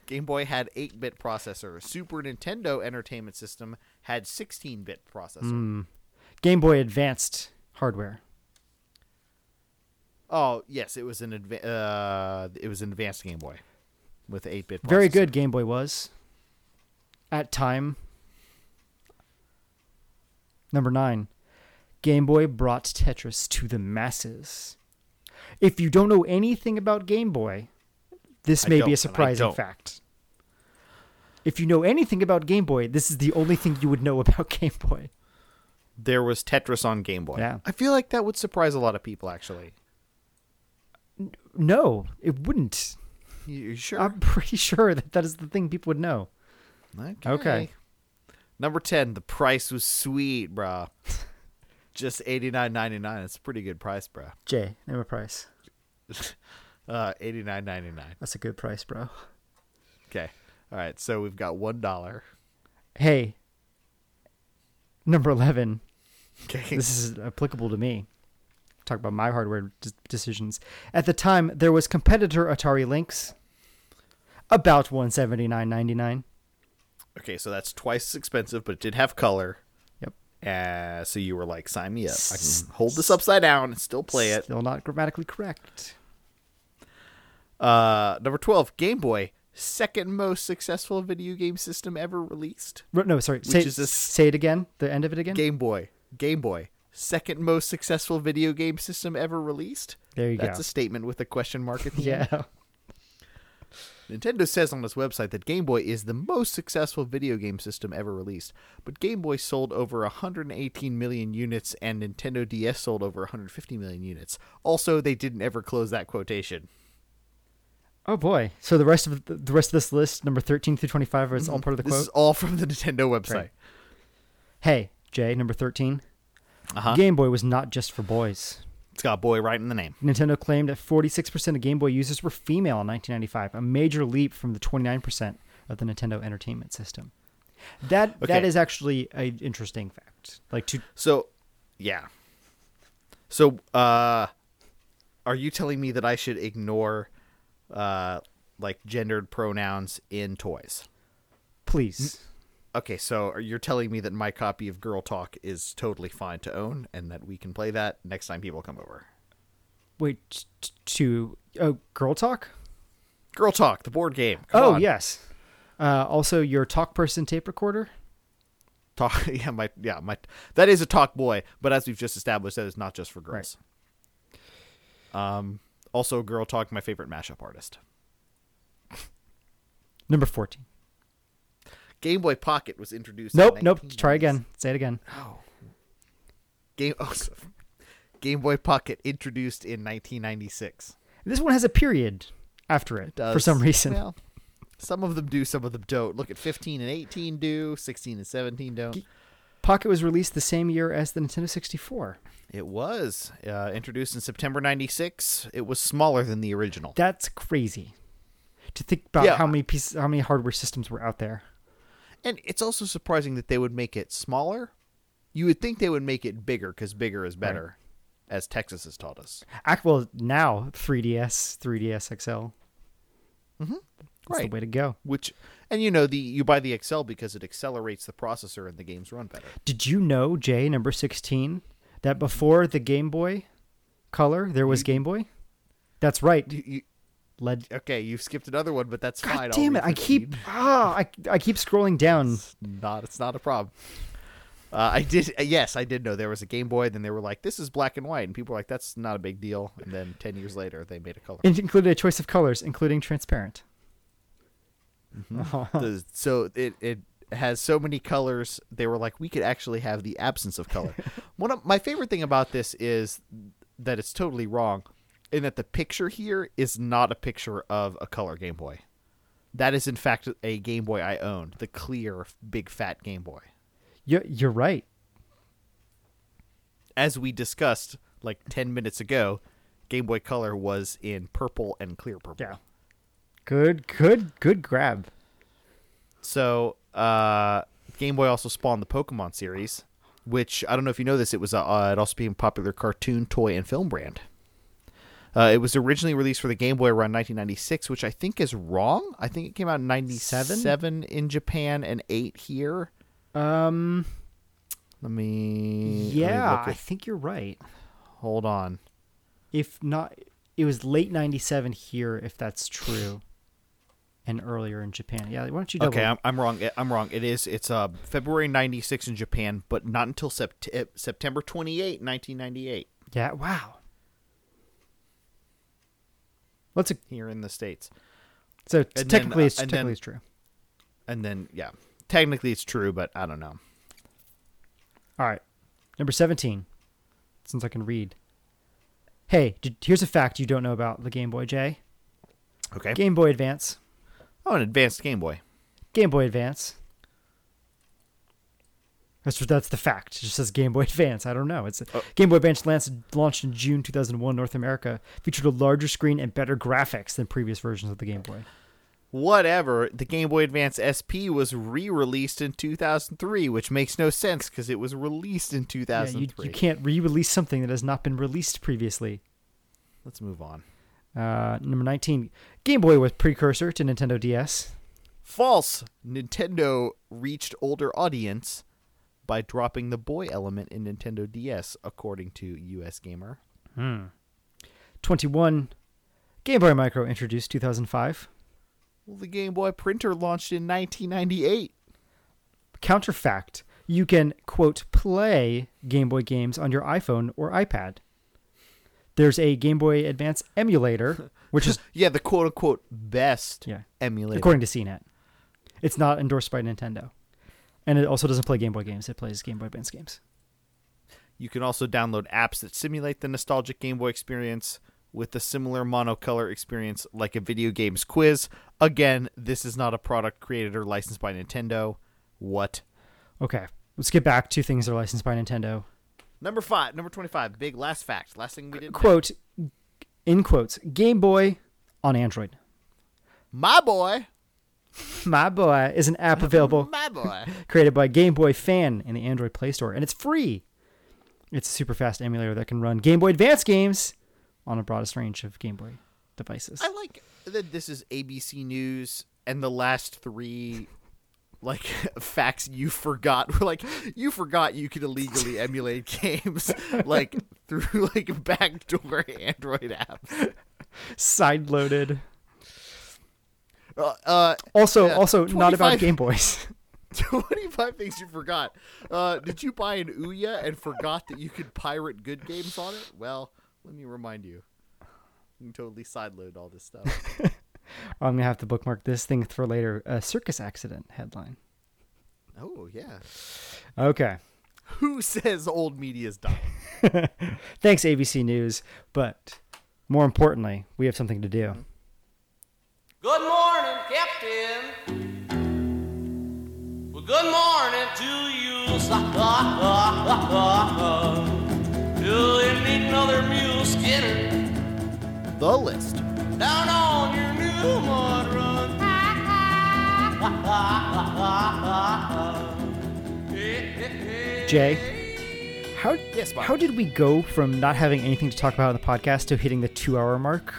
Game Boy had 8 bit processor. Super Nintendo Entertainment System had 16 bit processor. Hmm. Game Boy Advanced hardware. Oh, yes, it was an adva- uh, it was an advanced Game Boy with 8 bit Very good Game Boy was. At time. Number nine. Game Boy brought Tetris to the masses. If you don't know anything about Game Boy, this I may be a surprising fact. If you know anything about Game Boy, this is the only thing you would know *laughs* about Game Boy. There was Tetris on Game Boy. Yeah. I feel like that would surprise a lot of people actually. No, it wouldn't. You you sure? I'm *laughs* pretty sure that that is the thing people would know. okay. okay. Number 10, the price was sweet, bruh. *laughs* Just eighty nine ninety nine. It's a pretty good price, bruh. Jay, name a price. Uh, eighty nine ninety nine. That's a good price, bro. Okay. All right. So we've got one dollar. Hey, number 11. Okay. this is applicable to me. Talk about my hardware d- decisions. At the time, there was competitor Atari Lynx, about one seventy nine ninety nine. Okay, so that's twice as expensive, but it did have color. Yep. Uh, so you were like, sign me up. I can hold this upside down and still play it. Still not grammatically correct. Uh, number 12, Game Boy. Second most successful video game system ever released. No, sorry. Say, is this- say it again. The end of it again. Game Boy. Game Boy. Second most successful video game system ever released. There you That's go. That's a statement with a question mark at the *laughs* end. yeah. Nintendo says on its website that Game Boy is the most successful video game system ever released, but Game Boy sold over 118 million units and Nintendo DS sold over 150 million units. Also, they didn't ever close that quotation. Oh boy. So the rest of the, the rest of this list, number thirteen through twenty five, is all part of the This quote. This is all from the Nintendo website. Right. Hey, Jay, number thirteen. Uh-huh. Game Boy was not just for boys. It's got boy right in the name. Nintendo claimed that 46% of Game Boy users were female in 1995, a major leap from the 29% of the Nintendo Entertainment System. That that Okay. is actually an interesting fact. Like to So, yeah. So, uh, are you telling me that I should ignore, uh, like gendered pronouns in toys? please. Okay, so you're telling me that my copy of Girl Talk is totally fine to own, and that we can play that next time people come over. Wait t- to oh, girl talk? Girl Talk, the board game. Come oh, on. yes. Uh, also your talk person tape recorder? talk. *laughs* Yeah, my yeah my that is a talk boy, but as we've just established, that is not just for girls. Um, also, Girl Talk, my favorite mashup artist. *laughs* Number 14. Game Boy Pocket was introduced. in Nope, nope. Try again. Say it again. Oh. Game oh, so- Game Boy Pocket introduced in 1996. This one has a period after it for some reason. Well, some of them do, some of them don't. Look at 15 and 18 do, 16 and 17 don't. Pocket was released the same year as the Nintendo 64. It was uh, introduced in September 96. It was smaller than the original. That's crazy. To think about Yeah. how many pieces, how many hardware systems were out there. And it's also surprising that they would make it smaller. You would think they would make it bigger because bigger is better, as Texas has taught us. Well now. 3DS, 3DS XL. Mm-hmm. That's Right. the way to go. Which, and you know, the you buy the XL because it accelerates the processor and the games run better. Did you know, Jay, number 16, that before the Game Boy Color, there was Game Boy? That's right. You, you, Led. Okay, you've skipped another one, but that's fine. God I'll damn it! I keep ah, I I keep scrolling down. not. It's not a problem. Uh, I did. uh, Yes, I did know there was a Game Boy. Then they were like, "This is black and white," and people were like, "That's not a big deal." And then ten years later, they made a color. It included a choice of colors, including transparent. Mm-hmm. *laughs* *laughs* The- so it it has so many colors. They were like, we could actually have the absence of color. *laughs* One of my favorite thing about this is that it's totally wrong, in that the picture here is not a picture of a color Game Boy. That is in fact a Game Boy I owned, the clear big fat Game Boy. You, you're right. As we discussed like ten minutes ago, Game Boy Color was in purple and clear purple. Yeah. Good, good, good grab. So, uh, Game Boy also spawned the Pokemon series, which I don't know if you know this. It was uh, uh, it also became a popular cartoon, toy, and film brand. Uh, it was originally released for the Game Boy around 1996, which I think is wrong. I think it came out in 97 in Japan and 8 here. Um. Let me. let me Yeah, I think you're right. hold on. If not, it was late '97 here, if that's true, and earlier in Japan. Yeah, why don't you double? Okay, I'm, I'm wrong. I'm wrong. It is. It's uh February 96 in Japan, but not until sept- eh, September 28, 1998 yeah. Wow. Let's here in the states. so And then, technically uh, it's technically then- it's true. And then yeah, technically it's true, but I don't know. All right, number seventeen. Since I can read. Hey, did, here's a fact you don't know about the Game Boy Jay. Okay. Game Boy Advance. Oh, an advanced Game Boy. Game Boy Advance. That's that's the fact. It just says Game Boy *laughs* Advance. I don't know. It's Oh. Game Boy Advance launched, launched in June 2001 North America. Featured a larger screen and better graphics than previous versions of the Game Boy. Whatever. The Game Boy Advance SP was re-released in 2003, which makes no sense because it was released in Yeah, you, 2003. you can't re-release something that has not been released previously. Let's move on. Uh, number 19. Game Boy was precursor to Nintendo DS. False. Nintendo reached older audience by dropping the boy element in Nintendo DS, according to US Gamer. Hmm. 21. Game Boy Micro introduced 2005. Well, the Game Boy printer launched in 1998. Counterfact. You can, quote, play Game Boy games on your iPhone or iPad. There's a Game Boy Advance emulator, *laughs* which is, Yeah, the quote unquote best yeah, emulator. according to CNET. It's not endorsed by Nintendo. And it also doesn't play Game Boy games, it plays Game Boy Advance games. You can also download apps that simulate the nostalgic Game Boy experience with a similar monocolor experience like a video games quiz. Again, this is not a product created or licensed by Nintendo. What? Okay, let's get back to things that are licensed by Nintendo. Number five, number twenty-five. Big last fact. Last thing we did. Quote, in quotes, Game Boy on Android. My boy. My Boy is an app available *laughs* My boy. created by Game Boy Fan in the Android Play Store, and it's free. It's a super fast emulator that can run Game Boy Advance games on a broadest range of Game Boy devices. I like that this is ABC News and the last three like *laughs* facts you forgot *laughs* like you forgot you could illegally emulate games *laughs* like through like backdoor Android apps. Side loaded. Uh, uh Also, Yeah, also not about Game Boys. 25 things you forgot. Uh, did you buy an Ouya and forgot that you could pirate good games on it? Well, let me remind you. You can totally sideload all this stuff. I'm gonna have to bookmark this thing for later. A circus accident headline. oh, yeah. Okay. Who says old media is dying? *laughs* Thanks, ABC News. But more importantly, we have something to do. Mm-hmm. Good morning, Captain. Well, good morning to you. Do you need another mule skinner The list. down on your new mud run? Jay, how Yes, Bob. how did we go from not having anything to talk about in the podcast to hitting the two-hour mark?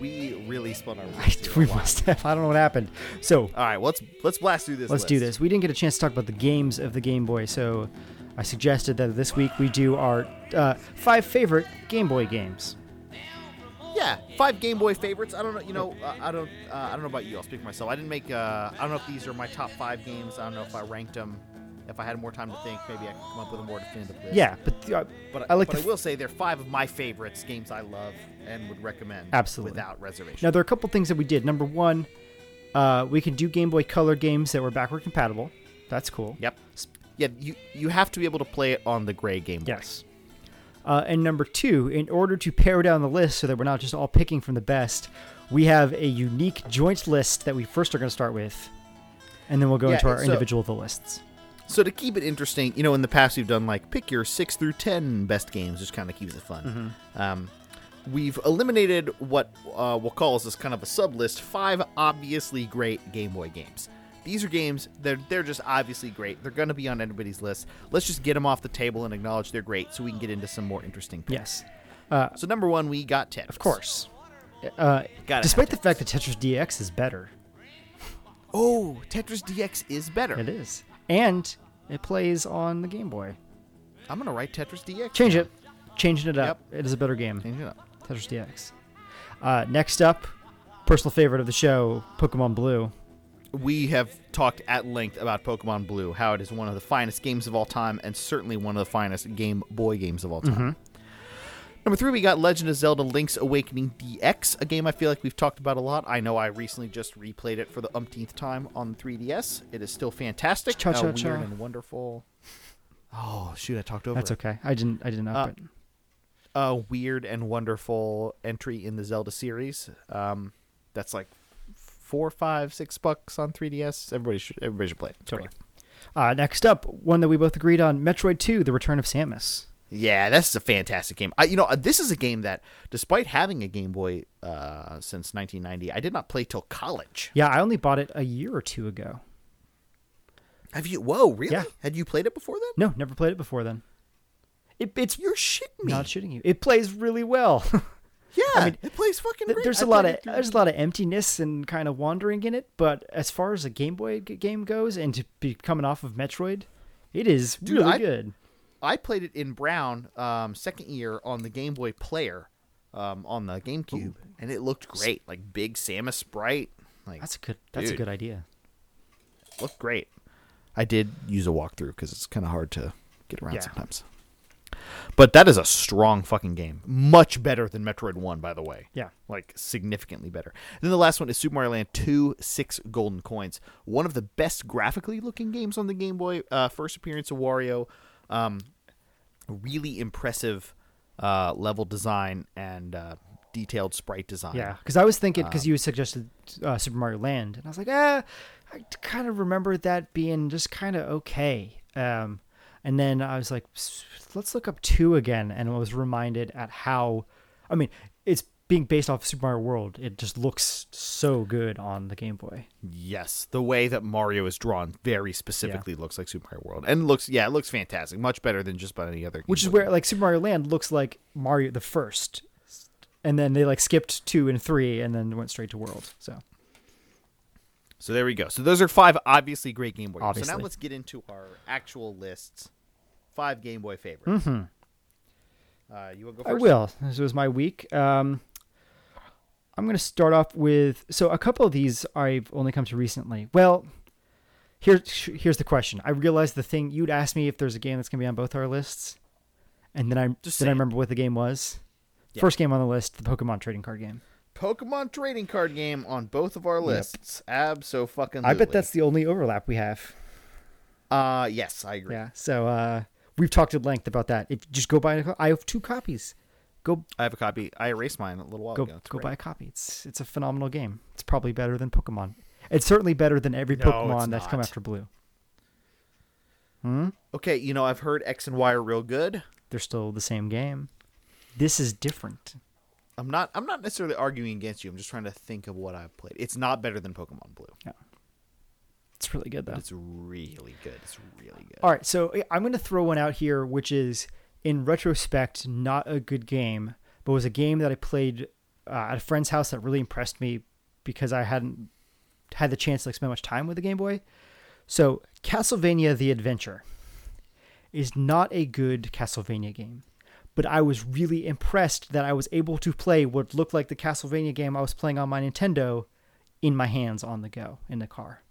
We really spun our I, wheels *laughs* we must have. I don't know what happened. So All right, let's let's blast through this. let's do this. We didn't get a chance to talk about the games of the Game Boy, so I suggested that this week we do our uh, five favorite Game Boy games. Yeah, five Game Boy favorites. I don't know. You know, uh, I don't. Uh, I don't know about you. I'll speak for myself. I didn't make. Uh, I don't know if these are my top five games. I don't know if I ranked them. If I had more time to think, maybe I could come up with a more definitive list. Yeah, but uh, but I like But the I will say they're five of my favorites. Games I love and would recommend. Absolutely. without reservation. Now there are a couple things that we did. Number one, uh, we can do Game Boy Color games that were backward compatible. That's cool. Yep. Yeah, you you have to be able to play it on the gray Game Boy. Yes. Uh, and number two, in order to pare down the list so that we're not just all picking from the best, we have a unique joint list that we first are going to start with, and then we'll go Yeah, into our so- individual the lists. So to keep it interesting, you know, in the past we've done like pick your six through ten best games, just kind of keeps it fun. Um, we've eliminated what uh, we'll call as this kind of a sub list: five obviously great Game Boy games. These are games they're they're just obviously great. They're going to be on everybody's list. Let's just get them off the table and acknowledge they're great, so we can get into some more interesting. Picks. Yes, So number one, we got Tetris. of course. Uh, despite the fact that Tetris DX is better, Oh, Tetris DX is better. it is, and it plays on the Game Boy. I'm gonna write Tetris DX. Change down. it, changing it up. It is a better game. Change it up. Tetris DX. Uh, next up, personal favorite of the show, Pokemon Blue. We have talked at length about Pokemon Blue, how it is one of the finest games of all time, and certainly one of the finest Game Boy games of all time. Number three, we got Legend of Zelda: Link's Awakening DX, a game I feel like we've talked about a lot. I know I recently just replayed it for the umpteenth time on 3DS. It is still fantastic, Cha, uh, cha, weird and wonderful. Oh shoot, I talked over. That's it. okay. I didn't. I didn't up Uh, it. a weird and wonderful entry in the Zelda series. Um, that's like four, five, six bucks on 3DS. Everybody should everybody should play it. It's Totally. Uh, next up, one that we both agreed on: Metroid Two: The Return of Samus. Yeah, this is a fantastic game. I, you know, uh, this is a game that, despite having a Game Boy uh, since 1990, I did not play till college. Yeah, I only bought it a year or two ago. Have you? Whoa, really? Yeah. Had you played it before then? No, never played it before then. It, it's You're shitting me. not shitting you. It plays really well. *laughs* yeah, I mean, it plays fucking Th- great. there's I a lot of there's a lot of emptiness and kind of wandering in it, but as far as a Game Boy g- game goes, and to be coming off of Metroid, it is Dude, really I- good. I played it in Brown um, second year on the Game Boy Player um, on the GameCube, and it looked great. Like big Samus sprite, like That's a good. That's a good idea. looked great. I did use a walkthrough because it's kind of hard to get around Yeah. sometimes. But that is a strong fucking game. Much better than Metroid 1, by the way. Yeah. Like, significantly better. then the last one is Super Mario Land 2 Six Golden Coins. One of the best graphically looking games on the Game Boy. Uh, first appearance of Wario. Um, really impressive uh, level design and uh, detailed sprite design. Yeah, because I was thinking Um, because you suggested uh, Super Mario Land, and I was like, ah, I kind of remember that being just kind of okay. Um, and then I was like, let's look up two again, and I was reminded at how, I mean, it's being based off of Super Mario World. It just looks so good on the Game Boy. Yes, the way that Mario is drawn very specifically looks like Super Mario World, and looks yeah, it looks fantastic, much better than just about any other. Which is Boy where like Super Mario Land looks like Mario the first, and then they like skipped two and three, and then went straight to World. So So there we go. So those are five obviously great Game Boy games. So now let's get into our actual lists. Five Game Boy favorites. Mhm. Uh, you will go first. I will. This was my week. Um, I'm going to start off with so a couple of these I've only come to recently. Well, here's here's the question. I realized the thing you'd asked me if there's a game that's going to be on both our lists, and then I Just then I remember what the game was. Yeah. First game on the list, the Pokemon trading card game. Pokemon trading card game on both of our lists. Abso fucking. I bet that's the only overlap we have. Uh yes, I agree. Yeah. So uh, we've talked at length about that. If just go buy, a, I have two copies. Go I have a copy. I erased mine a little while go ago. It's go great. buy a copy. It's it's a phenomenal game. It's probably better than Pokemon. It's certainly better than every No, Pokemon it's that's come after Blue. Hmm? Okay, you know I've heard X and Y are real good. They're still the same game. This is different. I'm not. I'm not necessarily arguing against you. I'm just trying to think of what I've played. It's not better than Pokemon Blue. Yeah. It's really good though. It's really good. It's really good. All right, so I- I'm going to throw one out here, which is in retrospect not a good game, but was a game that I played uh, at a friend's house that really impressed me because I hadn't had the chance to like, spend much time with the Game Boy. So Castlevania: The Adventure is not a good Castlevania game, but I was really impressed that I was able to play what looked like the Castlevania game I was playing on my Nintendo in my hands on the go in the car.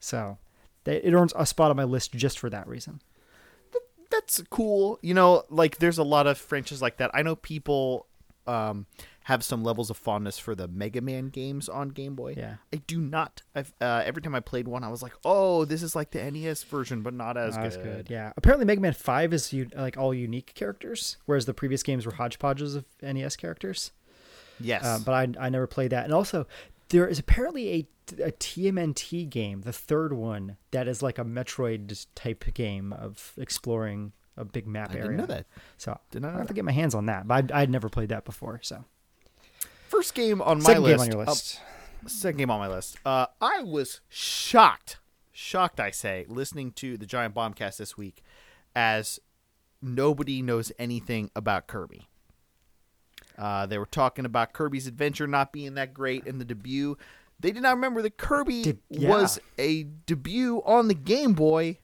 So it earns a spot on my list just for that reason. that's cool. You know, like there's a lot of franchises like that. I know people um, have some levels of fondness for the Mega Man games on Game Boy. Yeah. I do not. I've, uh, every time I played one, I was like, "Oh, this is like the NES version, but not as Not good." as good. Yeah. Apparently, Mega Man Five is u- like all unique characters, whereas the previous games were hodgepodges of NES characters. Yes, Uh, but I I never played that. And also, there is apparently a a TMNT game, the third one, that is like a Metroid type game of exploring a big map I area. didn't know that. So Did not I have to get my hands on that, but I'd, I'd never played that before. So First game on my second list. game on your uh, list. second game on my list. Uh, I was shocked, shocked, I say, listening to the Giant Bombcast this week, as nobody knows anything about Kirby. Uh, they were talking about Kirby's Adventure not being that great in the debut. They did not remember that Kirby Did- yeah. was a debut on the Game Boy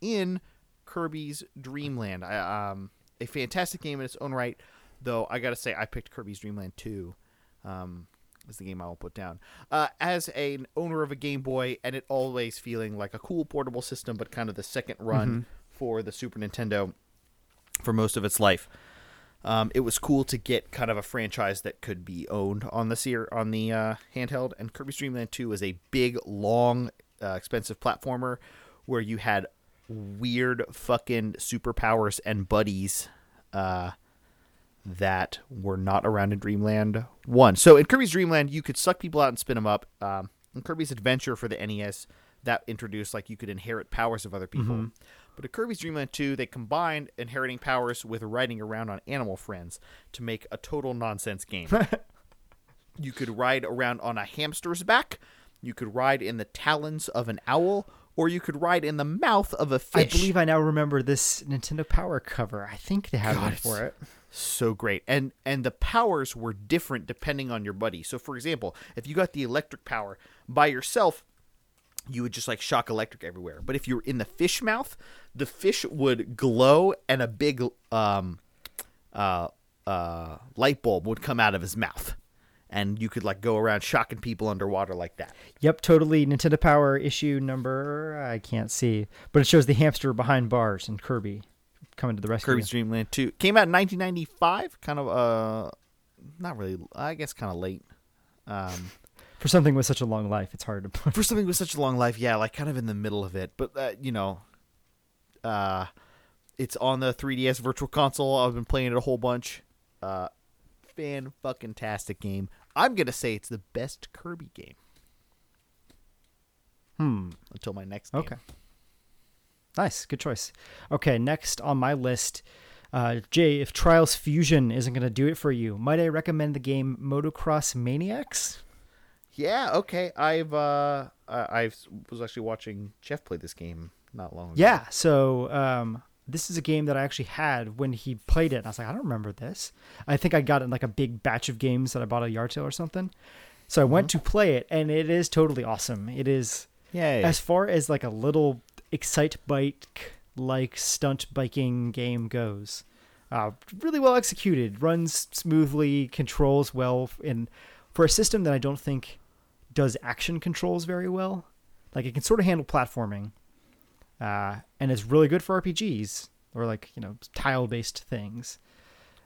in Kirby's Dream Land. Um, a fantastic game in its own right, though I gotta say I picked Kirby's Dream Land 2. Um, is the game I will put down. Uh, as an owner of a Game Boy, and it always feeling like a cool portable system, but kind of the second run for the Super Nintendo for most of its life. Um, it was cool to get kind of a franchise that could be owned on the seer on the uh, handheld. And Kirby's Dream Land 2 was a big, long, uh, expensive platformer where you had weird fucking superpowers and buddies uh, that were not around in Dream Land 1. So in Kirby's Dream Land, you could suck people out and spin them up. Um, in Kirby's Adventure for the NES, that introduced like you could inherit powers of other people. But at Kirby's Dream Land 2, they combined inheriting powers with riding around on animal friends to make a total nonsense game. *laughs* you could ride around on a hamster's back, you could ride in the talons of an owl, or you could ride in the mouth of a I fish. I believe I now remember this Nintendo Power cover. I think they had God, one for it. So great. And and the powers were different depending on your buddy. So for example if you got the electric power by yourself you would just like shock electric everywhere. But if you were in the fish mouth the fish would glow and a big um uh uh light bulb would come out of his mouth. And you could like go around shocking people underwater like that. Yep, totally. Nintendo Power issue number I can't see, but it shows the hamster behind bars and Kirby coming to the rescue. kirby's dream land 2 came out in 1995 kind of uh not really i guess kind of late um *laughs* For something with such a long life, it's hard to put. for something with such a long life, yeah, like kind of in the middle of it. But uh, you know, uh, it's on the 3DS Virtual Console. I've been playing it a whole bunch. Uh, fan fucking tastic game. I'm gonna say it's the best Kirby game. Hmm. Until my next game. Okay. Nice, good choice. Okay, next on my list, uh, Jay. If Trials Fusion isn't going to do it for you, might I recommend the game Motocross Maniacs? Yeah. Okay. I've uh, I I was actually watching Jeff play this game not long ago. Yeah. So um, this is a game that I actually had when he played it. And I was like, I don't remember this. I think I got it in like a big batch of games that I bought at a yard sale or something. So I went to play it, and it is totally awesome. It is Yay. as far as like a little excite bike like stunt biking game goes. Uh, really well executed, runs smoothly, controls well, and for a system that I don't think does action controls very well, like it can sort of handle platforming, uh, and it's really good for RPGs or like you know tile based things.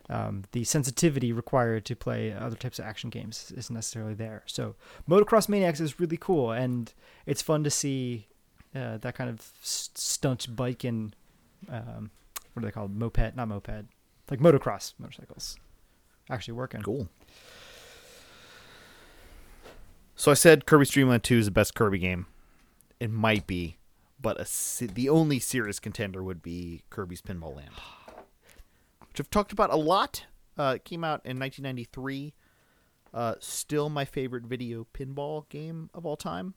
Um, the sensitivity required to play other types of action games isn't necessarily there. So Motocross Maniacs is really cool, and it's fun to see uh, that kind of stunt bike and um, what are they called? Moped, not moped, like motocross motorcycles actually working. Cool. So I said Kirby Dream Land 2 is the best Kirby game. It might be, but a, the only serious contender would be Kirby's Pinball Land, which I've talked about a lot. Uh, it came out in 1993. Uh, still my favorite video pinball game of all time.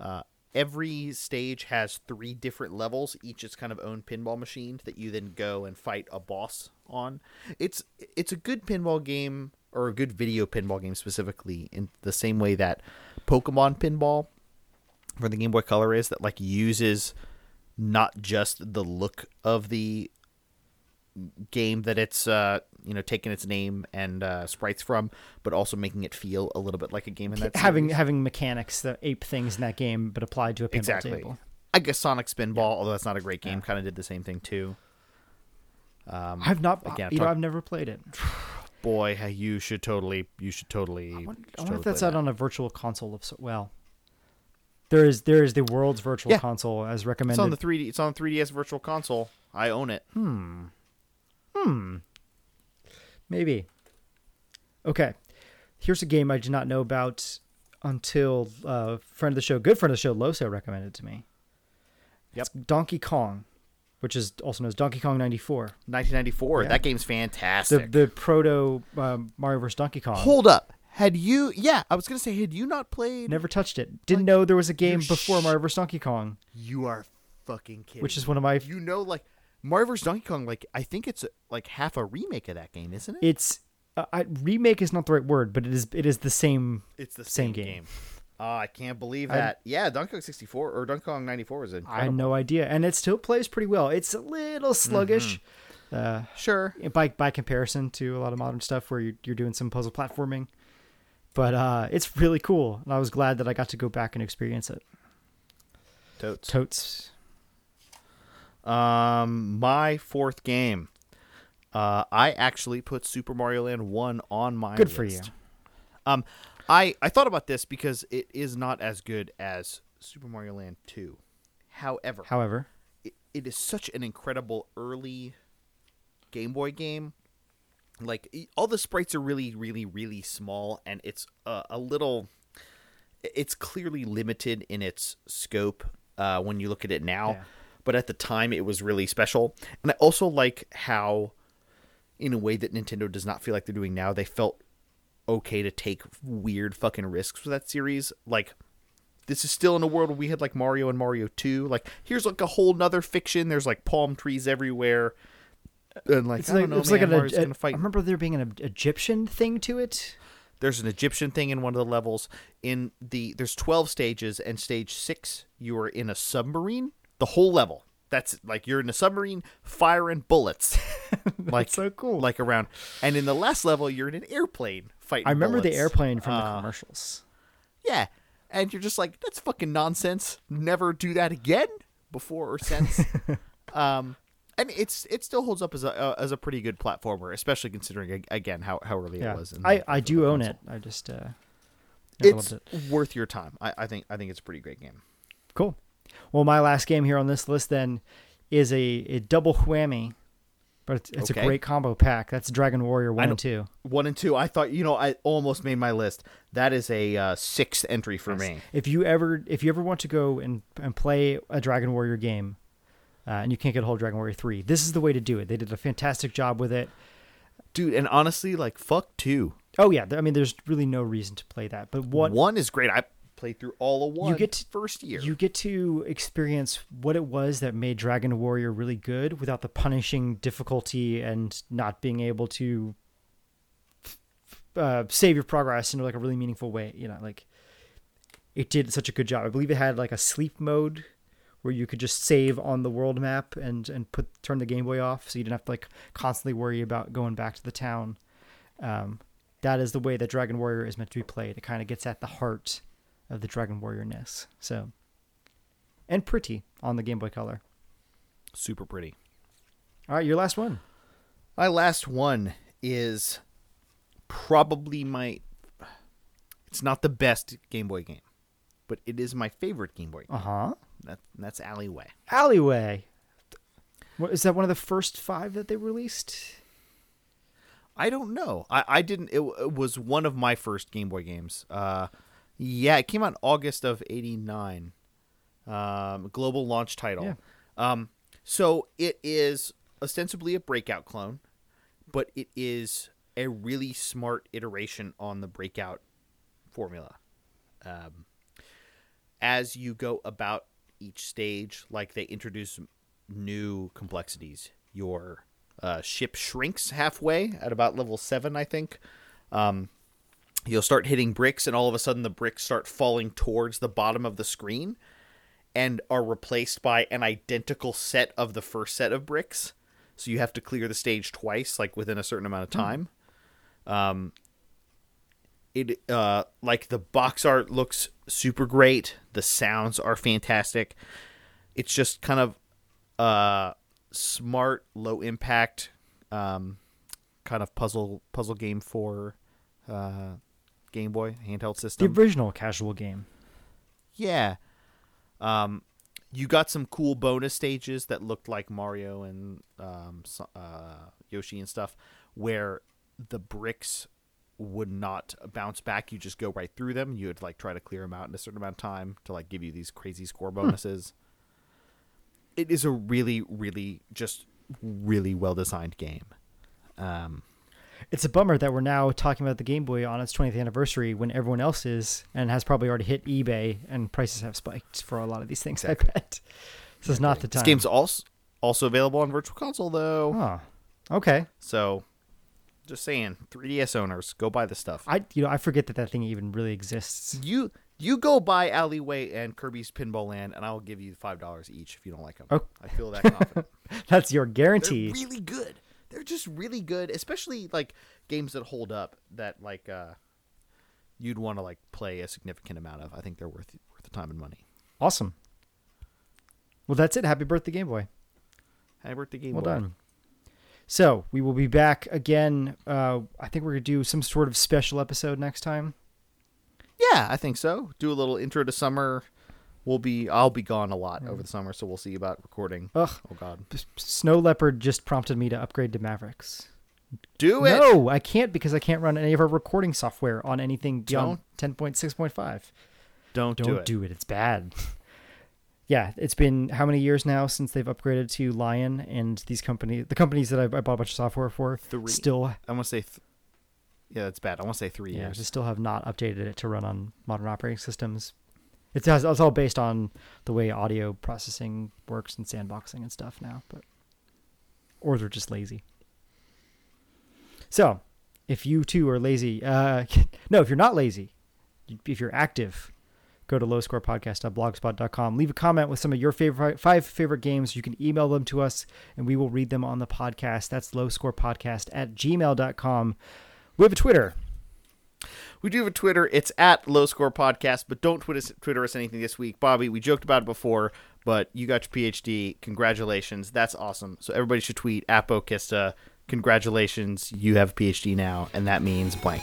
Uh, every stage has three different levels, each its kind of own pinball machine that you then go and fight a boss on. It's it's a good pinball game or a good video pinball game specifically in the same way that Pokemon Pinball for the Game Boy Color is that like uses not just the look of the game that it's uh, you know taking its name and uh, sprites from, but also making it feel a little bit like a game in that having series. having mechanics that ape things in that game, but applied to a pinball exactly. table. I guess Sonic Spinball, although that's not a great game, kind of did the same thing too. Um, I've not, Again, you know, I've never played it. *sighs* boy, you should totally, you should totally. I wonder, I wonder totally if that's out that. on a virtual console. Of so, well, there is there is the world's virtual Yeah. console as recommended. It's on the 3D. It's on 3DS Virtual Console. I own it. Maybe. Okay. Here's a game I did not know about until uh, friend of the show, good friend of the show, Loso recommended it to me. Yep. It's Donkey Kong, which is also known as Donkey Kong 94. 1994. Yeah. That game's fantastic. the proto um, Mario vs. Donkey Kong. Hold up. Had you? Yeah, I was gonna say, had you not played? Never touched it. Didn't know there was a game before sh- Mario vs. Donkey Kong, You are fucking kidding. which is one of my. you know, like Mario vs. Donkey Kong. Like I think it's like half a remake of that game, isn't it? It's uh, I, remake is not the right word, but it is it is the same. It's the same same, game. game. Oh, I can't believe I- that. yeah, Donkey Kong 64 or Donkey Kong 94 was I had no idea, and it still plays pretty well. It's a little sluggish. Uh, Sure. by by comparison to a lot of modern stuff where you're, you're doing some puzzle platforming but uh it's really cool and i was glad that i got to go back and experience it Totes. totes Um, my fourth game. Uh, I actually put Super Mario Land one on my. Good for you. Um, I I thought about this because it is not as good as Super Mario Land two. However, however it, it is such an incredible early Game Boy game. Like all the sprites are really, really, really small, and it's uh, a little. It's clearly limited in its scope uh, when you look at it now, Yeah. But at the time it was really special. And I also like how, in a way that Nintendo does not feel like they're doing now, they felt okay to take weird fucking risks with that series. Like this is still in a world where we had like Mario and Mario 2. Like here's like a whole nother fiction. There's like palm trees everywhere. And like it's I like don't know, it's man, like an Mario's a, gonna fight. i remember there being an egyptian thing to it There's an Egyptian thing in one of the levels. In the there's 12 stages and stage 6 you are in a submarine. The whole level. That's like you're in a submarine firing bullets. *laughs* like so cool. Like around. And in the last level you're in an airplane fighting i remember the airplane from the Uh, commercials Yeah. And you're just like, that's fucking nonsense. Never do that again before or since. *laughs* um, and it's it still holds up as a uh, as a pretty good platformer, especially considering again how, how early yeah it was. I the- i do own console. it i just uh It's it. worth your time. I, I think I think it's a pretty great game. cool well my last game here on this list then is a, a double whammy but it's, it's Okay. a great combo pack that's dragon warrior 1 and 2 One and two, I thought you know I almost made my list. That is a uh, sixth entry for me. If you ever if you ever want to go and and play a Dragon Warrior game, uh, and you can't get a hold of Dragon Warrior three, this is the way to do it. They did a fantastic job with it. Dude, and honestly, like fuck two. Oh yeah, I mean, there's really no reason to play that. But what One is great. I played through all of one. you get to, first year. you get to experience what it was that made Dragon Warrior really good, without the punishing difficulty and not being able to uh, save your progress in like a really meaningful way. You know, like it did such a good job. I believe it had like a sleep mode where you could just save on the world map and and put turn the Game Boy off, so you didn't have to like constantly worry about going back to the town. Um, that is the way that Dragon Warrior is meant to be played. It kind of gets at the heart of the Dragon Warrior ness. So, and pretty on the Game Boy Color. Super pretty. All right, your last one. My last one is probably my. It's not the best Game Boy game, but it is my favorite Game Boy. Uh huh. That, that's Alleyway. Alleyway. What, is that one of the first five that they released? I don't know. I, I didn't. It, it was one of my first Game Boy games. Uh, yeah, it came out in August of '89. Um, global launch title. Yeah. Um, so it is ostensibly a breakout clone, but it is a really smart iteration on the breakout formula. Um, as you go about each stage, like they introduce new complexities. Your uh, ship shrinks halfway at about level seven, I think. Um, you'll start hitting bricks, and all of a sudden, the bricks start falling towards the bottom of the screen and are replaced by an identical set of the first set of bricks. so you have to clear the stage twice, like within a certain amount of time. Um, it uh, like the box art looks super great. The sounds are fantastic. It's just kind of uh smart, low impact, um, kind of puzzle puzzle game for uh, Game Boy handheld system. The original casual game. Yeah. Um, you got some cool bonus stages that looked like Mario and um, uh, Yoshi and stuff, where the bricks would not bounce back. You just go right through them. You would like try to clear them out in a certain amount of time to like give you these crazy score bonuses. It is a really, really, just really well designed game. Um, It's a bummer that we're now talking about the Game Boy on its 20th anniversary when everyone else is and has probably already hit eBay and prices have spiked for a lot of these things. I bet. This is not the time. this game's also also available on Virtual Console though. Oh, okay. So, just saying, 3DS owners, go buy the stuff. I you know I forget that that thing even really exists. You you go buy Alleyway and Kirby's Pinball Land, and I will give you five dollars each if you don't like them. Oh. I feel that confident. *laughs* That's your They're guarantee. really good. They're just really good, especially like games that hold up that like uh you'd want to like play a significant amount of. I think they're worth worth the time and money. Awesome. Well, that's it. Happy birthday, Game Boy. Happy birthday, Game Well Boy. done. So we will be back again. Uh, I think we're gonna do some sort of special episode next time. Yeah, I think so. Do a little intro to summer. We'll be I'll be gone a lot over hmm. the summer, so we'll see about recording. Ugh. Oh God, Snow Leopard just prompted me to upgrade to Mavericks. do it. No, I can't because I can't run any of our recording software on anything beyond 10.6.5. Don't, Don't do it. do it. It's bad. yeah, it's been how many years now since they've upgraded to Lion and these companies, the companies that I, I bought a bunch of software for, Three. still, I want to say, th- yeah, that's bad. I want to say three yeah, years. they still have not updated it to run on modern operating systems. It has, it's all based on the way audio processing works and sandboxing and stuff now, but or they're just lazy. So, if you too are lazy, uh, *laughs* no, if you're not lazy, if you're active, go to lowscorepodcast.blogspot.com. Leave a comment with some of your favorite five favorite games. You can email them to us, and we will read them on the podcast. That's lowscorepodcast at gmail.com. We have a Twitter. We do have a Twitter. It's at Low Score Podcast, but don't Twitter us, Twitter us anything this week. Bobby, we joked about it before, but you got your PhD. Congratulations. That's awesome. So everybody should tweet Apokista. Congratulations, you have a PhD now, and that means blank.